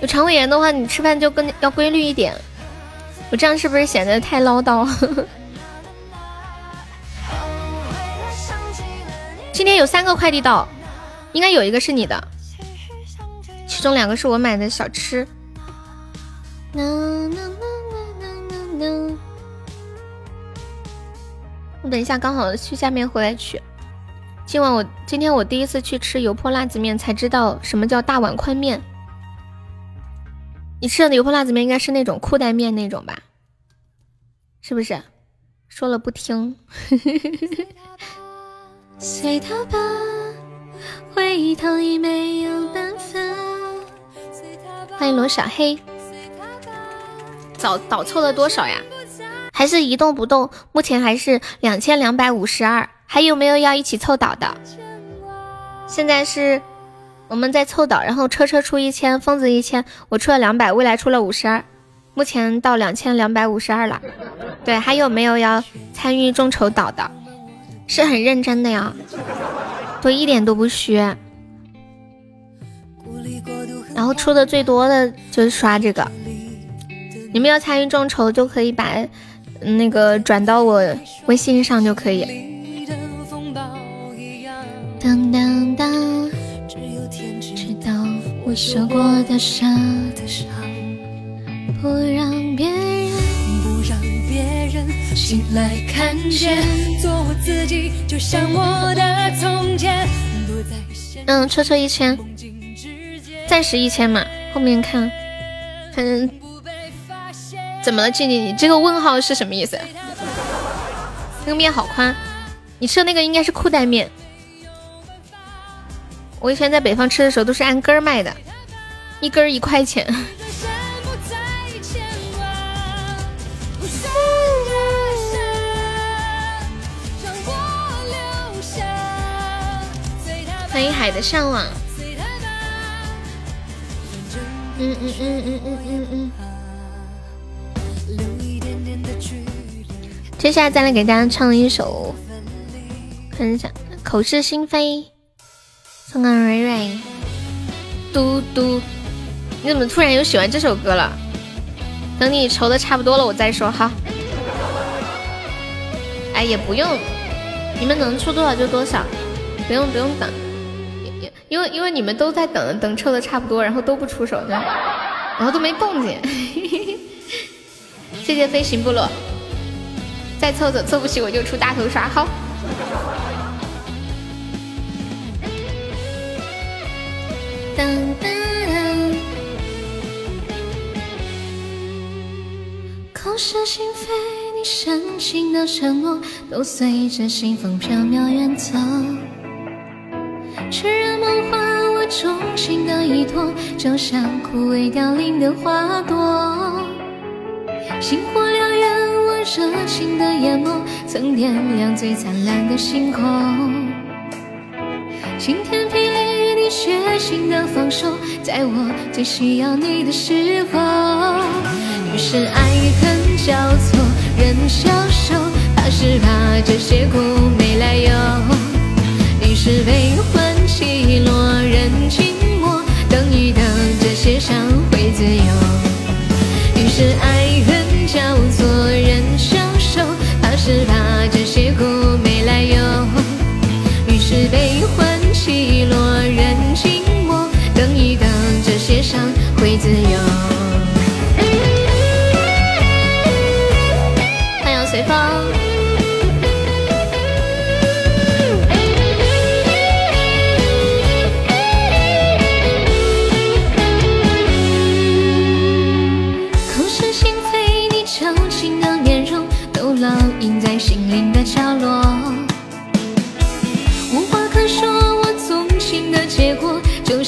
Speaker 1: 有肠胃炎的话，你吃饭就更要规律一点。我这样是不是显得太唠叨？*laughs* 今天有三个快递到，应该有一个是你的，其中两个是我买的小吃。我等一下刚好去下面回来取。今晚我今天我第一次去吃油泼辣子面，才知道什么叫大碗宽面。你吃的油泼辣子面应该是那种裤带面那种吧？是不是？说了不听。*laughs* 随他吧，回头已没有办法。欢迎罗小黑。早倒凑了多少呀？还是一动不动，目前还是两千两百五十二。还有没有要一起凑倒的？现在是我们在凑倒，然后车车出一千，疯子一千，我出了两百，未来出了五十二，目前到两千两百五十二了。对，还有没有要参与众筹倒的？是很认真的呀，都一点都不虚。然后出的最多的就是刷这个，你们要参与众筹就可以把。那个转到我微信上就可以。当当当，知道我受过的伤，不让别人不让别人醒来看见，做我自己，就像我的从前。嗯，车车一千，暂时一千嘛，后面看，反正。怎么了，静静？你这个问号是什么意思？那个面好宽，你吃的那个应该是裤带面。我以前在北方吃的时候都是按根儿卖的，一根儿一块钱。欢迎海的向往。嗯嗯嗯嗯嗯嗯嗯。接下来再来给大家唱一首，看一下《口是心非》，送给蕊蕊。嘟嘟，你怎么突然又喜欢这首歌了？等你筹的差不多了，我再说哈。哎，也不用，你们能出多少就多少，不用不用等，因为因为你们都在等等抽的差不多，然后都不出手，然后都没动静。*laughs* 谢谢飞行部落，再凑凑，凑不齐我就出大头刷。好。当当当，口是心非，你深情的承诺，都随着清风飘渺远走。痴人梦话，我钟情的依托，就像枯萎凋零的花朵。星火燎原，热情的眼眸，曾点亮最灿烂的星空。晴天霹雳，你血腥的放手，在我最需要你的时候。于是爱恨交错，人消瘦，怕是怕这些苦没来由。于是悲欢起落，人静默，等一等，这些伤会自由。于是爱翅膀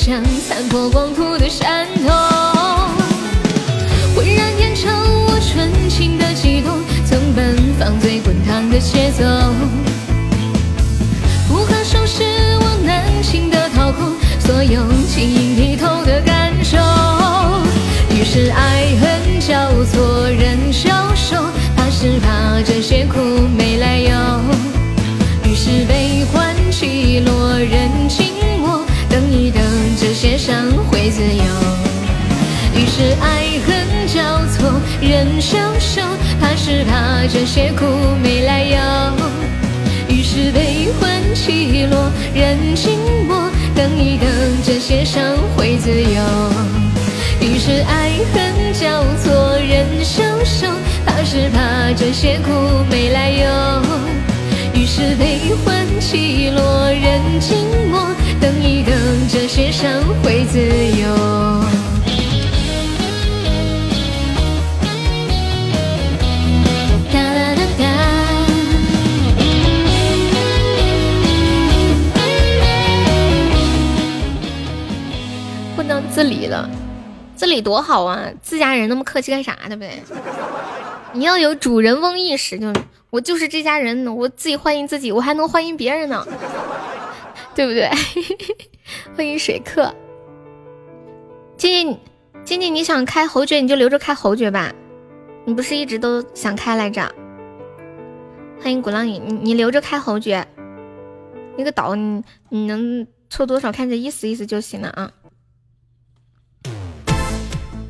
Speaker 1: 像残破光秃的山头。浑然天成，我纯情的悸动，曾奔放最滚烫的节奏。怕这些苦没来由。于是悲欢起落，人静默，等一等，这些伤会自由。于是爱恨交错，人消瘦。怕是怕这些苦没来由，于是悲欢起落，人静默，等一等，这些伤会自由。自理了，自理多好啊！自家人那么客气干啥，对不对？你要有主人翁意识，就我就是这家人，我自己欢迎自己，我还能欢迎别人呢，对不对？*laughs* 欢迎水客，静静，静静，你想开侯爵你就留着开侯爵吧，你不是一直都想开来着？欢迎鼓浪屿，你你留着开侯爵，那个岛你你能凑多少，看着意思意思就行了啊。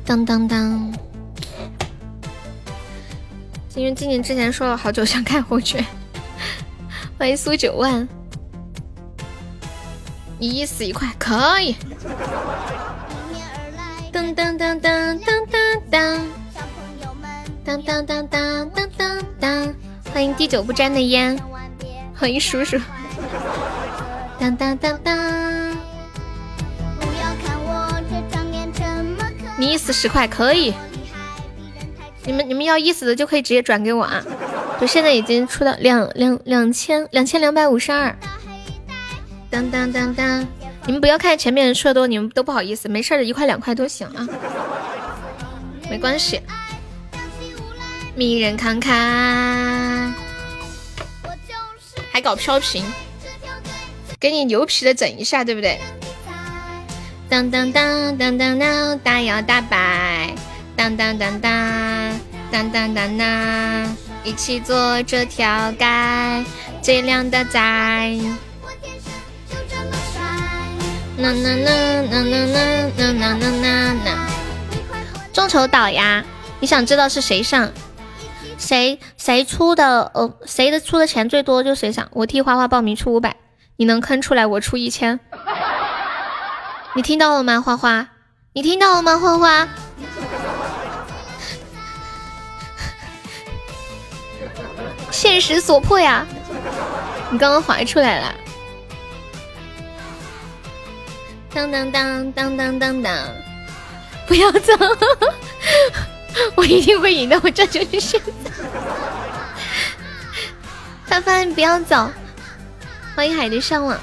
Speaker 1: 当当当。因为静静之前说了好久想看火雀，欢迎苏九万，一亿死一块可以。噔噔噔噔噔噔噔，当当当当当当当，欢迎滴酒不沾的烟，欢迎叔叔。当当当当，你一死十块可以。你们你们要意思的就可以直接转给我啊！就现在已经出到两两两千两千两百五十二。当当当当，你们不要看前面出的多，你们都不好意思，没事的，一块两块都行啊，没关系。迷人康康，还搞飘屏，给你牛皮的整一下，对不对？当当当当当当，大摇大摆。当当当当当当当当，一起做这条街最靓的仔。呐呐呐呐呐呐呐呐呐呐呐！众筹岛呀，你想知道是谁上？谁谁出的？呃，谁的出的钱最多就谁上。我替花花报名出五百，你能坑出来我出一千。你听到了吗？花花，你听到了吗？花花，现实所迫呀。你刚刚划出来了，当当当当当当当，不要走，*laughs* 我一定会赢的。我这就去。范范，你不要走，欢迎海的上网，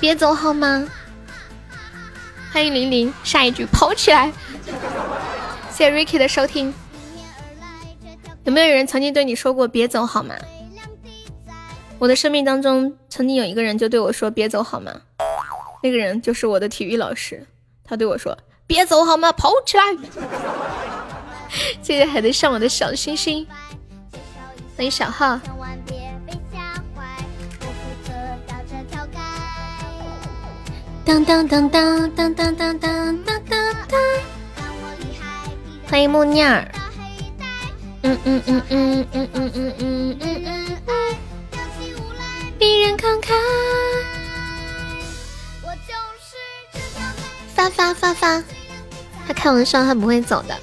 Speaker 1: 别走好吗？欢迎玲玲，下一句跑起来！谢谢 Ricky 的收听。有没有人曾经对你说过别走好吗？我的生命当中曾经有一个人就对我说别走好吗？那个人就是我的体育老师，他对我说别走好吗？跑起来！*laughs* 谢谢海的上网的小星星，欢迎小号。当当当当当当当当当当！欢迎木念儿。嗯嗯嗯嗯嗯嗯嗯嗯嗯嗯。鄙人慷慨。发发发发！他开玩笑，他不会走的。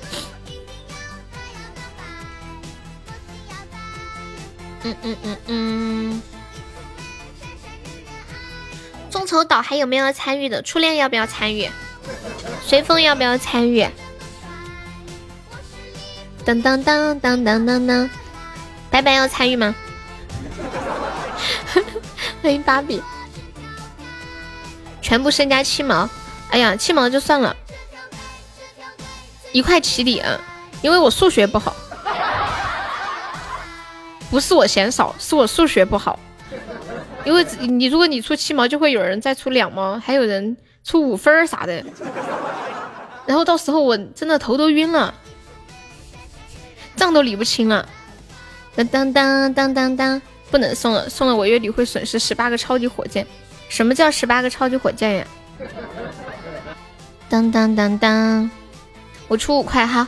Speaker 1: 嗯嗯嗯嗯。众筹岛还有没有要参与的？初恋要不要参与？随风要不要参与？当当当当当当当！白白要参与吗？*laughs* 欢迎芭比。全部身家七毛，哎呀，七毛就算了，一块起底！因为我数学不好，不是我嫌少，是我数学不好。因为你如果你出七毛，就会有人再出两毛，还有人出五分儿啥的，然后到时候我真的头都晕了，账都理不清了。当当当当当当，不能送了，送了我月底会损失十八个超级火箭。什么叫十八个超级火箭呀？当当当当，我出五块哈，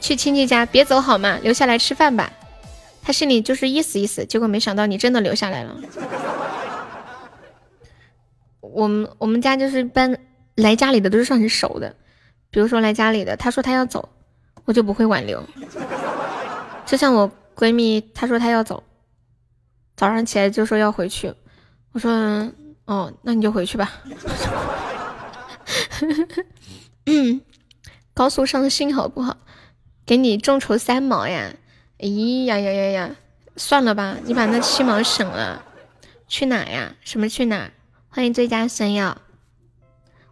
Speaker 1: 去亲戚家，别走好吗？留下来吃饭吧。他心里就是意思意思，结果没想到你真的留下来了。我们我们家就是搬来家里的都是算很熟的，比如说来家里的，他说他要走，我就不会挽留。就像我闺蜜，她说她要走，早上起来就说要回去，我说哦，那你就回去吧。嗯，*coughs* 高速上信号不好，给你众筹三毛呀。咦呀呀呀呀！算了吧，你把那七毛省了，去哪呀？什么去哪？欢迎最佳损友，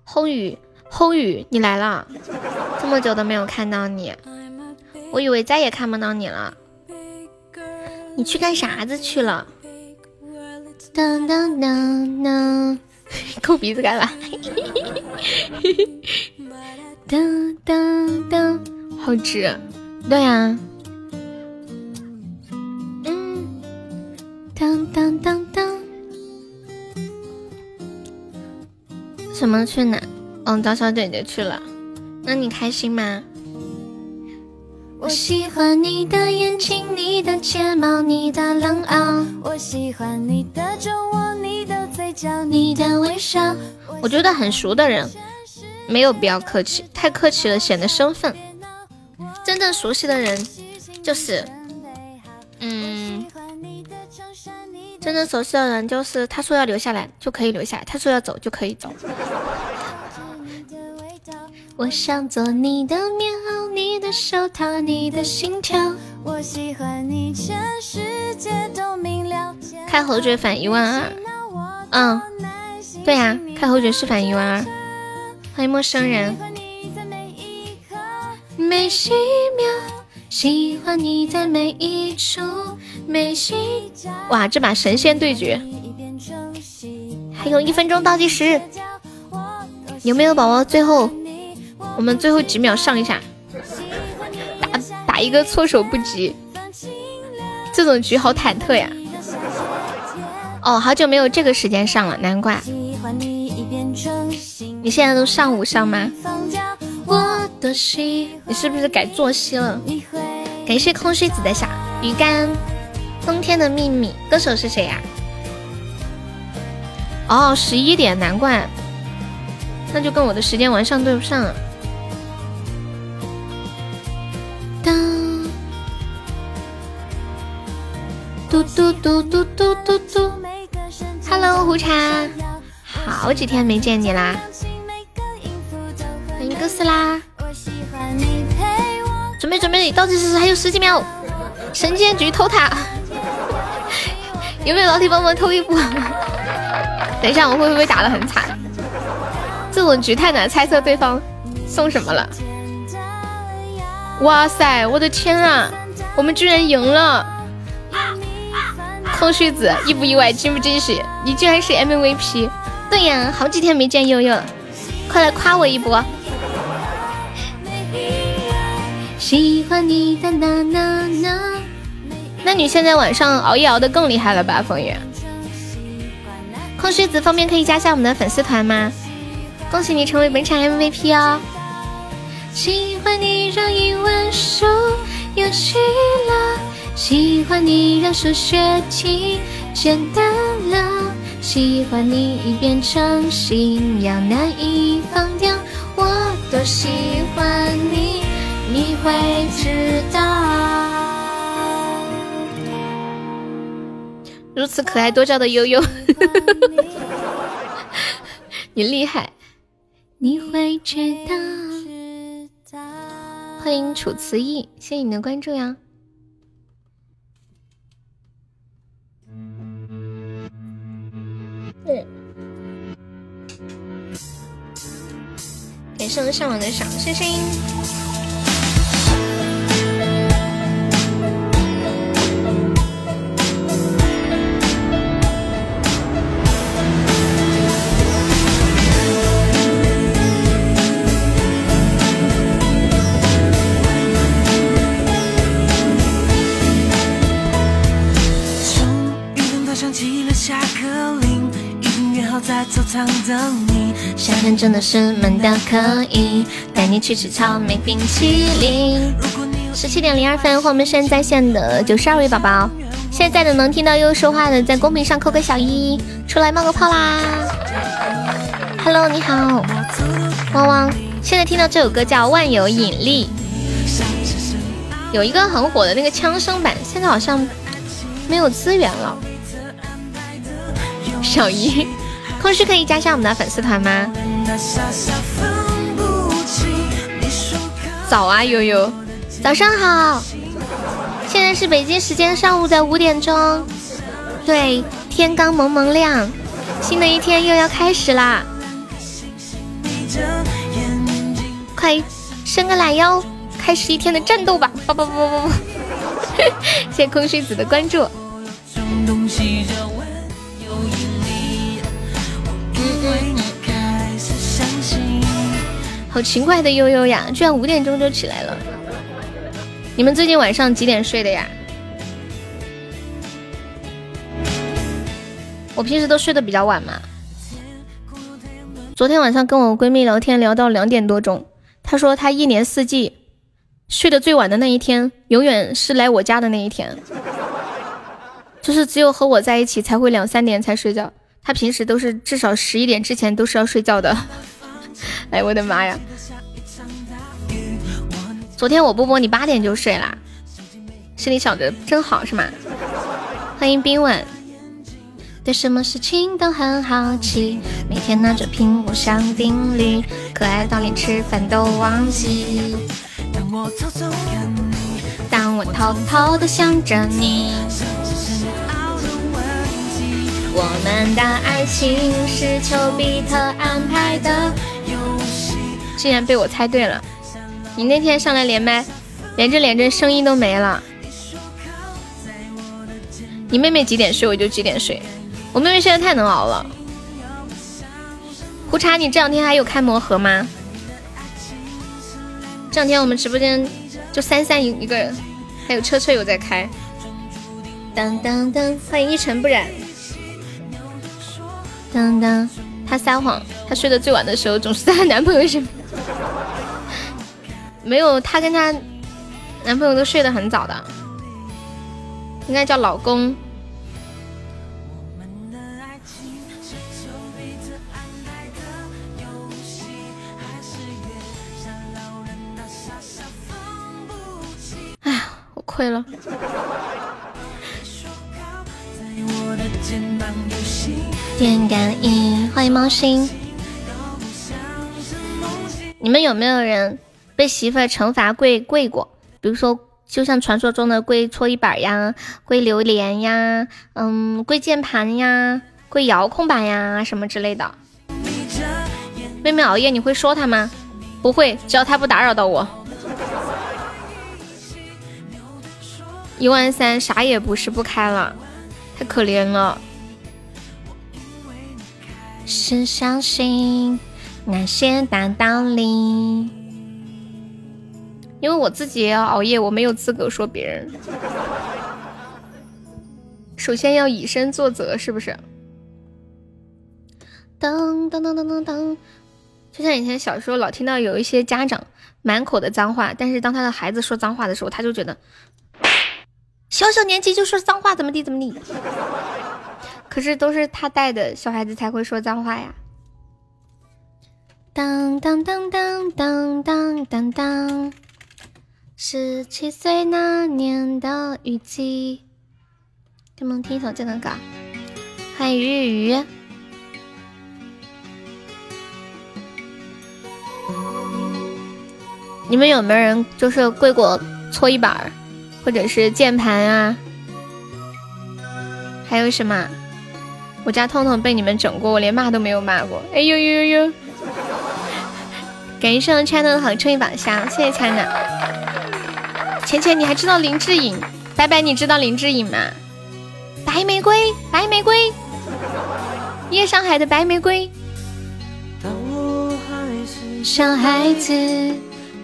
Speaker 1: 轰宇，轰宇，你来了，这么久都没有看到你，我以为再也看不到你了。你去干啥子去了？当当当当，抠鼻子干嘛？当当当，好直，对呀。当当当当，什么去哪？嗯，找小姐姐去了。那你开心吗？我喜欢你的眼睛，你的睫毛，你的冷傲。我喜欢你的酒窝，你的嘴角，你的微笑。我觉得很熟的人没有必要客气，太客气了显得生分。真正熟悉的人就是，嗯。真正熟悉的人就是他说要留下来就可以留下来，他说要走就可以走。我想做你的棉袄，你的手套，你的心跳。我喜欢你，全世界都明了。开侯爵返一万二，嗯，对呀，开侯爵是返一万二。欢迎陌生人。每一秒，喜欢你在每一处。哇，这把神仙对决，还有一分钟倒计时，有没有宝宝？最后我们最后几秒上一下，打打一个措手不及。这种局好忐忑呀！哦，好久没有这个时间上了，难怪。你现在都上午上吗？你是不是改作息了？感谢空虚子的下鱼干。冬天的秘密，歌手是谁呀？哦，十一点，难怪，那就跟我的时间完上对不上。当嘟嘟嘟嘟嘟嘟嘟。Hello，胡茶，好几天没见你啦！欢迎哥斯拉，准备准备，倒计时还有十几秒，神仙局偷塔，有没有老铁帮忙偷一波？*laughs* 等一下，我会不会打的很惨？这种局太难猜测对方送什么了。哇塞，我的天啊，我们居然赢了！空虚子意不意外，惊不惊喜？你居然是 MVP！对呀，好几天没见悠悠了，快来夸我一波！喜欢你的那那那，那你现在晚上熬夜熬的更厉害了吧，风雨？空虚子方便可以加下我们的粉丝团吗？恭喜你成为本场 MVP 哦！喜欢你让英文书有趣了。喜欢你让数学题简单了，喜欢你已变成信仰难以放掉，我多喜欢你，你会知道。如此可爱多娇的悠悠，*laughs* 你厉害，你会知道。欢迎楚辞意，谢谢你的关注呀。对，感谢我上网的小星星。夏天真的是闷的可以，带你去吃草莓冰淇淋。十七点零二分，我们现在在线的九十二位宝宝，现在的能听到悠悠说话的，在公屏上扣个小一，出来冒个泡啦。Hello，你好，汪汪。现在听到这首歌叫《万有引力》，有一个很火的那个枪声版，现在好像没有资源了。小一。空虚可以加上我们的粉丝团吗？早啊，悠悠，早上好。现在是北京时间上午的五点钟，对，天刚蒙蒙亮，新的一天又要开始啦。快伸个懒腰，开始一天的战斗吧！不不不不不，谢谢空虚子的关注。好勤快的悠悠呀，居然五点钟就起来了。你们最近晚上几点睡的呀？我平时都睡得比较晚嘛。昨天晚上跟我闺蜜聊天聊到两点多钟，她说她一年四季睡得最晚的那一天，永远是来我家的那一天，就是只有和我在一起才会两三点才睡觉。她平时都是至少十一点之前都是要睡觉的。*laughs* 哎，我的妈呀！昨天我波波你八点就睡啦，心里想着真好是吗？欢迎冰吻，对什么事情都很好奇，每天拿着苹果想定律，可爱到连吃饭都忘记。当我偷偷的想着你，我们的爱情是丘比特安排的游戏。竟然被我猜对了！你那天上来连麦，连着连着声音都没了。你妹妹几点睡我就几点睡，我妹妹现在太能熬了。胡茶，你这两天还有开魔盒吗？这两天我们直播间就三三一一个人，还有车车有在开。当当当，欢迎一尘不染。当当，她撒谎，她睡得最晚的时候总是在她男朋友身边。没有，她跟她男朋友都睡得很早的，应该叫老公。哎呀，我亏了。天感应，欢迎猫星。你们有没有人被媳妇儿惩罚跪跪过？比如说，就像传说中的跪搓衣板呀、跪榴莲呀、嗯，跪键盘呀、跪遥控板呀什么之类的。妹妹熬夜，你会说他吗？不会，只要他不打扰到我。一万三，啥也不是，不开了，太可怜了。是相信那些大道理，因为我自己也要熬夜，我没有资格说别人。首先要以身作则，是不是？噔噔噔噔噔噔，就像以前小时候老听到有一些家长满口的脏话，但是当他的孩子说脏话的时候，他就觉得。*laughs* 小小年纪就说脏话，怎么地怎么地？可是都是他带的小孩子才会说脏话呀。当当当当当当当当，十七岁那年的雨季。能不能听一首这个歌？欢迎鱼鱼。你们有没有人就是跪过搓衣板？或者是键盘啊，还有什么？我家痛痛被你们整过，我连骂都没有骂过。哎呦呦呦呦！感谢上 channel 的好称一把箱，谢谢 channel。浅浅，你还知道林志颖？白白，你知道林志颖吗？白玫瑰，白玫瑰，夜上海的白玫瑰。当我还是小孩子，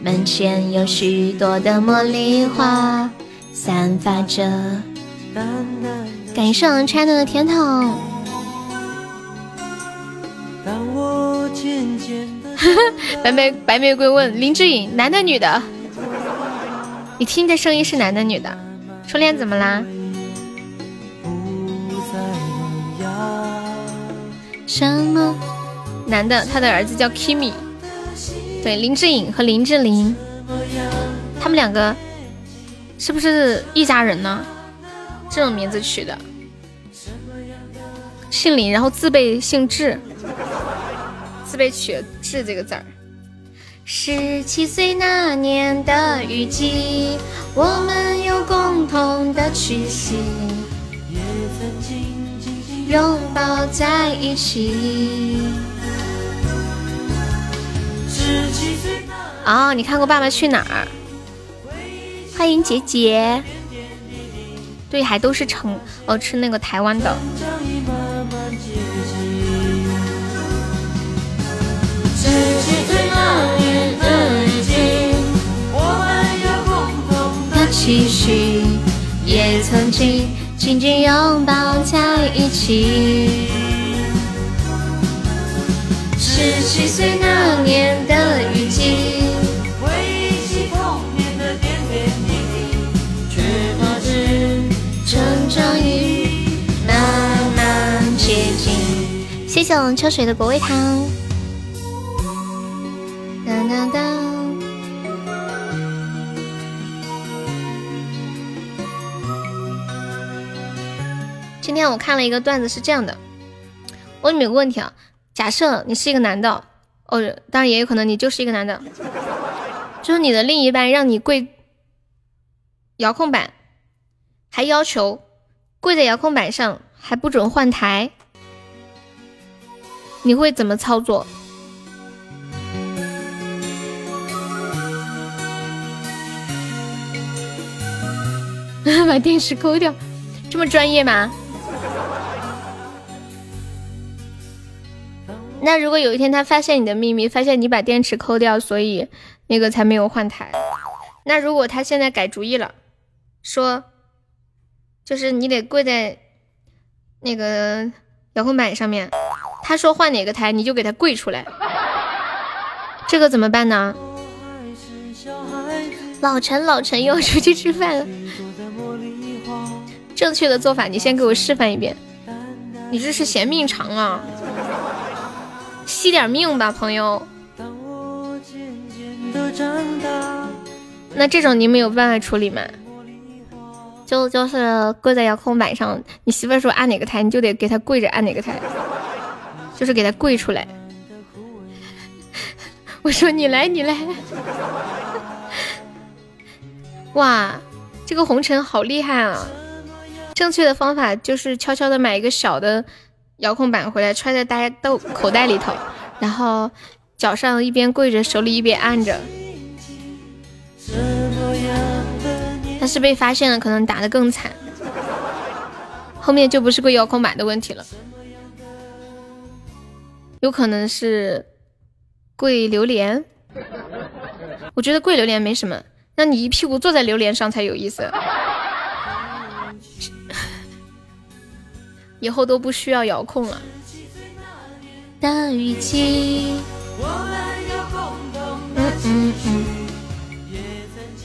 Speaker 1: 门前有许多的茉莉花。散发着淡淡，感谢我 channel 的甜筒。*laughs* 白玫白玫瑰问林志颖：男的女的？你听这声音是男的女的？初恋怎么啦？什么？男的，他的儿子叫 Kimi。对，林志颖和林志玲，他们两个。是不是一家人呢？这种名字取的，姓林，然后字辈姓志，字辈取“志”这个字儿。十七岁那年的雨季，我们有共同的气息，也曾紧紧紧拥抱在一起。十七岁哦，你看过《爸爸去哪儿》？欢迎杰杰，对，还都是成哦，吃那个台湾的。
Speaker 3: 十
Speaker 1: 七岁那年的雨季
Speaker 3: 我们有共同
Speaker 1: 的期许也曾经紧紧拥抱在一起。十七岁那年的雨季
Speaker 3: 回忆起童年的点点滴滴却不知
Speaker 1: 成长已慢慢接近。谢谢我们秋水的果味糖当当当。今天我看了一个段子，是这样的。问你们个问题啊，假设你是一个男的，哦，当然也有可能你就是一个男的，*laughs* 就是你的另一半让你跪遥控板。还要求跪在遥控板上，还不准换台，你会怎么操作？*laughs* 把电池抠掉，这么专业吗？那如果有一天他发现你的秘密，发现你把电池抠掉，所以那个才没有换台。那如果他现在改主意了，说。就是你得跪在那个遥控板上面，他说换哪个台，你就给他跪出来。这个怎么办呢？老陈，老陈又要出去吃饭了。*laughs* 正确的做法，你先给我示范一遍。你这是嫌命长啊？惜点命吧，朋友。那这种你们有办法处理吗？就就是跪在遥控板上，你媳妇儿说按哪个台，你就得给她跪着按哪个台，就是给她跪出来。*laughs* 我说你来，你来。*laughs* 哇，这个红尘好厉害啊！正确的方法就是悄悄的买一个小的遥控板回来，揣在大家兜口袋里头，然后脚上一边跪着，手里一边按着。但是被发现了，可能打的更惨，后面就不是跪遥控板的问题了，有可能是跪榴莲。我觉得跪榴莲没什么，让你一屁股坐在榴莲上才有意思。以后都不需要遥控了。的雨季，嗯嗯嗯，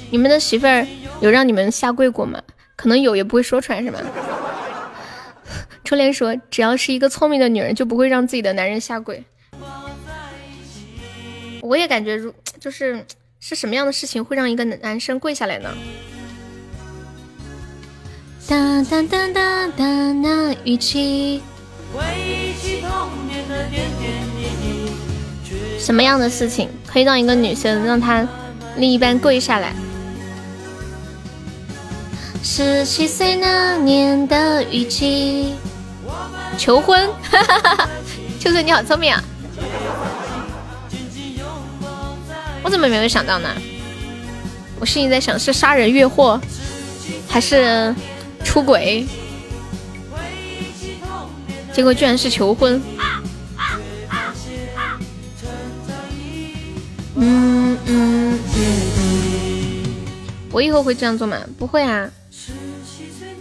Speaker 1: 你们的媳妇儿有让你们下跪过吗？可能有，也不会说出来，是吗？*laughs* 初恋说，只要是一个聪明的女人，就不会让自己的男人下跪。我也感觉，如就是是什么样的事情会让一个男生跪下来呢？哒哒哒哒哒，那语气。什么样的事情可以让一个女生让她另一半跪下来？十七岁那年的雨季，求婚，哈哈哈哈！秋水你好聪明啊！我怎么没有想到呢？我心里在想，是杀人越货，还是？出轨，结果居然是求婚。嗯嗯嗯嗯，我以后会这样做吗？不会啊，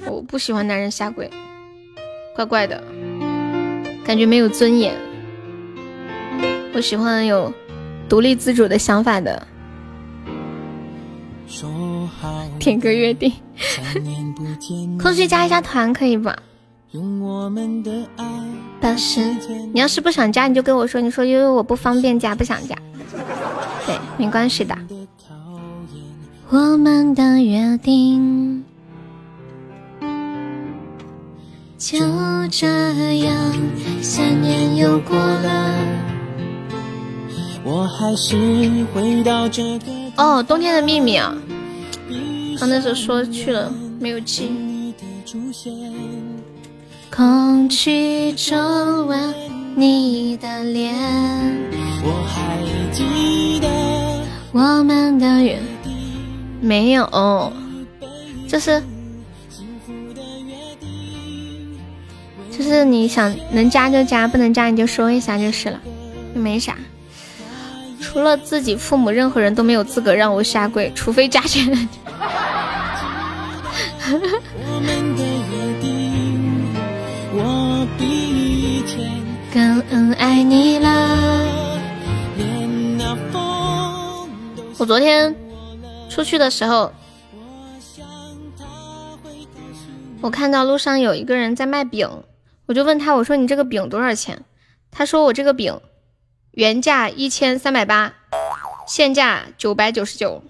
Speaker 1: 我不喜欢男人下跪，怪怪的，感觉没有尊严。我喜欢有独立自主的想法的。点个约定，空虚加一下团可以不？但是你要是不想加，你就跟我说，你说因为我不方便加，*laughs* 不想加，对，没关系的。我们的约定就这样，三年又过了，我还是回到这个。哦，冬天的秘密啊。他那时候说去了，没有记。空气中吻你的脸，我还记得我们的约定。没有，就是就是你想能加就加，不能加你就说一下就是了，没啥。除了自己父母，任何人都没有资格让我下跪，除非加钱。更爱你了。我昨天出去的时候，我看到路上有一个人在卖饼，我就问他，我说你这个饼多少钱？他说我这个饼原价一千三百八，现价九百九十九。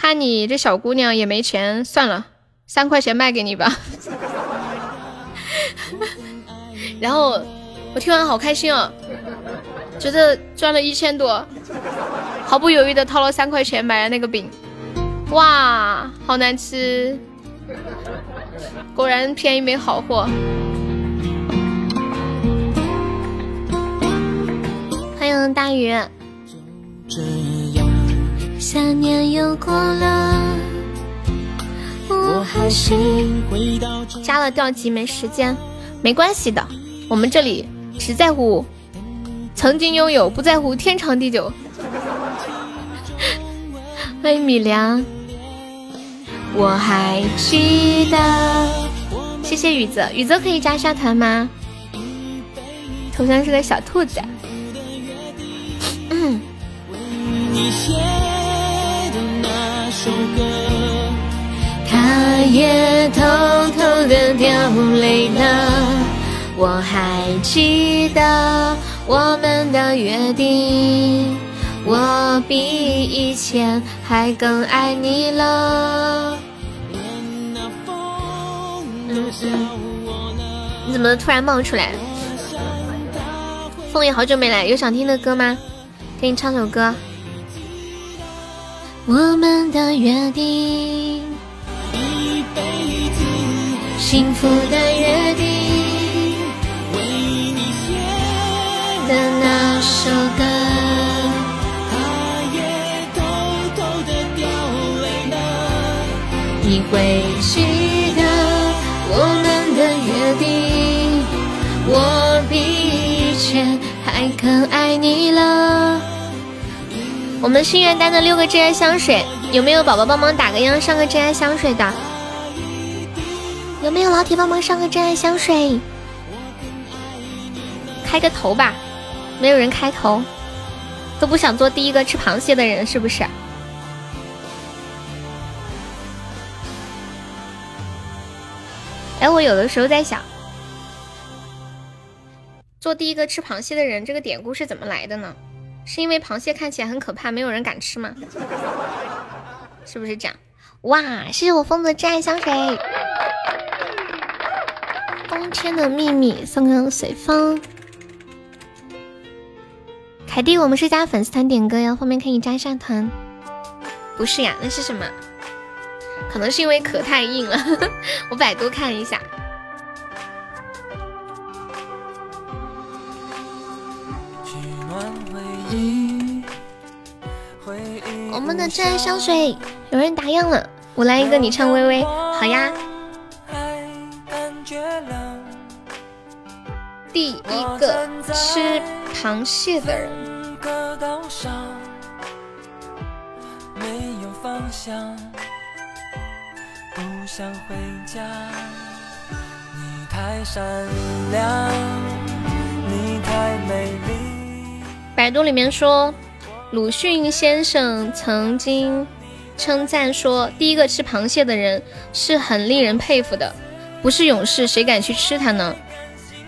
Speaker 1: 看你这小姑娘也没钱，算了，三块钱卖给你吧。*laughs* 然后我听完好开心啊，觉得赚了一千多，毫不犹豫的掏了三块钱买了那个饼，哇，好难吃，果然便宜没好货。欢迎大鱼。三年又过了，我还是加了掉级没时间，没关系的。我们这里只在乎曾经拥有，不在乎天长地久。*laughs* 欢迎米良，我还记得。谢谢雨泽，雨泽可以加下团吗？头像是个小兔子。嗯。首歌，他也偷偷的掉泪了。我还记得我们的约定，我比以前还更爱你了。你怎么突然冒出来？凤爷好久没来，有想听的歌吗？给你唱首歌。我们的约定，一辈子幸福的约定，为你写的那首歌，它也偷偷的掉泪了。你会记得我们的约定，我比以前还更爱你了。我们心愿单的六个真爱香水，有没有宝宝帮忙打个样上个真爱香水的？有没有老铁帮忙上个真爱香水？开个头吧，没有人开头，都不想做第一个吃螃蟹的人，是不是？哎，我有的时候在想，做第一个吃螃蟹的人这个典故是怎么来的呢？是因为螃蟹看起来很可怕，没有人敢吃吗？是不是这样？哇！谢谢我疯子挚爱香水，冬天的秘密送给随风。凯蒂，我们是加粉丝团点歌哟，后面可以加上团。不是呀，那是什么？可能是因为壳太硬了，*laughs* 我百度看一下。我们的真爱香水有人打样了，我来一个，你唱微微，好呀。第一个吃螃蟹的人。百度里面说。鲁迅先生曾经称赞说：“第一个吃螃蟹的人是很令人佩服的，不是勇士谁敢去吃它呢？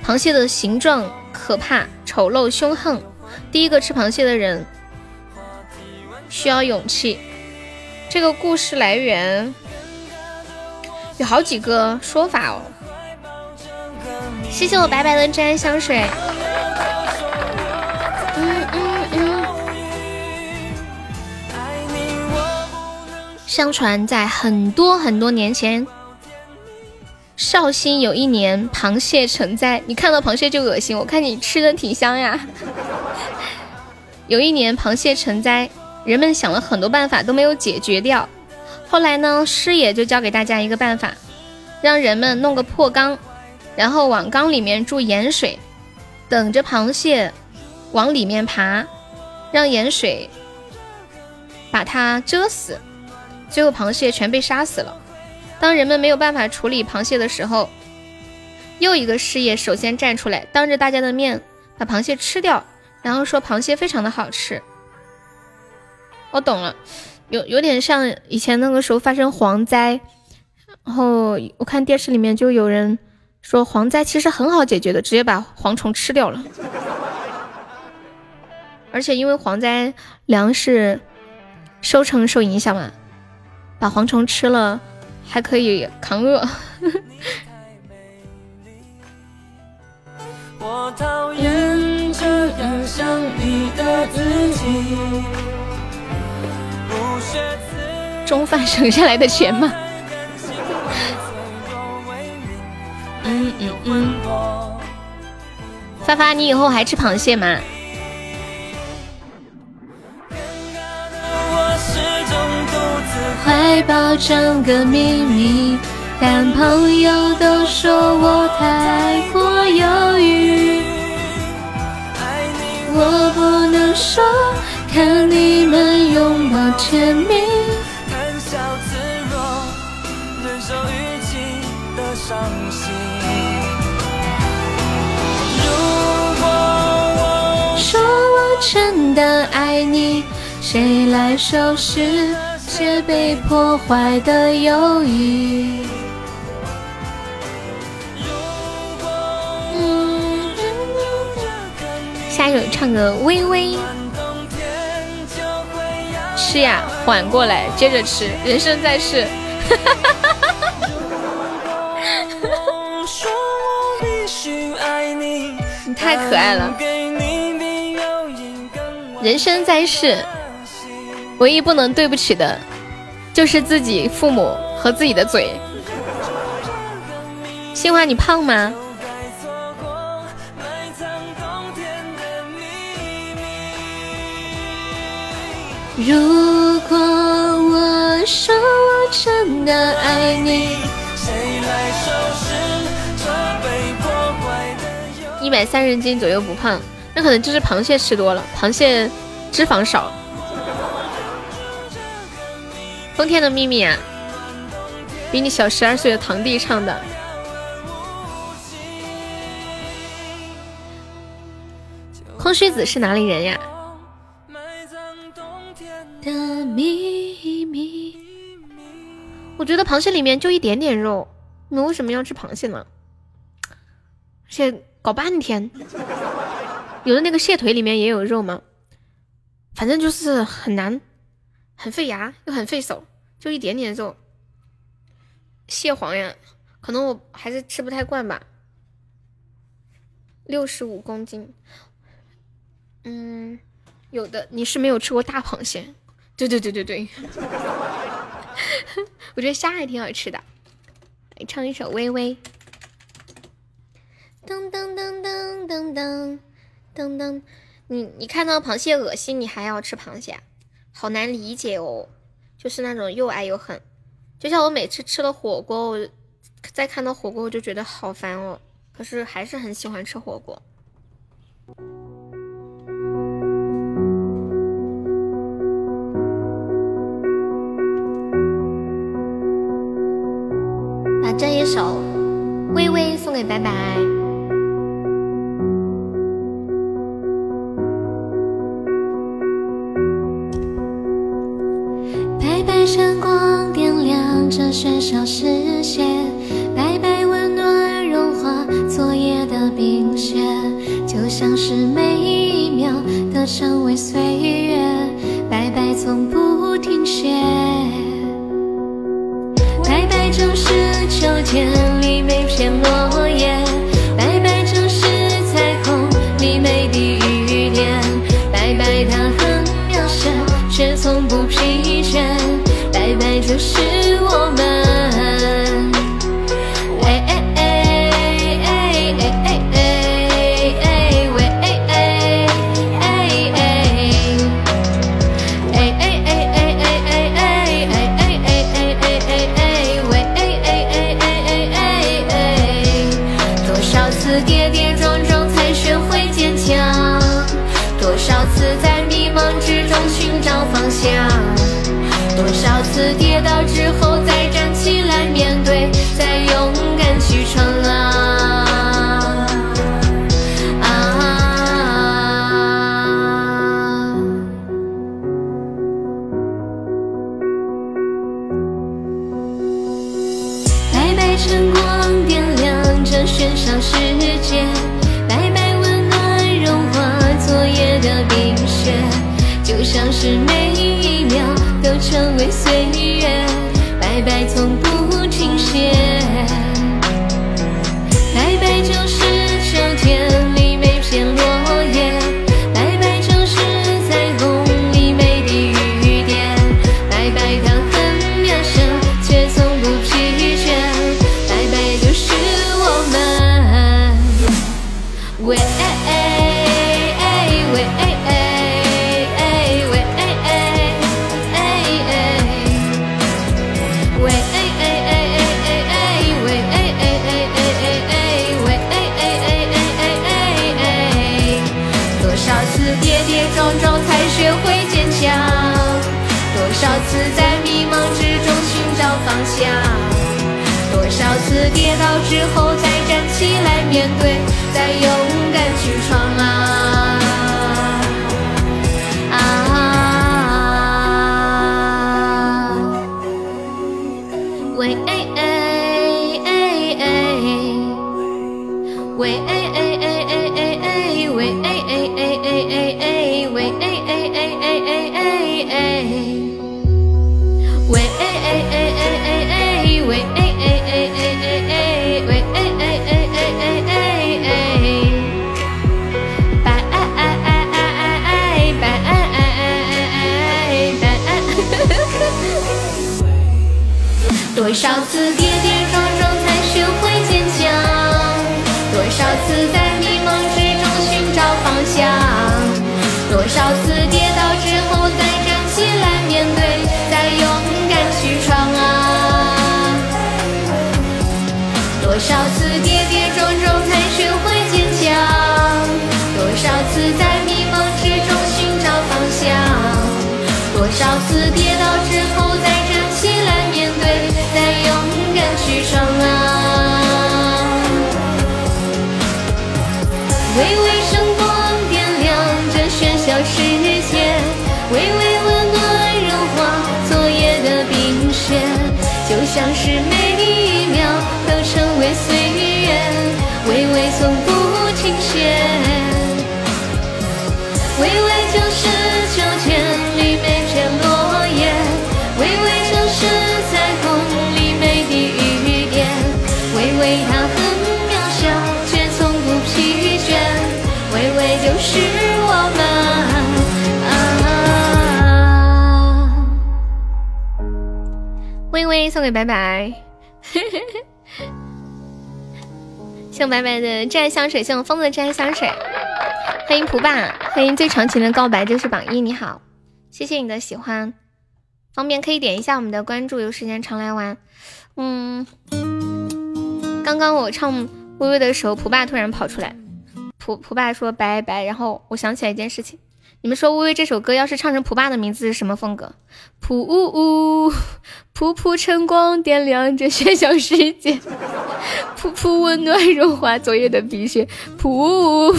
Speaker 1: 螃蟹的形状可怕、丑陋、凶横，第一个吃螃蟹的人需要勇气。”这个故事来源有好几个说法哦。谢谢我白白的真爱香水。相传在很多很多年前，绍兴有一年螃蟹成灾，你看到螃蟹就恶心。我看你吃的挺香呀。*laughs* 有一年螃蟹成灾，人们想了很多办法都没有解决掉。后来呢，师爷就教给大家一个办法，让人们弄个破缸，然后往缸里面注盐水，等着螃蟹往里面爬，让盐水把它遮死。最后，螃蟹全被杀死了。当人们没有办法处理螃蟹的时候，又一个师爷首先站出来，当着大家的面把螃蟹吃掉，然后说螃蟹非常的好吃。我懂了，有有点像以前那个时候发生蝗灾，然后我看电视里面就有人说蝗灾其实很好解决的，直接把蝗虫吃掉了。而且因为蝗灾粮食收成受影响嘛。把蝗虫吃了，还可以扛饿。*laughs* 中饭省下来的钱吗？*laughs* 嗯嗯嗯。发发，你以后还吃螃蟹吗？怀抱整个秘密，但朋友都说我太过犹豫。我不能说，看你们拥抱甜蜜。谈笑自若，忍受语气的伤心。如果我说我真的爱你，谁来收拾？是被破坏的友谊。下一首唱个微微。吃呀，缓过来接着吃，人生在世。*laughs* 你太可爱了。人生在世，唯一不能对不起的。就是自己父母和自己的嘴。新华，你胖吗？如果我说我真的爱你，一百三十斤左右不胖，那可能就是螃蟹吃多了，螃蟹脂肪少。冬天的秘密啊，比你小十二岁的堂弟唱的。空虚子是哪里人呀？的秘密。我觉得螃蟹里面就一点点肉，你们为什么要吃螃蟹呢？而且搞半天，有的那个蟹腿里面也有肉吗？反正就是很难，很费牙又很费手，就一点点肉。蟹黄呀，可能我还是吃不太惯吧。六十五公斤，嗯，有的你是没有吃过大螃蟹。对对对对对，*laughs* 我觉得虾还挺好吃的。来唱一首《微微》。噔噔噔噔噔噔噔噔，你你看到螃蟹恶心，你还要吃螃蟹，好难理解哦。就是那种又爱又恨，就像我每次吃了火锅，我再看到火锅我就觉得好烦哦。可是还是很喜欢吃火锅。把这一首《微微》送给白。白这喧嚣世界，白白温暖融化昨夜的冰雪，就像是每一秒都成为岁月，白白从不停歇。正是秋天里每片落叶，白白正是彩虹里每滴雨点，白白它很渺小，却从不疲是每一秒。都成为之后再站起来面对，再勇敢去闯多少次跌跌撞撞才学会坚强，多少次在迷茫之中寻找方向，多少次跌倒之后再站起来面对，再勇敢去闯啊！微微声光点亮这喧嚣世界，微微温暖融化昨夜的冰雪，就像是送给白白，*laughs* 送白白的真爱香水，送疯子的真爱香水。欢迎蒲爸，欢迎最长情的告白，就是榜一，你好，谢谢你的喜欢，方便可以点一下我们的关注，有时间常来玩。嗯，刚刚我唱微微的时候，蒲爸突然跑出来，蒲蒲爸说拜拜，然后我想起来一件事情，你们说微微这首歌要是唱成普爸的名字是什么风格？噗呜呜，噗噗晨光点亮这喧嚣世界，*laughs* 噗噗温暖融化昨夜的冰雪，噗呜呜，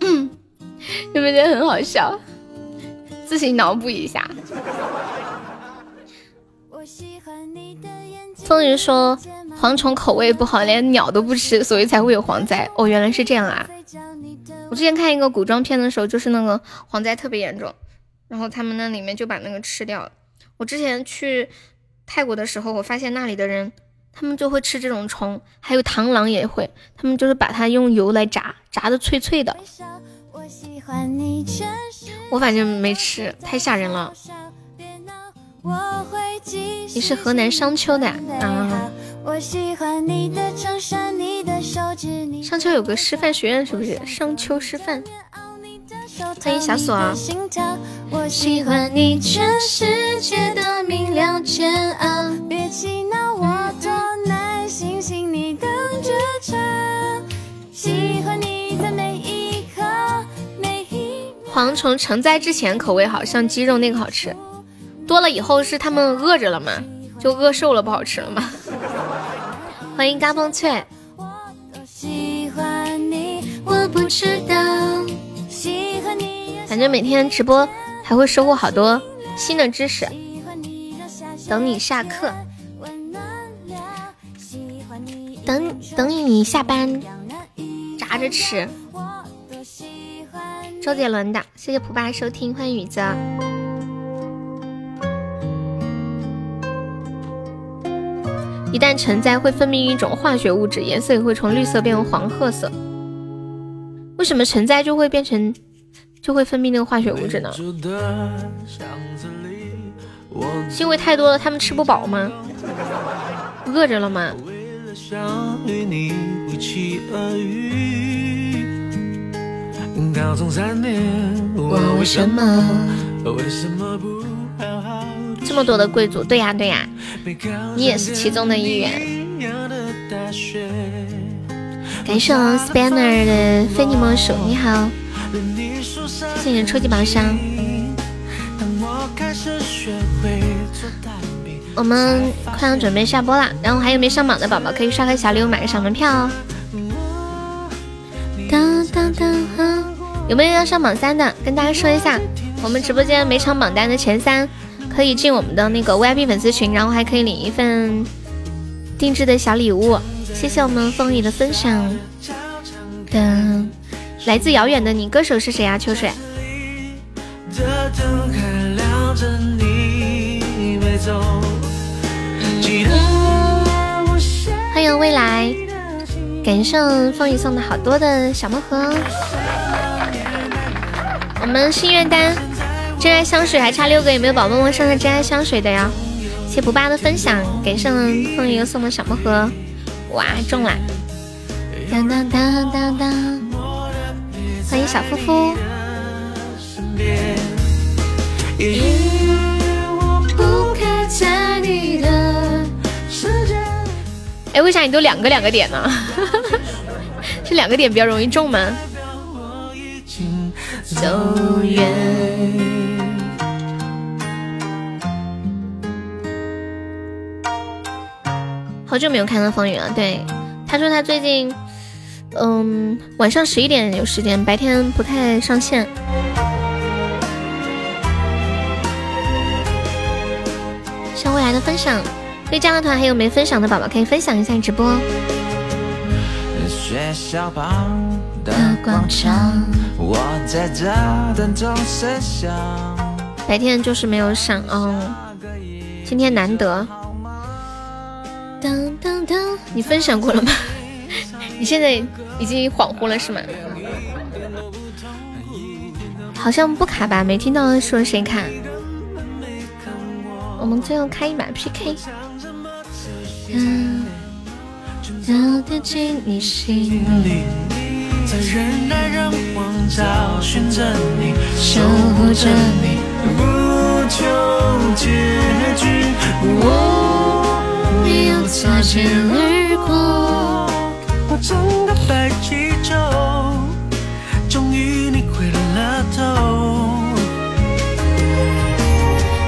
Speaker 1: 嗯，有没有觉得很好笑？自行脑补一下。风云说蝗虫口味不好，连鸟都不吃，所以才会有蝗灾。哦，原来是这样啊！我之前看一个古装片的时候，就是那个蝗灾特别严重，然后他们那里面就把那个吃掉了。我之前去泰国的时候，我发现那里的人他们就会吃这种虫，还有螳螂也会，他们就是把它用油来炸，炸的脆脆的。我反正没吃，太吓人了。你是河南商丘的啊？商丘有个师范学院，是不是？商丘师范。欢迎小锁啊！我喜欢你全世界的明亮煎熬，别气恼我多耐心，请你等着瞧。喜欢你的每一刻，每一蝗虫成灾之前口味好像鸡肉那个好吃，多了以后是他们饿着了嘛，就饿瘦了不好吃了嘛。欢迎嘎嘣脆。我不知道。反正每天直播还会收获好多新的知识。等你下课，等等你下班，炸着吃。周杰伦的，谢谢普爸收听，欢迎雨子。一旦成灾，会分泌一种化学物质，颜色也会从绿色变为黄褐色。为什么成灾就会变成？就会分泌那个化学物质呢？是因为太多了，他们吃不饱吗？饿着了吗？我为什么？为什么不好好这么多的贵族，对呀对呀，你也是其中的一员。感谢我 Spanner 的非你莫属，你好。谢谢你的超级宝箱。我们快要准备下播了，然后还有没上榜的宝宝可以刷个小礼物买个小门票哦。当当当！有没有要上榜三的？跟大家说一下，我们直播间每场榜单的前三可以进我们的那个 VIP 粉丝群，然后还可以领一份定制的小礼物。谢谢我们风雨的分享。当。来自遥远的你，歌手是谁啊？秋水。欢迎未来，感谢风雨送的好多的小盲盒。我们心愿单真爱香水还差六个，有没有宝宝们上上真爱香水的呀？谢不八的分享，感谢风一个送的小魔盒，哇中啦！当当当当当，欢迎小夫夫。哎，为啥你都两个两个点呢？*laughs* 是两个点比较容易中吗？走远。好久没有看到风雨了，对，他说他最近，嗯，晚上十一点有时间，白天不太上线。向未来的分享，对加了团还有没分享的宝宝可以分享一下直播。学校旁的广场，我在这等钟声响。白天就是没有上哦，今天难得。当当当，你分享过了吗？*laughs* 你现在已经恍惚了是吗？好像不卡吧，没听到说谁卡。我们最后开一把 PK。嗯。要贴近你心里，在人来人往找寻着你，守护着你，不求结局。你又擦肩而过，我整个白气球，终于你回了头，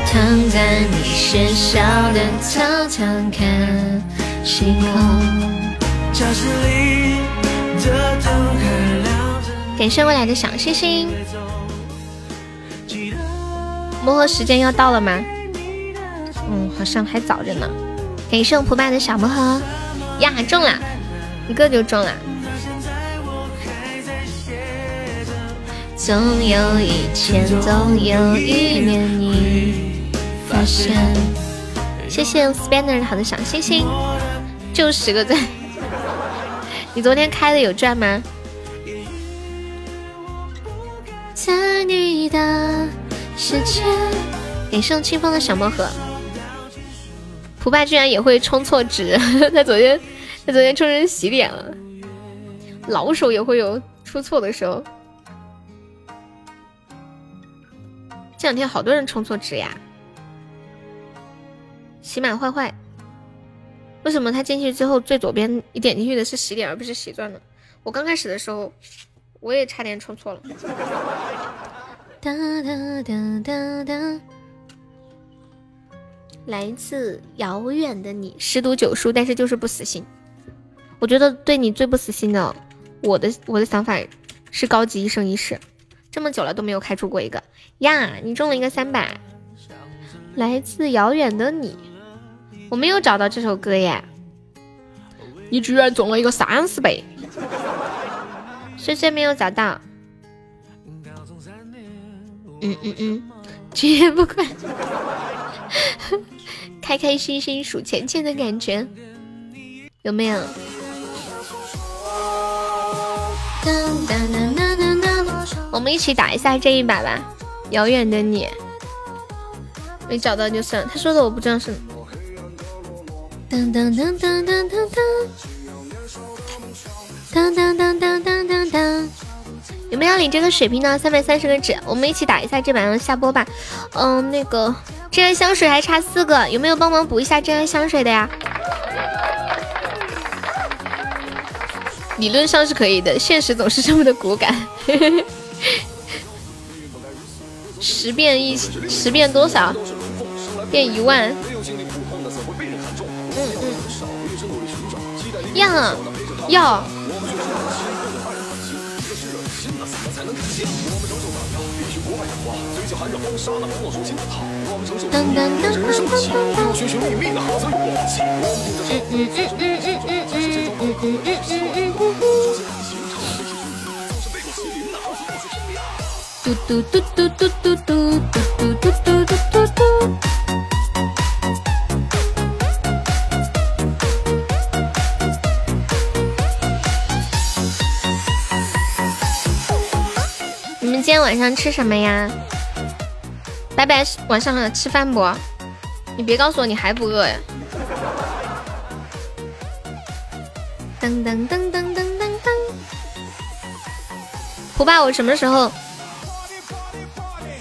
Speaker 1: 躺在你学校的操场看星空。教室里的灯还亮着感谢未来的小星星。魔盒时间要到了吗？嗯，好像还早着呢。感谢我蒲爸的小魔盒呀，中了一个就中了。总有一天，总有一年，你发现。谢谢 Spanner 好的小星星，就十个赞。*laughs* 你昨天开的有赚吗？在你的世界，给送清风的小魔盒。蒲爸居然也会充错值，*laughs* 他昨天他昨天充成洗脸了。老手也会有出错的时候。这两天好多人充错值呀。洗满坏坏。为什么他进去之后最左边一点进去的是洗脸而不是洗钻呢？我刚开始的时候我也差点充错了。哒哒哒哒哒，来自遥远的你，十赌九输，但是就是不死心。我觉得对你最不死心的，我的我的想法是高级一生一世，这么久了都没有开出过一个。呀！你中了一个三百，来自遥远的你。我没有找到这首歌耶，你居然中了一个三十倍，虽虽没有找到，嗯嗯嗯，绝不管，开开心心数钱钱的感觉，有没有？我们一起打一下这一把吧，遥远的你，没找到就算，他说的我不知道是。当当当当当当当当当当当当当，有没有领这个水瓶的三百三十个纸？我们一起打一下这把，下播吧。嗯，那个真爱香水还差四个，有没有帮忙补一下真爱香水的呀？理论上是可以的，现实总是这么的骨感。*laughs* 十变一十变多少？变一万。嗯要要。噔噔噔噔噔嘟嘟嘟嘟嘟嘟嘟嘟嘟嘟嘟嘟。今天晚上吃什么呀？拜拜，晚上吃饭不？你别告诉我你还不饿呀！噔噔噔噔噔噔噔。胡爸，我什么时候？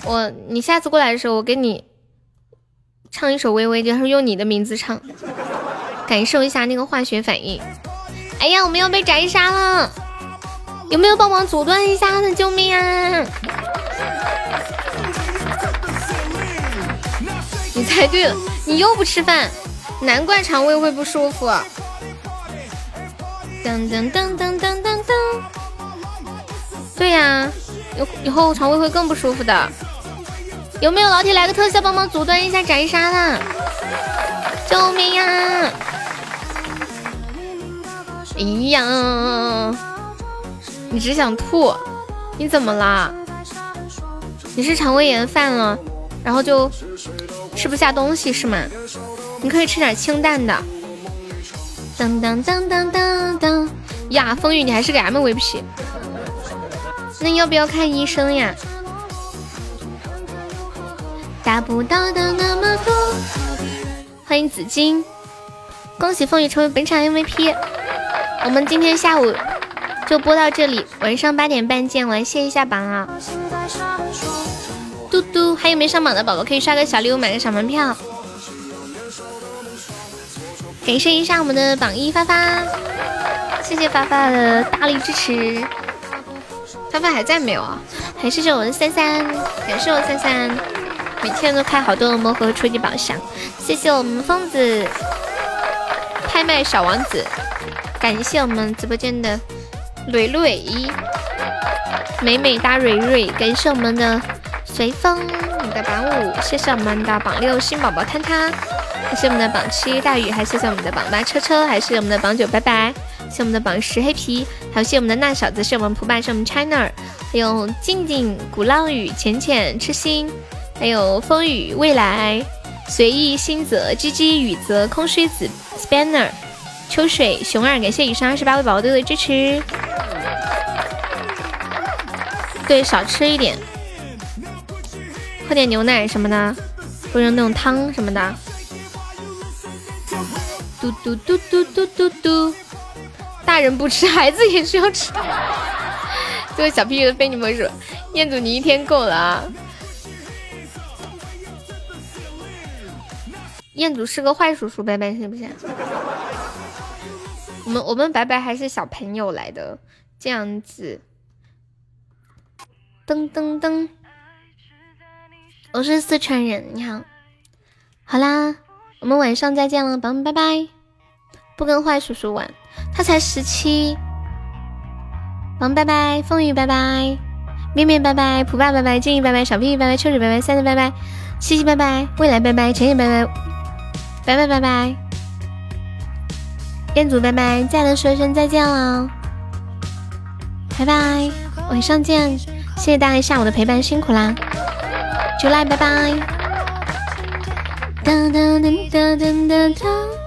Speaker 1: 我你下次过来的时候，我给你唱一首《微微》，就是用你的名字唱，感受一下那个化学反应。哎呀，我们要被斩杀了！有没有帮忙阻断一下的？救命啊！你猜对了，你又不吃饭，难怪肠胃会不舒服。噔噔噔噔噔噔噔，对呀，以以后肠胃会更不舒服的。有没有老铁来个特效帮忙阻断一下斩杀的？救命呀！哎呀，你只想吐，你怎么啦？你是肠胃炎犯了，然后就吃不下东西是吗？你可以吃点清淡的。当当当当当当呀！风雨，你还是个 MVP，那要不要看医生呀？达不到的那么多。欢迎紫金，恭喜风雨成为本场 MVP。我们今天下午就播到这里，晚上八点半见，我来卸一下榜啊。嘟嘟，还有没上榜的宝宝可以刷个小礼物，买个小门票。感谢一下我们的榜一发发，谢谢发发的大力支持。发发还在没有啊？还谢谢我的三三，感谢我三三，每天都开好多的魔盒初级宝箱。谢谢我们疯子拍卖小王子，感谢我们直播间的蕊蕊美美哒蕊蕊，感谢我们的随风你的榜五，谢谢我们的榜六新宝宝坍塌。还是我们的榜七大雨，还是谢我们的榜八车车，还是我们的榜九拜拜，谢我们的榜十黑皮，还有谢我们的那小子，是我们普爸，是我们 China，还有静静、鼓浪屿、浅浅、痴心，还有风雨、未来、随意、心泽、鸡鸡、雨泽、空虚子、Spanner、秋水、熊二，感谢以上二十八位宝宝对我的支持。对，少吃一点，喝点牛奶什么的，或者那种汤什么的。嘟嘟嘟嘟嘟嘟嘟，大人不吃，孩子也需要吃。这 *laughs* 个小屁的非你莫属，彦祖你一天够了啊！彦祖是个坏叔叔，拜拜，是不是？我们我们白白还是小朋友来的，这样子。噔噔噔，我是四川人，你好，好啦。我们晚上再见了，宝宝们，拜拜！不跟坏叔叔玩，他才十七。宝宝们，拜拜！风雨，拜拜！面面，拜拜！普爸，拜拜！静怡，拜拜！小屁屁，拜拜！秋水，拜拜！三三，拜拜！七七，拜拜！未来，拜拜！晨晨，拜拜！拜拜拜拜！彦祖，拜拜！再来说一声再见了，拜拜！晚上见！谢谢大家下午的陪伴，辛苦啦！出来，拜拜！哒哒哒哒哒哒哒。